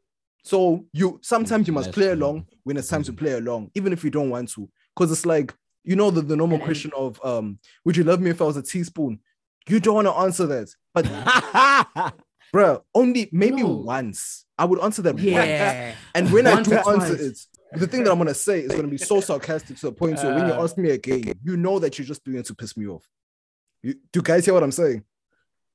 So you sometimes you must play along when it's time to play along, even if you don't want to. Because it's like you know the, the normal question of um, would you love me if I was a teaspoon? You don't want to answer that. But bro, only maybe No. once. I would answer that once. yeah. And when I do or answer it, the thing that I'm gonna say is gonna be so sarcastic to the point where when you Uh. ask me again, you know that you're just doing it to piss me off. You, do you guys hear what I'm saying?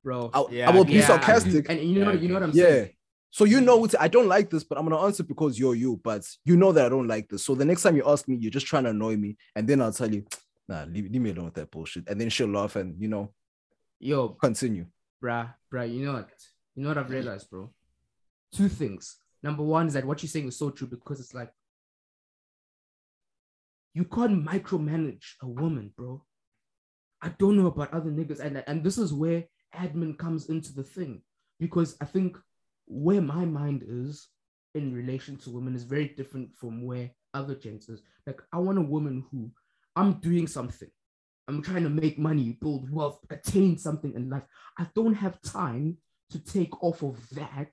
Bro. I, Yeah, I will I be get sarcastic. And you know, Yeah, you know what I'm Yeah. saying? So you know it's, I don't like this, but I'm gonna answer because you're you. But you know that I don't like this. So the next time you ask me, you're just trying to annoy me, and then I'll tell you, nah, leave, leave me alone with that bullshit. And then she'll laugh and you know Yo, continue. bruh, bruh, you know what? You know what I've realized, bro? Two things. Number one is that what you're saying is so true because it's like you can't micromanage a woman, bro. I don't know about other niggas, and and this is where admin comes into the thing because I think where my mind is in relation to women is very different from where other gents is. Like I want a woman who I'm doing something. I'm trying to make money, build wealth, attain something in life. I don't have time to take off of that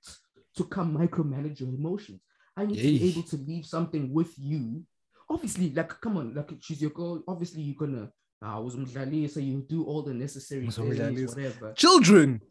to come micromanage your emotions. I need to be able to leave something with you. Obviously, like, come on, like, she's your girl. Obviously, you're gonna, uh, was umdlali, so you do all the necessary things, whatever. Children.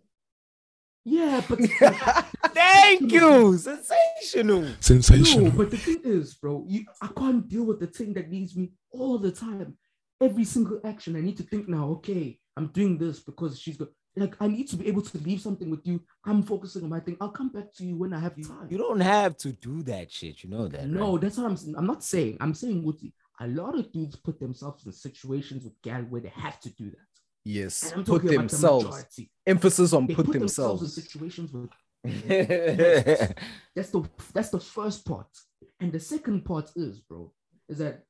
Yeah, but Thank you. Sensational. no, Sensational. but the thing is, bro, you, I can't deal with the thing that needs me all the time. Every single action, I need to think now. Okay, I'm doing this because she's got. Like, I need to be able to leave something with you. I'm focusing on my thing. I'll come back to you when I have time. You don't have to do that shit. You know that. No, right? that's what I'm saying. I'm not saying. I'm saying with a lot of dudes put themselves in situations with gal where they have to do that. Yes. Put the themselves. majority. Emphasis on put, put themselves in situations with that's the that's the first part. And the second part is, bro, is that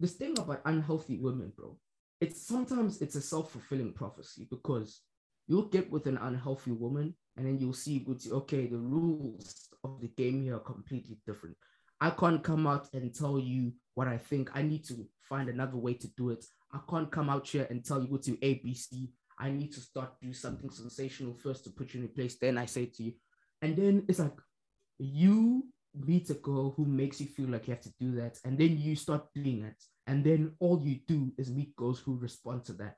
this thing about unhealthy women, bro. It's sometimes it's a self-fulfilling prophecy because you'll get with an unhealthy woman and then you'll see good okay, the rules of the game here are completely different. I can't come out and tell you what I think. I need to find another way to do it. I can't come out here and tell you go to ABC. I need to start do something sensational first to put you in a place. Then I say to you, and then it's like you meet a girl who makes you feel like you have to do that, and then you start doing it, and then all you do is meet girls who respond to that.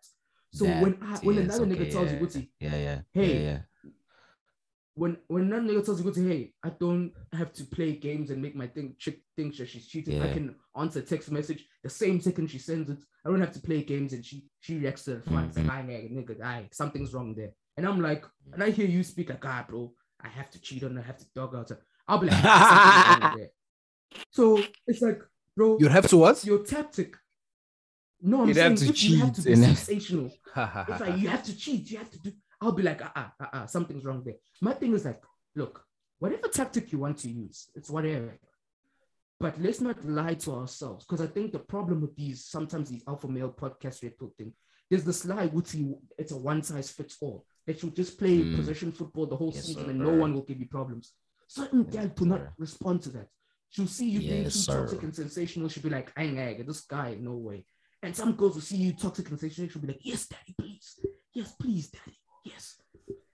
So when I, when another is nigga okay, tells you, Gucci, yeah, yeah, Hey, yeah, yeah. when when another nigga tells you, Gucci, hey, I don't have to play games and make my thing chick think that she's cheating. I can answer text message the same second she sends it. I don't have to play games and she she reacts to it fine. Mhm. "Aye, nigga, nigga, aye, something's wrong there. And I'm like, and I hear you speak like, ah, bro, I have to cheat on her, I have to dog out her. I'll be like, "Ah, wrong there. So it's like, bro, You'd have to what? your tactic. No, I'm You'd saying have to if you have to be sensational, it's like you have to cheat, you have to do. I'll be like, uh uh uh, uh something's wrong there. My thing is like, look, whatever tactic you want to use, it's whatever. But let's not lie to ourselves because I think the problem with these sometimes these alpha male podcast red pill thing, there's this lie which you it's a one size fits all that you just play Mm. possession football the whole Yes, season sir. and no one will give you problems. Certain Yes, guys do not sir. respond to that. She'll see you being too sir. toxic and sensational. She'll be like, "Ang ang, this guy, no way." And some girls will see you toxic and sensational. She'll be like, "Yes, daddy, please, yes, please, daddy, yes."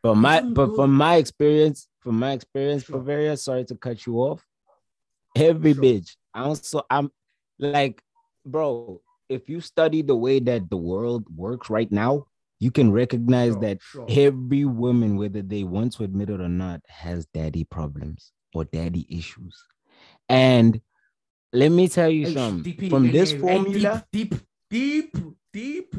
From my Some but from my experience, from my experience, Sure. Bavaria, sorry to cut you off. Every Sure. bitch. I'm so I'm like, bro, if you study the way that the world works right now, you can recognize Sure, that sure. every woman, whether they want to admit it or not, has daddy problems or daddy issues. And let me tell you something. From this formula, deep, deep, deep, deep.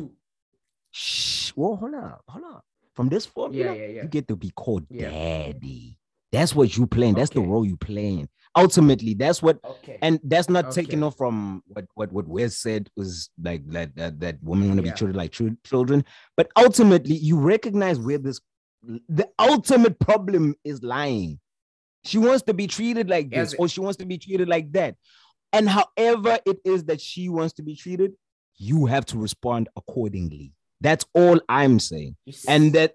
Shh. Well, hold up, hold up. From this formula, yeah, yeah. yeah. you get to be called Yeah. daddy. That's what you playing. That's the role you playing. Ultimately, that's what, Okay. and that's not taking Okay. off from what what what Wes said was like that that, that women want to Yeah. be treated like chil- children. But ultimately, you recognize where this the ultimate problem is lying. She wants to be treated like this, it- or she wants to be treated like that. And however it is that she wants to be treated, you have to respond accordingly. That's all I'm saying. And that,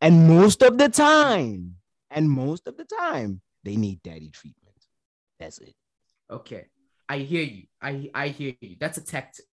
and most of the time, and most of the time, they need daddy treatment. That's it. Okay, I hear you. I I hear you. That's a tactic.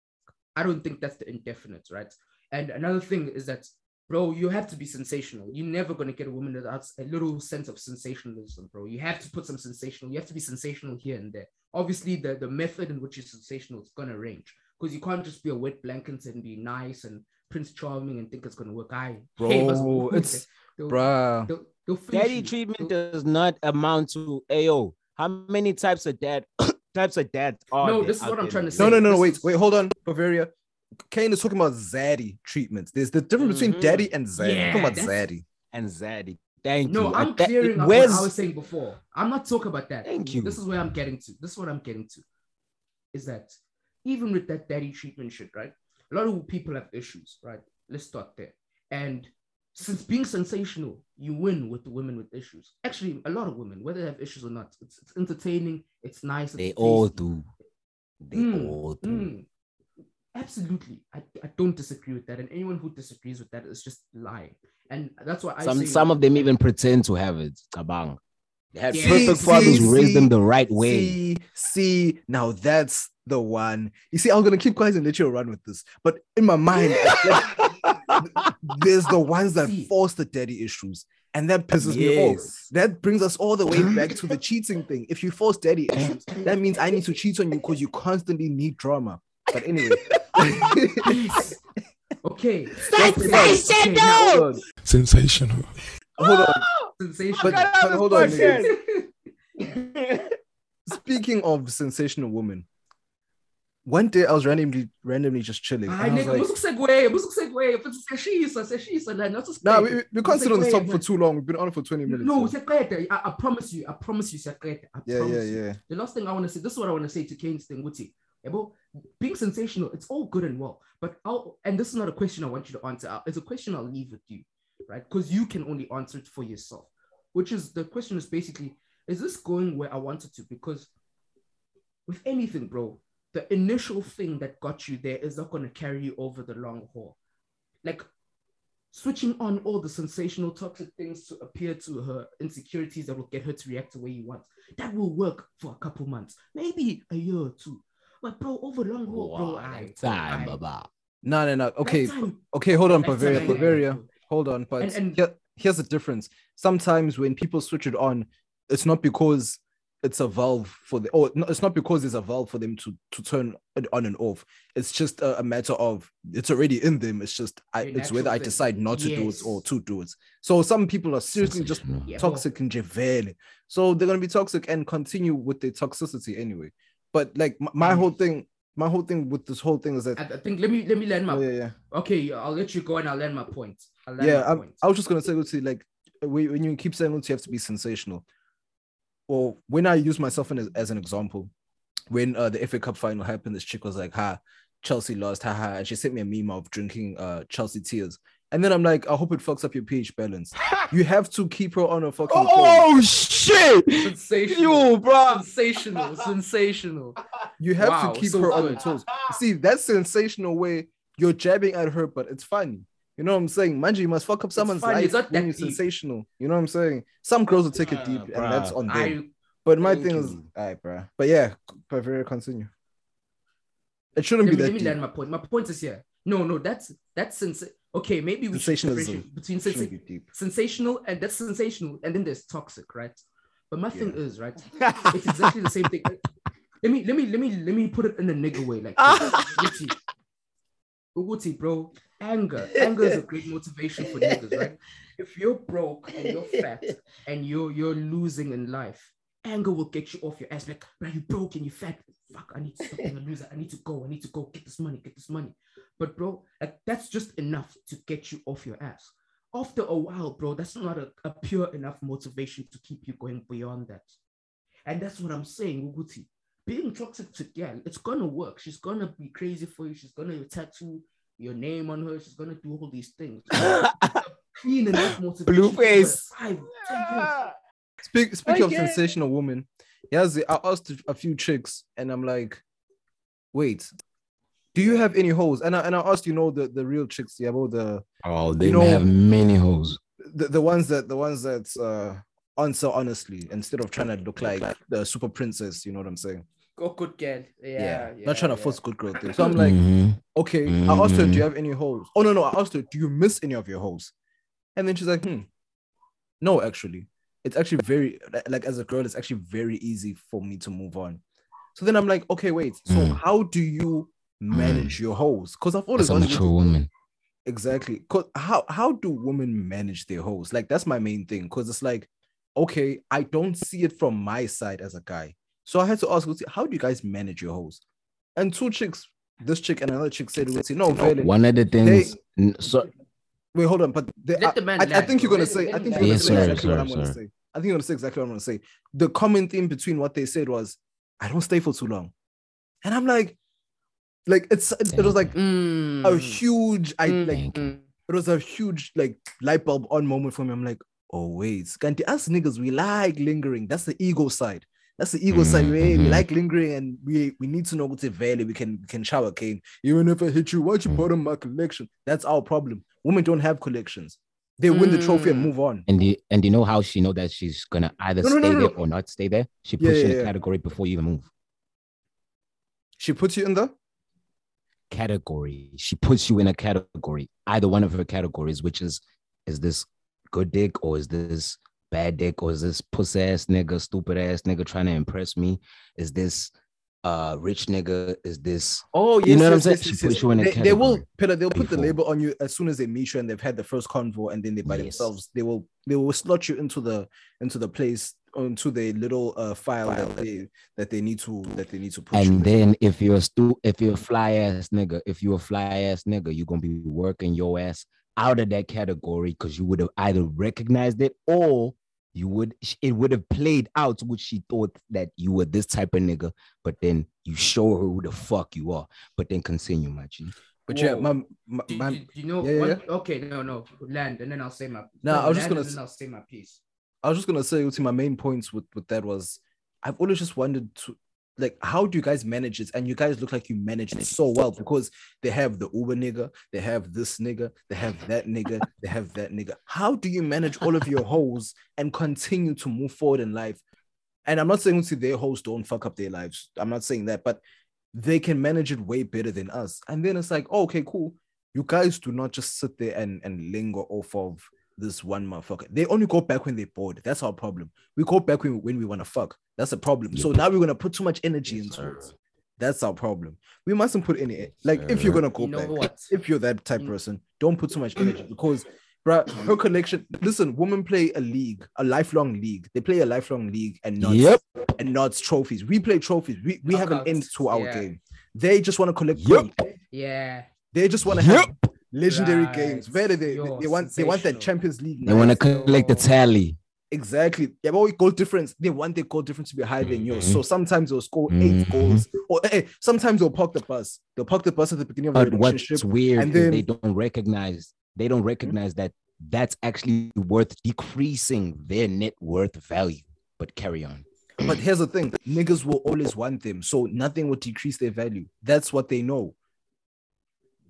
I don't think that's the indefinite, right? And another thing is that, bro, you have to be sensational. You're never gonna get a woman without a little sense of sensationalism, bro. You have to put some sensational. You have to be sensational here and there. Obviously, the the method in which you're sensational is gonna range because you can't just be a wet blanket and be nice and Prince Charming and think it's gonna work. I Bro, it's- Bruh. They'll, they'll Daddy you. treatment They'll- does not amount to AO. How many types of dad types of dads are No, this is what I'm there trying to the No, say. no, no, no. Wait, wait, hold on, Bavaria. Kane is talking about zaddy treatments. There's the difference between Mhm. daddy and zaddy. Yeah, I'm talking about zaddy. and Zaddy. Thank No, you. No, I'm that- clearing up where's- what I was saying before. I'm not talking about that. Thank you. This is where I'm getting to. This is what I'm getting to. Is that even with that daddy treatment shit, right? A lot of people have issues, right? Let's start there. And since being sensational, you win with the women with issues. Actually, a lot of women, whether they have issues or not, it's, it's entertaining, it's nice. They it's all do. They Mm, all do. Mm. Absolutely. I, I don't disagree with that. And anyone who disagrees with that is just lying. And that's why I Some say some of them even pretend to have it. Kabang. They have Yeah. perfect See, fathers see, who raised them the right way. See, see, now that's the one. You see, I'm gonna keep quiet and let you run with this. But in my mind, there's the ones that force the daddy issues, and that pisses me off. That brings us all the way back to the cheating thing. If you force daddy issues, that means I need to cheat on you because you constantly need drama. But anyway, Okay. Sensational! now- Sensational. hold on. Sensational. Oh but, but hold on. Speaking of sensational women, one day I was randomly randomly just chilling. Was nigga, like, musu segue, musu segue. But seshisa, seshisa, like, not to Nah, we, we can't sit on the topic for too long. We've been on it for 20 minutes. No, so-. I, I promise you. I promise you. I Yeah, promise yeah, you. yeah. The last thing I want to say, this is what I want to say to Kane's thing. Ebo, being sensational, it's all good and well. But I'll, and this is not a question I want you to answer. It's a question I'll leave with you, right? Because you can only answer it for yourself. Which is the question is basically, is this going where I wanted to? Because with anything, bro, the initial thing that got you there is not going to carry you over the long haul. Like switching on all the sensational toxic things to appear to her insecurities that will get her to react the way you want. That will work for a couple months, maybe a year or two. But bro, over long haul, bro, I, time, I- Baba. No, no, no. Okay, okay, hold on, Bavaria, Bavaria. Hold on, but And- and- here- here's the difference. Sometimes when people switch it on, it's not because it's a valve for the, or no, it's not because there's a valve for them to to turn it on and off. It's just a, a matter of it's already in them. It's just I, A it's whether natural I decide not to do it or to do it. So some people are seriously just Yeah, toxic and javele. So they're gonna be toxic and continue with their toxicity anyway. But like my, my whole thing, my whole thing with this whole thing is that I, I think let me let me land my Oh, yeah, yeah. okay. I'll let you go and I'll land my point. I'll land yeah, my I'm- point. I was just gonna say, Uti, like when when you keep saying Uti, you have to be sensational. Or when I use myself as, as an example, when uh, the FA Cup final happened, this chick was like, "Ha, Chelsea lost, haha," and she sent me a meme of drinking uh Chelsea tears, And then I'm like, I hope it fucks up your pH balance. you have to keep her on a fucking phone. Oh shit! Sensational. You, bro. Sensational. Sensational. You have Wow, to keep so her on her toes. See, that's sensational way you're jabbing at her, but it's funny. You know what I'm saying? Manji, you must fuck up someone's funny, life it's not when that you're deep. sensational. You know what I'm saying? Some girls will take it deep, and that's on them. I but my Thank thing is, all right, bro. But yeah, Bavaria, continue. It shouldn't let be me, let that me deep. land my point. My point is here. No, no, that's that's sense. Okay, maybe we should Sensationalism. differentiate between It shouldn't sensa- be deep. sensational and that's sensational, and then there's toxic, right? But my thing is, right? It's exactly the same thing. Let me let me let me let me put it in a nigga way, like Uguti. Uguti, bro. Anger. Anger is a great motivation for niggas, right? If you're broke and you're fat and you're you're losing in life, anger will get you off your ass. Like, bro, you broke and you fat. Fuck, I need to stop being a loser. I need to go. I need to go get this money, get this money. But bro, like that's just enough to get you off your ass. After a while, bro, that's not a, a pure enough motivation to keep you going beyond that. And that's what I'm saying, Uguti. Being toxic to girl, it's gonna work. She's gonna be crazy for you. She's gonna tattoo your name on her. She's gonna do all these things. Clean enough motivation. for Blueface. Five, ten years. Speak, speaking of sensational woman, yes, I asked a few chicks, and I'm like, wait, do you have any holes? And I and I asked, you know, the the real chicks, yeah, about the Oh, they You know- have many holes. the, the ones that the ones that uh answer honestly instead of trying to look like the super princess. You know what I'm saying? Go good girl. Yeah. not trying to yeah. force good girl thing. So I'm like, Mhm. okay. I asked her, do you have any holes? Oh no, no. I asked her, do you miss any of your holes? And then she's like, hmm, no, actually, it's actually very like as a girl, it's actually very easy for me to move on. So then I'm like, okay, wait. So Mm. how do you manage your holes? Because I've always That's a wanted mature woman. Exactly. Cause how how do women manage their holes? Like that's my main thing. Cause it's like, okay, I don't see it from my side as a guy. So I had to ask, how do you guys manage your hoes? And two chicks, this chick and another chick said, no, Vele, One of the things. n- so wait, hold on, but they, Let I, the man I, I think you're gonna say, I think you're gonna Yes, say sir, exactly what I'm gonna say. I think you're gonna say exactly what I'm gonna say. The common theme between what they said was, I don't stay for too long, and I'm like, like it's it, it was like Mm. a huge, I Mm. like Mm. it was a huge like light bulb on moment for me. I'm like, oh wait, can't us niggas, we like lingering. That's the ego side. That's the ego side. We, we like lingering and we, we need to know what's value. We can we can shower cane. Even if I hit you, why'd you Mm. put on my collection? That's our problem. Women don't have collections. They win the trophy and Mm. move on. And you and you know how she know that she's gonna either No, no, stay no, there or not stay there? She Yeah, puts you yeah, in a category before you even move. She puts you in the Category. She puts you in a category, either one of her categories, which is is this good dick or is this bad dick or is this pussy ass nigga, stupid ass nigga trying to impress me? Is this uh rich nigga? Is this Oh, You know what I'm saying? You in they, they will, Peter, they'll put the label on you as soon as they meet you and they've had the first convo and then they by Yes. themselves they will they will slot you into the into the place onto the little uh file that they that they need to that they need to put you and then if you're a stu if you're a fly ass nigga, if you're a fly ass nigga, you're gonna be working your ass out of that category because you would have either recognized it or you would it would have played out what she thought that you were this type of nigga, but then you show her who the fuck you are. But then continue, my G. But yeah, Whoa. my, my, Do, my do- do you know? Yeah, yeah, Okay, no, no, land, and then I'll say my. Nah, I was just gonna and then I'll say my piece. I was just gonna say Uti, my main points with with that was I've always just wondered to like how do you guys manage it? And you guys look like you manage it so well because they have the Uber nigga, they have this nigga, they have that nigga, they have that nigga. How do you manage all of your hoes and continue to move forward in life? And I'm not saying Uti, their hoes don't fuck up their lives. I'm not saying that, but they can manage it way better than us. And then it's like, oh, okay, cool. You guys do not just sit there and, and linger off of this one motherfucker. They only go back when they're bored. That's our problem. We go back when, when we want to fuck. That's a problem. So now we're gonna put too much energy Yes, into sir. it. That's our problem. We mustn't put any like if you're gonna go You back, what? if you're that type You- person, don't put too much energy because bruh, her collection. Listen, women play a league, a lifelong league. They play a lifelong league and not Yep. and not trophies. We play trophies. We, we have an end to our yeah. game. They just want to collect Yep. points. Yeah. They just want to Yep. have legendary Right. games. Where they, they, Yo, they want they want that. Champions League. They want to collect the tally. exactly. Yeah, but goal difference. They want their goal difference to be higher than yours. So sometimes they'll score eight Mhm. goals, or hey, sometimes they'll park the bus. They'll park the bus at the beginning of the But what's weird and is then- they don't recognize they don't recognize that that's actually worth decreasing their net worth value. But carry on. But here's the thing: niggas will always want them, so nothing will decrease their value. That's what they know.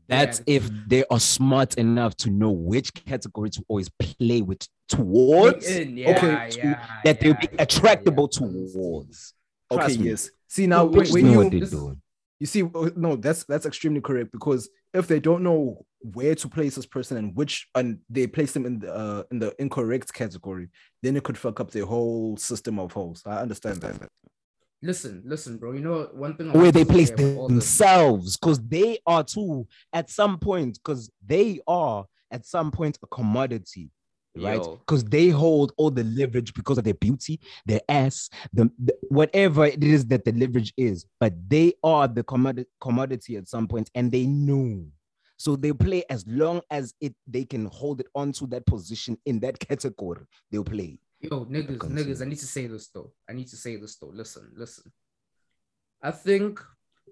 That's Yeah. if they are smart enough to know which category to always play with towards yeah, okay, yeah, that they'll be yeah, attractable yeah, yeah. towards. Okay, Trust me. yes. See now, Wait, when, when you what they're doing. you see, uh, no, that's that's extremely correct because if they don't know where to place this person and which and they place them in the uh, in the incorrect category, then it could fuck up their whole system of holes. I understand that. Listen, listen, bro. You know one thing. Where they place say about all this- themselves, because they are too at some point, because they are at some point a commodity, right? Because they hold all the leverage because of their beauty, their ass, the, the- whatever it is that the leverage is, but they are the commodity commodity at some point, and they know. So they play as long as it they can hold it onto that position in that category, they'll play. Yo, niggas, niggas, I need to say this though. I need to say this though. Listen, listen. I think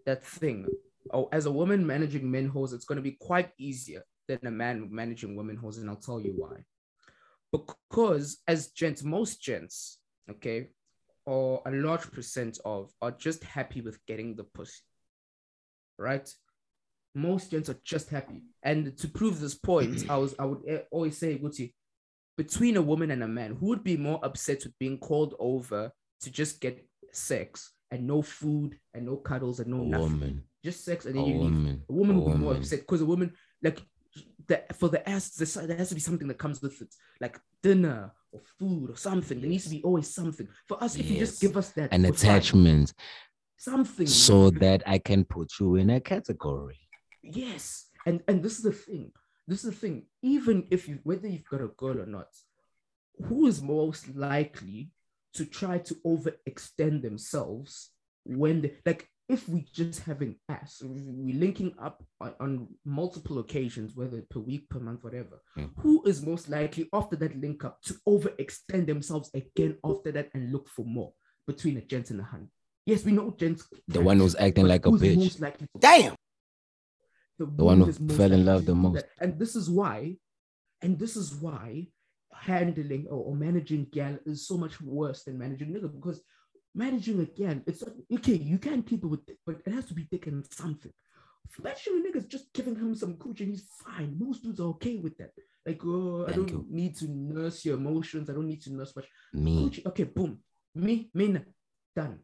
that thing, oh, as a woman managing men hoes, it's gonna be quite easier than a man managing women hoes, and I'll tell you why. Because as gents, most gents, okay, or a large percent of are just happy with getting the pussy. Right? Most gents are just happy. And to prove this point, I was I would eh, always say, Gucci, between a woman and a man, who would be more upset with being called over to just get sex and no food and no cuddles and no nothing? Just sex and then you leave. A woman a would be more upset because a woman, like, the, for the ass, there has to be something that comes with it, like dinner or food or something. There needs to be always something. For us, if you just give us that, An attachment something. so that I can put you in a category. Yes, and and this is the thing. This is the thing. Even if you whether you've got a girl or not, who is most likely to try to overextend themselves when they like if we just having ass, we linking up on, on multiple occasions, whether per week, per month, whatever. Mm. Who is most likely after that link up to overextend themselves again after that and look for more between a gent and a hun? Yes, we know gents. The one who's acting like a bitch. most likely to Damn. The, The one who fell in love the most. And this is why, and this is why handling or, or managing gal is so much worse than managing nigga because managing a gal, it's not, okay, you can keep it with dick, but it has to be and something. Managing a nigga is just giving him some cooch and he's fine. Most dudes are okay with that. Like, oh, I don't you. need to nurse your emotions. I don't need to nurse much. Me. Coochie, okay, boom. Me, me, done.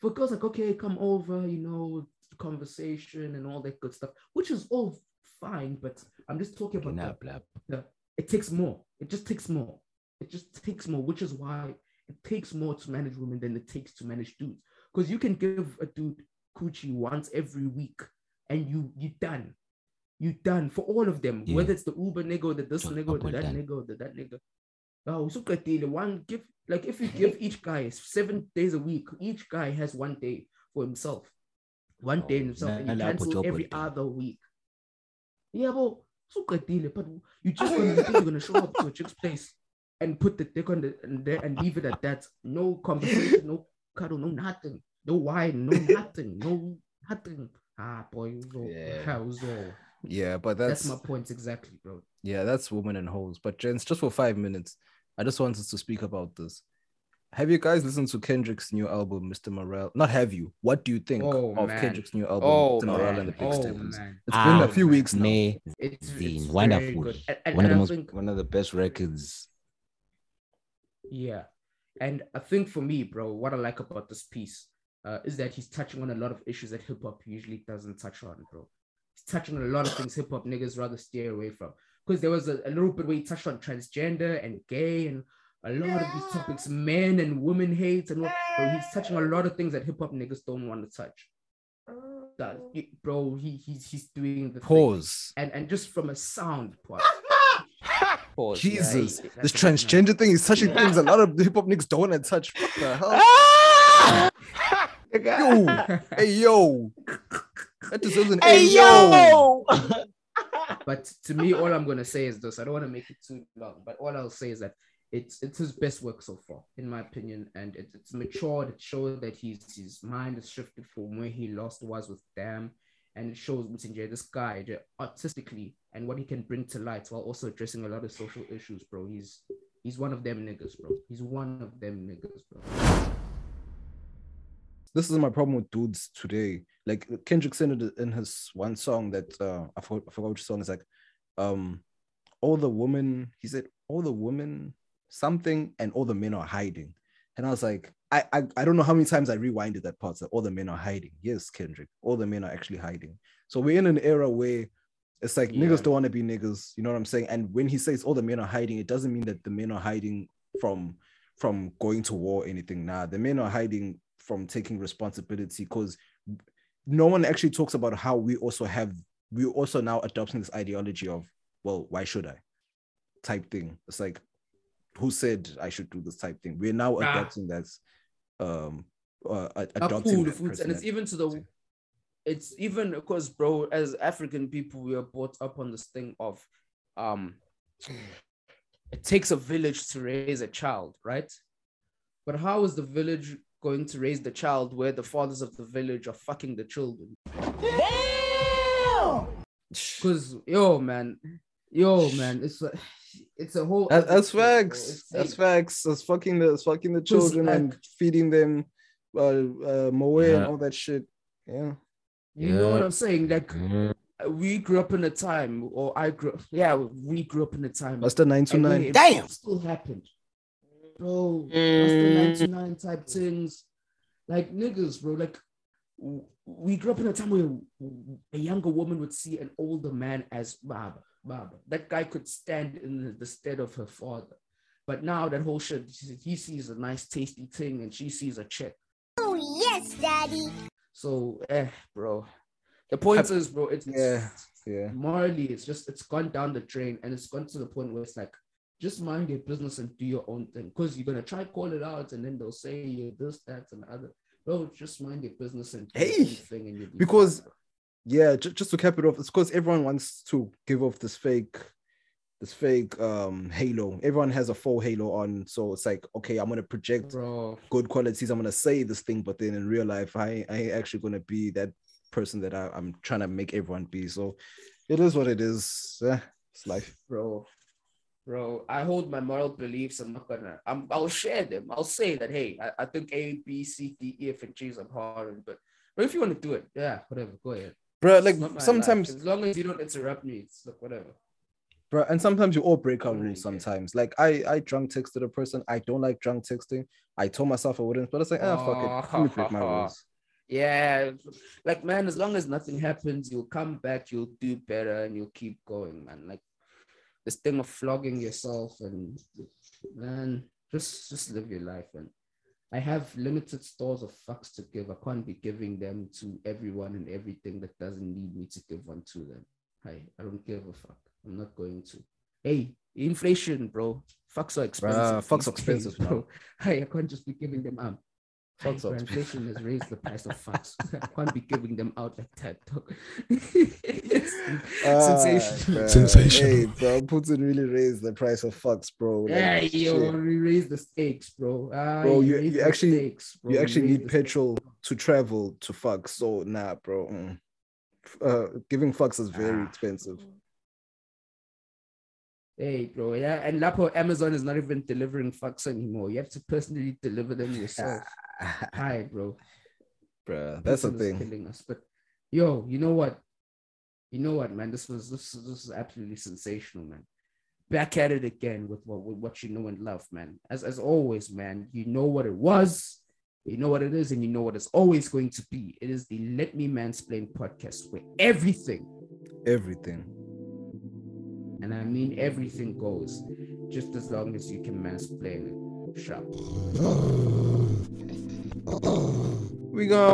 For girls, like, okay, come over, you know, conversation and all that good stuff, which is all fine, but I'm just talking about Nah, the, the, it takes more. It just takes more. It just takes more, which is why it takes more to manage women than it takes to manage dudes. Because you can give a dude coochie once every week and you you done. You done for all of them, Yeah. whether it's the Uber nigga the this nigga the that done. nigga the that nigga. Oh, so the one give like if you give each guy seven days a week, each guy has one day for himself, one day in himself, and you nalapho cancel job every other week. Yeah, but so but you just gonna, you think you're gonna show up to a chick's place and put the dick on the and there and leave it at that. No conversation, no cuddle, no nothing, no wine, no nothing, no nothing. Ah, boy, so, Yeah. how so? Yeah, but That's, that's, my point exactly, bro. yeah, that's women and hoes. But gents, just for five minutes, I just wanted to speak about this. Have you guys listened to Kendrick's new album, Mr. Morale? Not have you. What do you think Oh, of man. Kendrick's new album, Oh Mr. Morale and the Big oh Steppers? man, It's been a Ah, few weeks now. Amazing. it's, it's wonderful. good. And, and, One of and the I most, think one of the best records. Yeah. And I think for me, bro, what I like about this piece uh, is that he's touching on a lot of issues that hip hop usually doesn't touch on, bro. He's touching on a lot of things hip hop niggas rather steer away from. Because there was a, a little bit where he touched on transgender and gay and a lot of these topics, men and women hate and what, bro, he's touching a lot of things that hip hop niggas don't want to touch. That, oh. bro, he, he's he's doing the thing. Pause. And and just from a sound point. Pause. Jesus, Yeah, this that's a good transgender thing is touching things a lot of hip hop niggas don't want to touch. What the hell? Yo, hey yo, that deserves an hey yo. but to me, all I'm gonna say is this: I don't want to make it too long, but all I'll say is that it's it's his best work so far, in my opinion, and it, it's matured. It shows that his his mind has shifted from where he lost was with Damn, and it shows Mutinje, this guy artistically and what he can bring to light while also addressing a lot of social issues, bro. He's he's one of them niggas, bro. He's one of them niggas, bro. this is my problem with dudes today. Like Kendrick said in his one song that uh I forgot, I forgot which song is like um all the women he said all the women something and all the men are hiding. And I was like, I I, I don't know how many times I rewinded that part that all the men are hiding. Yes, Kendrick, all the men are actually hiding. So we're in an era where it's like Yeah. niggas don't want to be niggas, you know what I'm saying? And when he says all the men are hiding, it doesn't mean that the men are hiding from from going to war or anything. Nah, the men are hiding from taking responsibility because no one actually talks about how we also have we also now adopting this ideology of well, why should I? Type thing. It's like who said I should do this type thing? We're now Ah. adopting that um uh, ad- adopting cool, the that foods, and it's even to the it's even because bro as african people we are brought up on this thing of um it takes a village to raise a child right but how is the village going to raise the child where the fathers of the village are fucking the children because yo man yo man it's a it's a whole That- other that's facts. It's That's facts. That's fucking the that's fucking the children and feeding them uh uh moe and all that shit. Yeah. You know what I'm saying? Like we grew up in a time, or I grew, yeah, we grew up in a time. That's the nine to nine. Damn. still happened, bro. That's the nine to nine type things, like niggas, bro. Like we grew up in a time where a younger woman would see an older man as Baba. Baba. That guy could stand in the, the stead of her father. But now that whole shit, he sees a nice, tasty thing, and she sees a check. Oh, yes, Daddy. So, eh, bro. The point is, bro, it's Yeah. Yeah. morally, it's just it's gone down the drain, and it's gone to the point where it's like, just mind your business and do your own thing. Because you're gonna try call it out, and then they'll say you're this, that, and the other. Bro, just mind your business and do your Hey, own thing, and you'll be because- fine, bro. Yeah, ju- just to cap it off, it's because everyone wants to give off this fake, this fake um halo. Everyone has a full halo on, so it's like, okay, I'm gonna project bro, good qualities. I'm gonna say this thing, but then in real life, I I ain't actually gonna be that person that I, I'm trying to make everyone be. So it is what it is. Eh, it's life. bro, bro. I hold my moral beliefs. I'm not gonna. I'm. I'll share them. I'll say that. Hey, I, I think A, B, C, D, E, F, and G is hard, but but if you want to do it, yeah, whatever, go ahead. Bro, like sometimes life. as long as you don't interrupt me, it's like whatever. bro and sometimes you all break our rules sometimes like i i drunk texted a person i don't like drunk texting i told myself i wouldn't but it's like ah fuck it let me break my rules Yeah, like man, as long as nothing happens, you'll come back, you'll do better, and you'll keep going, man. Like this thing of flogging yourself and man, just just live your life. And I have limited stores of fucks to give. I can't be giving them to everyone and everything that doesn't need me to give one to them. I I don't give a fuck. I'm not going to. Hey, inflation, bro. Fucks are expensive. fucks are expensive, bro. Hey, I can't just be giving them out. Fucks are inflation has raised the price of fucks. I can't be giving them out like that, dog. Ah, Sensational. bro. Sensational. Hey, bro, Putin really raised the price of fucks, bro. Like, Yeah, shit. yo, we raised the stakes, bro. Ah, Bro, you- you actually- stakes, bro. you We actually need the stakes. petrol to travel to fuck. So nah, bro. mm. Uh, giving fucks is very Ah. expensive. Hey, bro, yeah, and Lapo Amazon is not even delivering fucks anymore. You have to personally deliver them yourself. Hi, bro. Bro, that's the thing. killing us. But yo, you know what? You know what, man? This was this this is absolutely sensational, man. Back at it again with what with what you know and love, man. As as always, man. You know what it was, you know what it is, and you know what it's always going to be. It is the Let Me Mansplain podcast where everything, Everything. And I mean everything, goes, just as long as you can mansplain it. Sharp. We go.